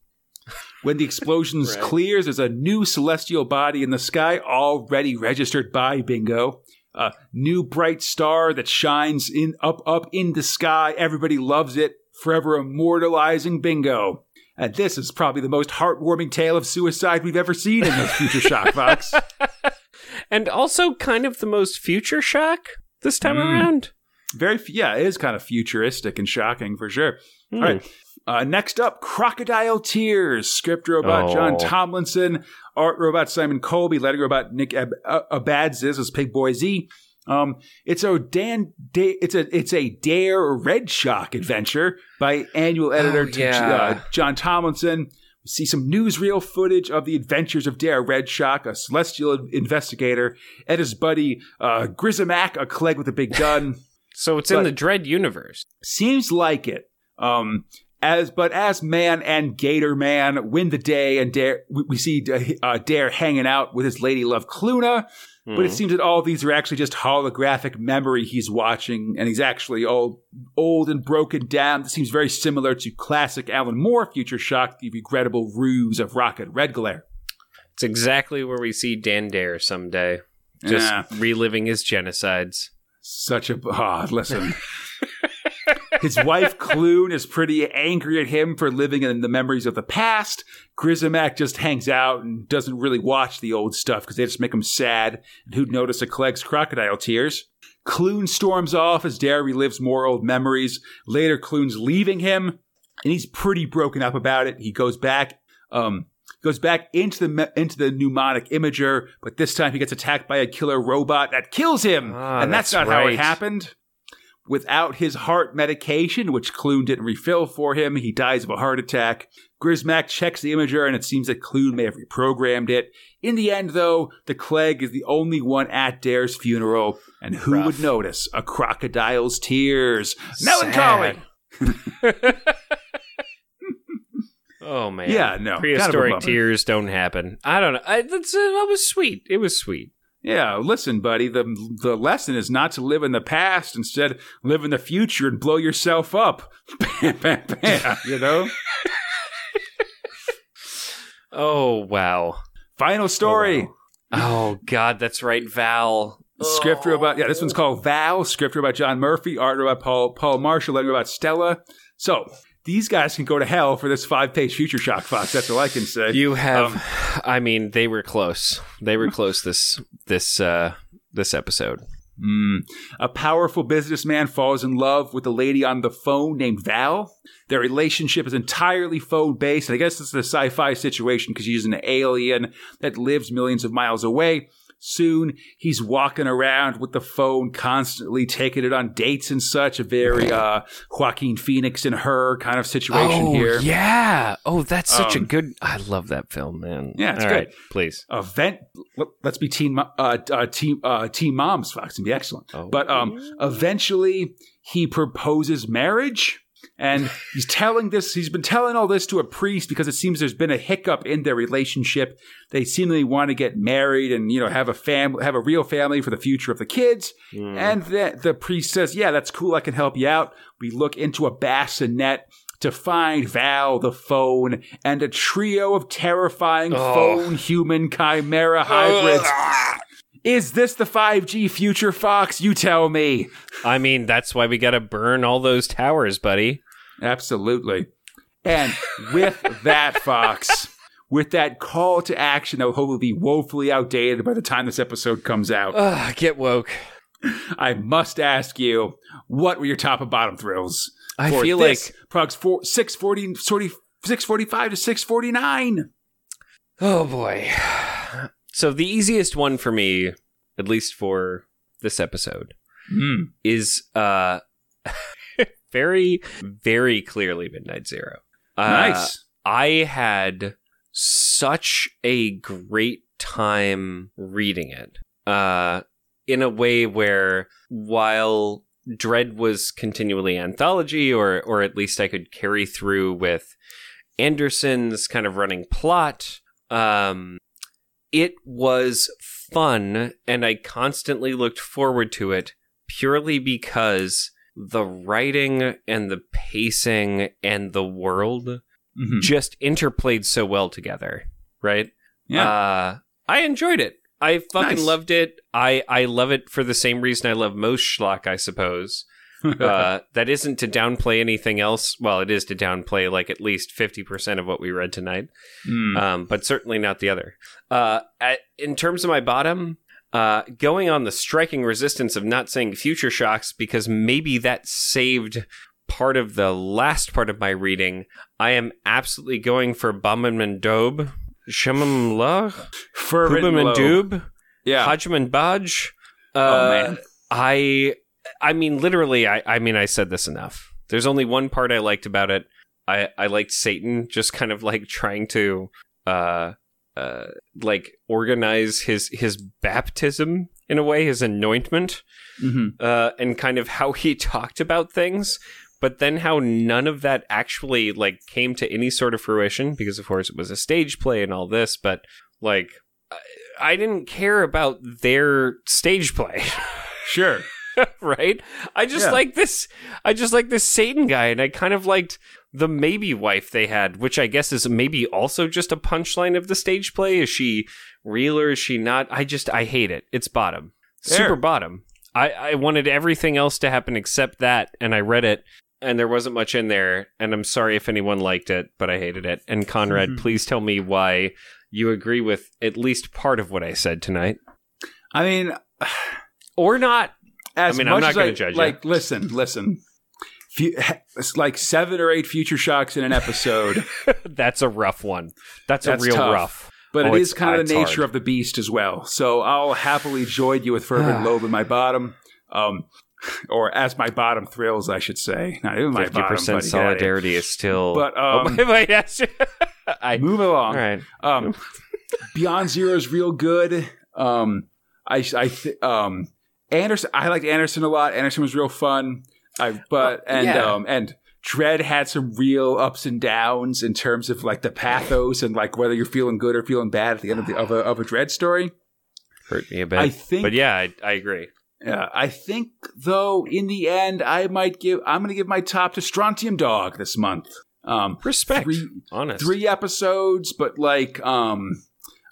When the explosion <laughs> Right. clears, there's a new celestial body in the sky already registered by Bingo. A new bright star that shines in up up in the sky. Everybody loves it, forever immortalizing Bingo. And this is probably the most heartwarming tale of suicide we've ever seen in this Future Shock <laughs> Fox. And also kind of the most future shock this time Mm. around. Very, yeah, it is kind of futuristic and shocking for sure. Hmm. All right. Uh, next up, Crocodile Tears, script robot Oh. John Tomlinson, art robot Simon Coleby, Letter robot Nick Ab- uh, Abadzis as Pig Boy Z. Um, it's a Dan, da- it's a it's a Dare Red Shock adventure by annual editor Oh, to- yeah. uh, John Tomlinson. We see some newsreel footage of the adventures of Dare Red Shock, a celestial investigator, and his buddy uh, Grizzamack, a Clegg with a big gun. <laughs> So it's in the Dredd universe. Seems like it. Um, as but as Man and Gator Man win the day, and Dare we, we see uh, Dare hanging out with his lady love Cluna. But it Hmm. seems that all these are actually just holographic memory he's watching, and he's actually old, old and broken down. This seems very similar to classic Alan Moore Future Shock, the regrettable ruse of Rocket Red Glare. It's exactly where we see Dan Dare someday. Just Yeah. reliving his genocides. Such a ah, listen. <laughs> His wife Clune is pretty angry at him for living in the memories of the past. Grizzamack just hangs out and doesn't really watch the old stuff because they just make him sad. And who'd notice a Clegg's crocodile tears? Clune storms off as Dare relives more old memories. Later, Clune's leaving him, and he's pretty broken up about it. He goes back, um, goes back into the into the mnemonic imager, but this time he gets attacked by a killer robot that kills him, Ah, and that's, that's not how it happened. Without his heart medication, which Clune didn't refill for him, he dies of a heart attack. Grismack checks the imager, and it seems that Clune may have reprogrammed it. In the end, though, the Clegg is the only one at Dare's funeral, and who Rough. would notice a crocodile's tears? Melancholy. <laughs> Oh man. Yeah, no, kind of Prehistoric tears don't happen. I don't know. I, that's, uh, that was sweet. It was sweet. Yeah, listen, buddy. The the lesson is not to live in the past. Instead, live in the future and blow yourself up. <laughs> Bam, bam, bam, you know. <laughs> Oh wow. Final story. Oh, oh god, that's right, Val. Script about yeah, this one's oh. called Val. Script about John Murphy. Art about Paul Paul Marshall. Letter about Stella. So these guys can go to hell for this five page future shock fox. That's all I can say. You have. Um, I mean, they were close. They were close this this uh this episode. Mm. A powerful businessman falls in love with a lady on the phone named Val. Their relationship is entirely phone based. And I guess is a sci fi situation because she's an alien that lives millions of miles away. Soon he's walking around with the phone constantly taking it on dates and such. A very uh, Joaquin Phoenix and her kind of situation oh here. yeah. Oh, that's such Um, a good. I love that film, man. Yeah, it's All good. right, please. event let's be teen mo- uh, uh team uh team moms fox and be excellent Oh. but um eventually he proposes marriage and he's telling this he's been telling all this to a priest because it seems there's been a hiccup in their relationship they seemingly want to get married and you know have a family have a real family for the future of the kids Mm. and the, the priest says yeah that's cool i can help you out we look into a bassinet to find Val, the phone, and a trio of terrifying Oh. phone human chimera hybrids. <laughs> Is this the 5G future, Fox? You tell me. I mean, that's why we got to burn all those towers, buddy. Absolutely. And with that, Fox, with that call to action that will hopefully be woefully outdated by the time this episode comes out, Ugh, get woke. I must ask you, what were your top and bottom thrills? I feel like Progs four, 640, 40, 645 to 649. Oh boy. So the easiest one for me, at least for this episode, Mm. is uh <laughs> very very clearly Midnight Zero. Uh, Nice. I had such a great time reading it. Uh in a way where while Dredd was continually anthology, or or at least I could carry through with Anderson's kind of running plot. Um, it was fun, and I constantly looked forward to it purely because the writing and the pacing and the world Mhm. just interplayed so well together, right? Yeah. Uh, I enjoyed it. I fucking Nice. loved it. I, I love it for the same reason I love most schlock, I suppose. Uh, that isn't to downplay anything else. Well, it is to downplay like at least 50% of what we read tonight, Mm. um, but certainly not the other. Uh, at, in terms of my bottom, uh, going on the striking resistance of not saying future shocks because maybe that saved part of the last part of my reading. I am absolutely going for Bamman Dobe. Shamam La? Fervent Hubam and low. Doob? Yeah. Hajman Baj? Uh, Oh, man. I I mean literally I I mean I said this enough. There's only one part I liked about it. I I liked Satan just <laughs> kind of like trying to uh uh like organize his his baptism in a way, his anointment, Mhm. uh and kind of how he <laughs> talked about things. But then how none of that actually like came to any sort of fruition because of course it was a stage play and all this, but like I, I didn't care about their stage play. <laughs> Sure. <laughs> right? I just Yeah. like this. I just like this Satan guy, and I kind of liked the maybe wife they had, which I guess is maybe also just a punchline of the stage play. Is she real or is she not? I just I hate it. It's bottom, Fair. super bottom. I I wanted everything else to happen except that, and I read it. And there wasn't much in there, and I'm sorry if anyone liked it, but I hated it. And Conrad, Mhm. please tell me why you agree with at least part of what I said tonight, I mean, <sighs> or not. As I mean, I'm not gonna I- judge you. Like, listen, listen. Few, it's like seven or eight future shocks in an episode, <laughs> That's a rough one. That's, That's a real tough. rough. but Oh, it is kind of the nature hard. of the beast as well. So I'll happily join you with fervent <sighs> lobe in my bottom, um, or as my bottom thrills, I should say. Not even my Fifty bottom. percent buddy, get outta here. solidarity is still. But, oh, um, <laughs> wait, yes. <laughs> I, Move along. right. Um, Beyond Zero is real good. Um, I, I, th- um, Anderson, I liked Anderson a lot. Anderson was real fun. I, but, and, yeah. um, and Dredd had some real ups and downs in terms of like the pathos and like whether you're feeling good or feeling bad at the end of the, of a, of a Dredd story. Hurt me a bit. I think, but yeah, I, I agree. yeah, I think though in the end, I might give, I'm going to give my top to Strontium Dog this month. Um, Respect. three, Honest. three episodes, but like um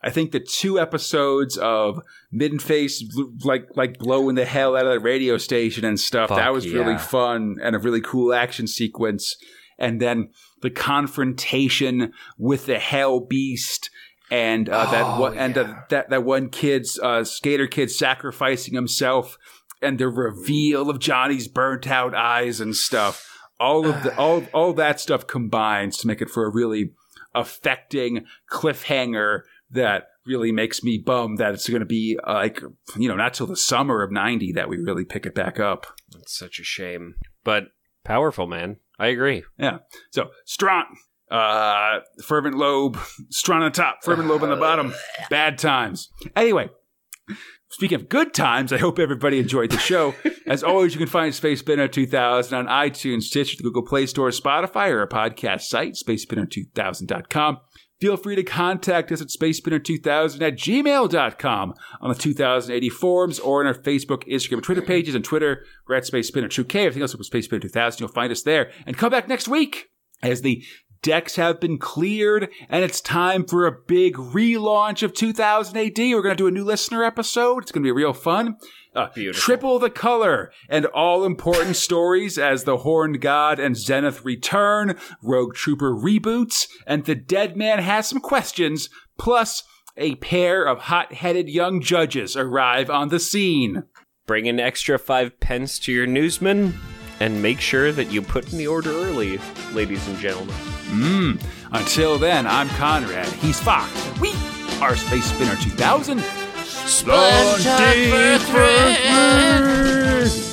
I think the two episodes of Middenface like like blowing the hell out of the radio station and stuff. Fuck that was really fun and a really cool action sequence. And then the confrontation with the Hell Beast and uh, that Oh, one and the, that that one kid's uh, skater kid sacrificing himself and the reveal of Johnny's burnt out eyes and stuff. All of the all all that stuff combines to make it for a really affecting cliffhanger that really makes me bummed that it's going to be uh, like you know not till the summer of 90 that we really pick it back up It's such a shame. But powerful, man. I agree. Yeah so strong uh fervent lobe strong on top fervent lobe on the bottom <laughs> bad times anyway Speaking of good times, I hope everybody enjoyed the show. <laughs> As always, you can find Space Spinner 2000 on iTunes, Stitcher, the Google Play Store, Spotify, or our podcast site, spacespinner2000.com. Feel free to contact us at spacespinner2000 at gmail.com on the 2000 AD forums or on our Facebook, Instagram, Twitter pages. And Twitter, we're at Space Spinner 2K. Everything else is Space Spinner 2000. You'll find us there. And come back next week as the decks have been cleared and it's time for a big relaunch of 2000 AD. We're going to do a new listener episode. It's going to be real fun. Uh, triple the color and all important <laughs> stories as the Horned God and Zenith return, Rogue Trooper reboots, and the Dead Man has some questions, plus a pair of hot-headed young judges arrive on the scene. Bring an extra five pence to your newsman and make sure that you put in the order early, ladies and gentlemen. Mmm. Until then, I'm Conrad. He's Fox. We are Space Spinner 2000. Sponge for three.